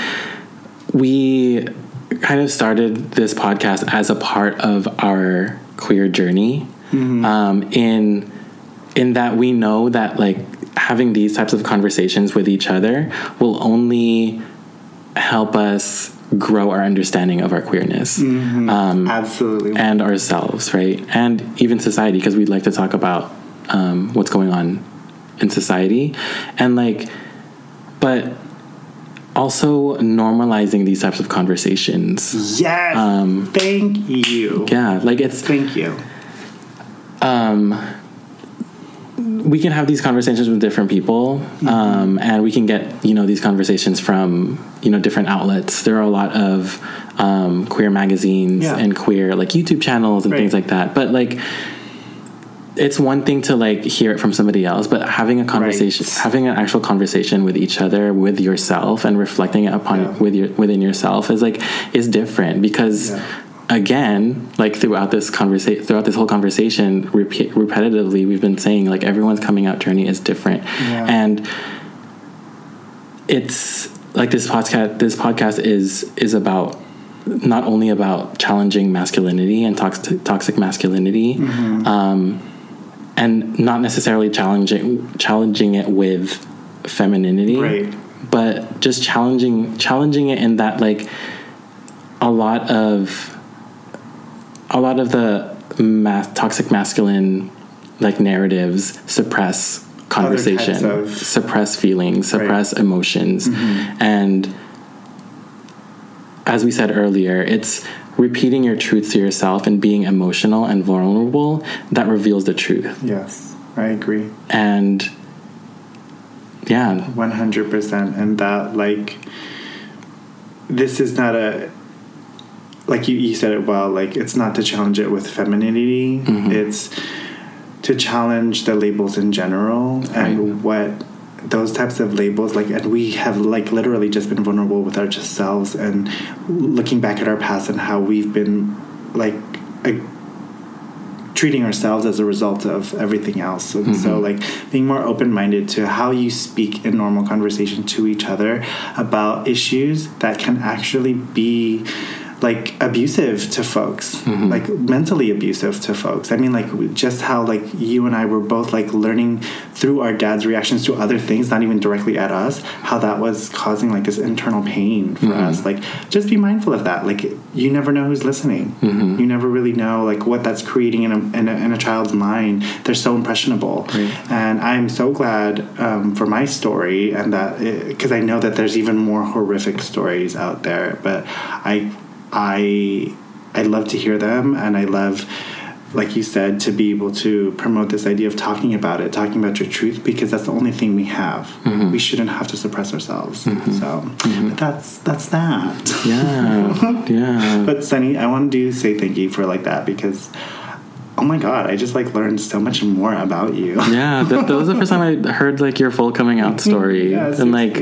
we kind of started this podcast as a part of our queer journey um, in in that we know that like having these types of conversations with each other will only help us grow our understanding of our queerness um, Absolutely. and ourselves right and even society because we'd like to talk about um, what's going on in society and like but also normalizing these types of conversations yes. um, Thank you. yeah like it's Thank you. um, we can have these conversations with different people, um, and we can get you know these conversations from you know different outlets. There are a lot of um, queer magazines Yeah. and queer like YouTube channels and things like that. But like, it's one thing to like hear it from somebody else, but having a conversation, Right. having an actual conversation with each other, with yourself, and reflecting it upon Yeah. with your within yourself is like is different because Yeah. again, like throughout this conversation, throughout this whole conversation, repeat, repetitively, we've been saying like everyone's coming out journey is different, Yeah. and it's like this podcast. This podcast is is about not only about challenging masculinity and toxic toxic masculinity, Mm-hmm. um, and not necessarily challenging challenging it with femininity, Right. but just challenging challenging it in that like a lot of a lot of the toxic masculine like narratives suppress conversation of- suppress feelings Right. suppress emotions mm-hmm. and as we said earlier it's repeating your truth to yourself and being emotional and vulnerable that reveals the truth. Yes. I agree. and yeah. 100% and that like this is not a like you, you said it well like it's not to challenge it with femininity. Mm-hmm. It's to challenge the labels in general and what those types of labels like and we have like literally just been vulnerable with our just selves and looking back at our past and how we've been like a, treating ourselves as a result of everything else. And so, mm-hmm. like, being more open minded to how you speak in normal conversation to each other about issues that can actually be like abusive to folks. Mm-hmm. Like mentally abusive to folks. I mean like just how like you and i were both like learning through our dad's reactions to other things not even directly at us how that was causing like this internal pain for mm-hmm. us. Like just be mindful of that. Like you never know who's listening. Mm-hmm. You never really know like what that's creating in a, in a, in a child's mind. They're so impressionable. And i'm so glad um, for my story and that because i know that there's even more horrific stories out there but i i i love to hear them and i love like you said to be able to promote this idea of talking about it talking about your truth because that's the only thing we have. Mm-hmm. We shouldn't have to suppress ourselves. Mm-hmm. So mm-hmm. but that's that's that. Yeah. Yeah. But Sunny, I wanted to do say thank you for like that because oh my god, I just like learned so much more about you. yeah that, that was the first time i heard like your full coming out story. Yeah, and like.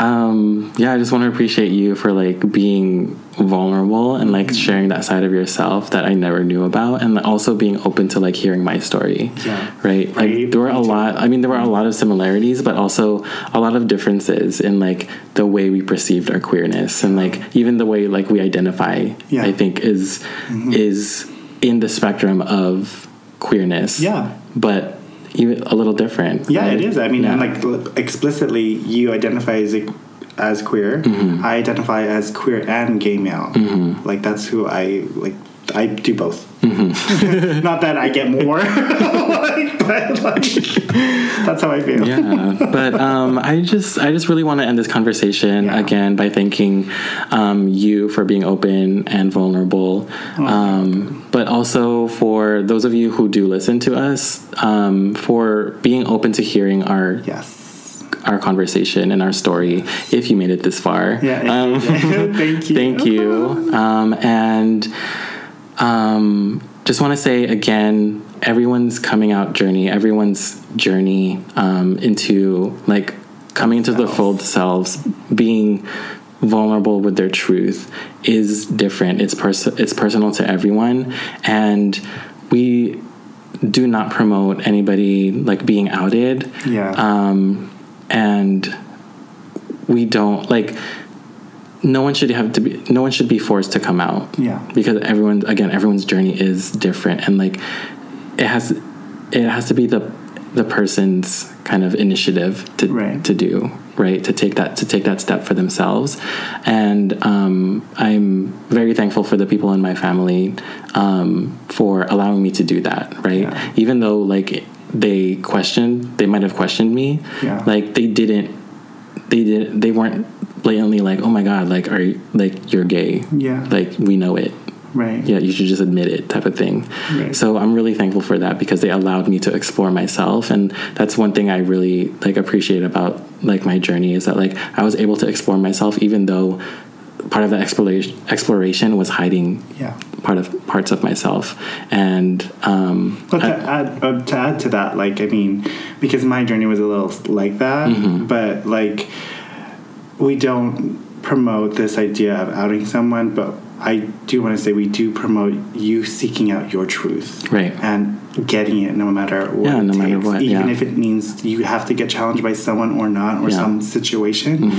Um yeah i just want to appreciate you for like being vulnerable and like sharing that side of yourself that i never knew about and also being open to like hearing my story. Yeah. right? Like there were a lot i mean there were a lot of similarities but also a lot of differences in like the way we perceived our queerness and like even the way like we identify Yeah. i think is is in the spectrum of queerness. Yeah. but even a little different yeah, right? it is. I mean, Yeah. and like explicitly, you identify as a, as queer. Mm-hmm. I identify as queer and gay male. Like that's who I like I do both. Mm-hmm. Not that I get more, like, but like, that's how I feel. yeah but um, i just i just really want to end this conversation Yeah. again by thanking um, you for being open and vulnerable Oh, um, but also for those of you who do listen to us um, for being open to hearing our Yes. our conversation and our story if you made it this far Yeah. um, Thank you. Thank you. Um, and um, just want to say again, everyone's coming out journey, everyone's journey um, into like coming into the full selves, being vulnerable with their truth is different. It's pers- it's personal to everyone, and we do not promote anybody like being outed Yeah. um, and we don't like no one should have to be no one should be forced to come out Yeah. because everyone again everyone's journey is different and like it has it has to be the the person's kind of initiative to Right. to do right to take that to take that step for themselves and um, i'm very thankful for the people in my family um, for allowing me to do that right Yeah. even though like they questioned they might have questioned me Yeah. like they didn't they did they weren't blatantly like oh my god like are you like you're gay Yeah. like we know it Right. yeah you should just admit it type of thing Right. so i'm really thankful for that because they allowed me to explore myself and that's one thing i really like appreciate about like my journey is that like i was able to explore myself even though part of the exploration exploration was hiding Yeah. part of parts of myself and um But to I- add, uh, to add to that, like I mean, because my journey was a little like that, Mm-hmm. but like we don't promote this idea of outing someone, but I do want to say we do promote you seeking out your truth, Right. and getting it no matter what. Yeah, it no matter takes, what, even yeah. if it means you have to get challenged by someone or not, or Yeah. Mm-hmm. some situation.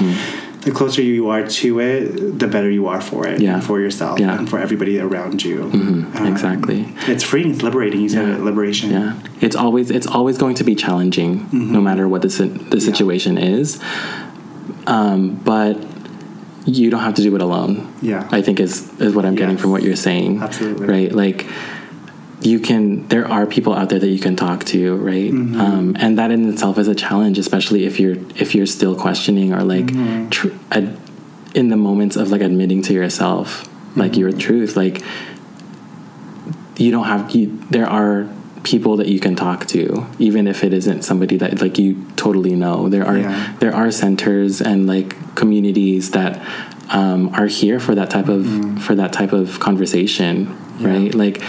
The closer you are to it, the better you are for it, Yeah. for yourself, Yeah. and for everybody around you. Mhm, Um, exactly. it's freeing. It's liberating. You said it, liberation. Yeah, it's always it's always going to be challenging, no matter what the the situation is. Um, but you don't have to do it alone. Yeah. I think is is what I'm getting from what you're saying. Absolutely. right. Like you can there are people out there that you can talk to right Mm-hmm. um, and that in itself is a challenge especially if you're if you're still questioning or like Mm-hmm. tr- ad- in the moments of like admitting to yourself like Mm-hmm. your truth like you don't have you there are people that you can talk to even if it isn't somebody that like you totally know there are Yeah. there are centers and like communities that um, are here for that type of for that type of conversation Mm-hmm. Yeah. right like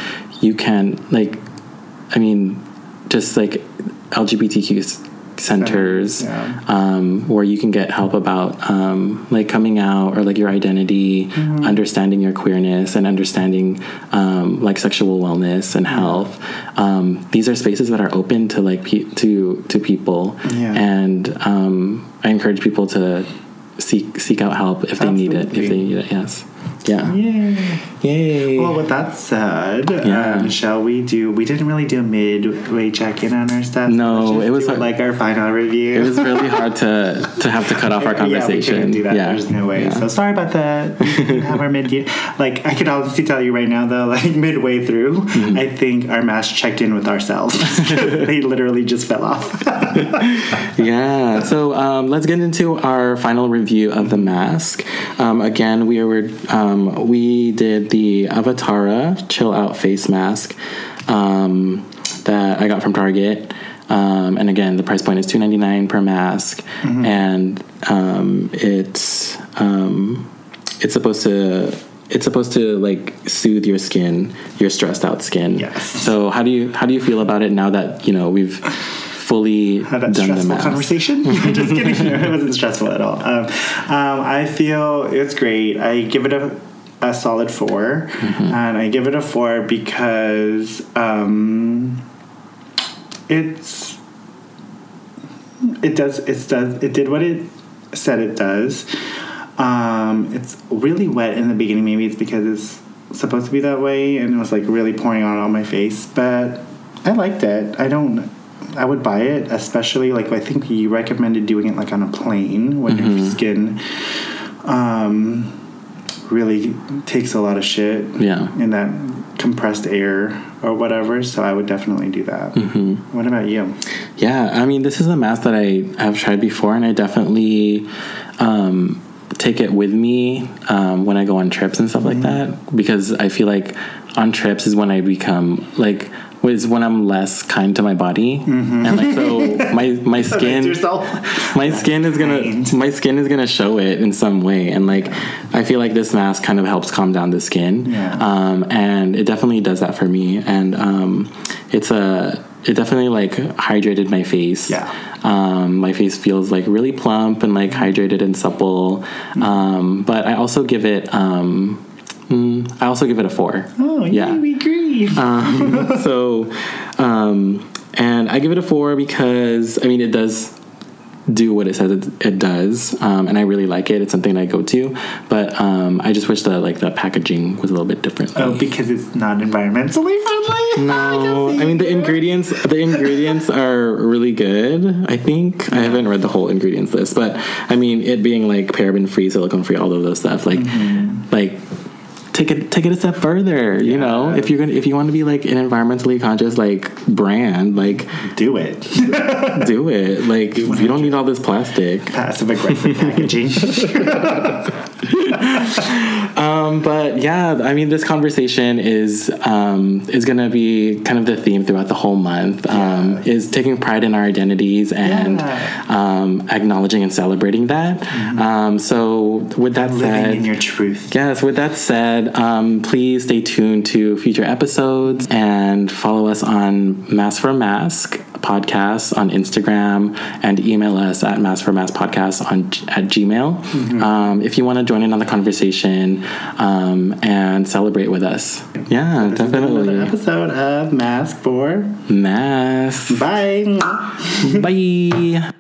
you can like i mean just like lgbtq centers Yeah. um, where you can get help about um, like coming out or like your identity, Mm-hmm. understanding your queerness, and understanding um, like sexual wellness and health. Um, these are spaces that are open to like pe- to to people, Yeah. and um, I encourage people to seek seek out help if they need it. If they need it, yes, yeah, Yay. yay. Well, with that said, Yeah. um, shall we do? We didn't really do a midway check in on our stuff. No, it was hard- like our final review. it was really hard to to have to cut off our Yeah, we conversation. do that. There's no way. yeah. So sorry about that. We didn't have our mid Like I could honestly tell you right now, though, like midway through, Mm-hmm. I think our mask checked in with ourselves. they literally just fell off. yeah. So um, let's get into our final review of the mask. Um, again, we were um, we did the Avatara Chill Out face mask um, that I got from Target. Um, and again, the price point is two ninety nine per mask, and um, it's um, it's supposed to it's supposed to like soothe your skin, your stressed out skin. Yes. So how do you how do you feel about it now that you know we've fully had that done the stressful conversation. Just kidding. It wasn't stressful at all. Um, um, I feel it's great. I give it a, a solid 4 and I give it a four because um, it's it does it does it did what it said it does. Um, it's really wet in the beginning. Maybe it's because it's supposed to be that way, and it was like really pouring on on my face. But I liked it. I don't. I would buy it, especially like I think you recommended doing it like on a plane when your skin um, really takes a lot of shit Yeah. in that compressed air or whatever. So I would definitely do that. Mm-hmm. What about you? Yeah, I mean, this is a mask that I have tried before, and I definitely um, take it with me um, when I go on trips and stuff like that because I feel like on trips is when I become like is when I'm less kind to my body, and like so my my skin my skin is gonna my skin is gonna show it in some way, and like I feel like this mask kind of helps calm down the skin, Yeah. um, and it definitely does that for me, and um, it's a it definitely like hydrated my face. Yeah. Um, my face feels like really plump and like hydrated and supple, um, but I also give it. Um, mm, I also give it a four. Oh, yeah, Yeah. we agree. Um, so, um, and I give it a four because I mean it does do what it says it, it does, um, and I really like it. It's something I go to, but um, I just wish that like the packaging was a little bit different. oh, because it's not environmentally friendly. no, I mean the ingredients. The ingredients are really good. I think I haven't read the whole ingredients list, but I mean it being like paraben free, silicone free, all of those stuff. Like, like take it take it a step further. You know, if you're gonna if you want to be like an environmentally conscious like brand, like Do it. do it. Like you don't need all this plastic. Passive aggressive packaging. Um, but yeah, I mean, this conversation is um, is going to be kind of the theme throughout the whole month. Um, Yeah. Is taking pride in our identities and Yeah. um, acknowledging and celebrating that. Um, so, with that Living said, in your truth. Yes, with that said, um, please stay tuned to future episodes and follow us on Mask for Mask podcast on Instagram and email us at mask for mask podcast on at Gmail um, if you want to join in on the conversation um, and celebrate with us. Yeah, This been Another definitely. episode of Mask for Mask. Bye. Bye.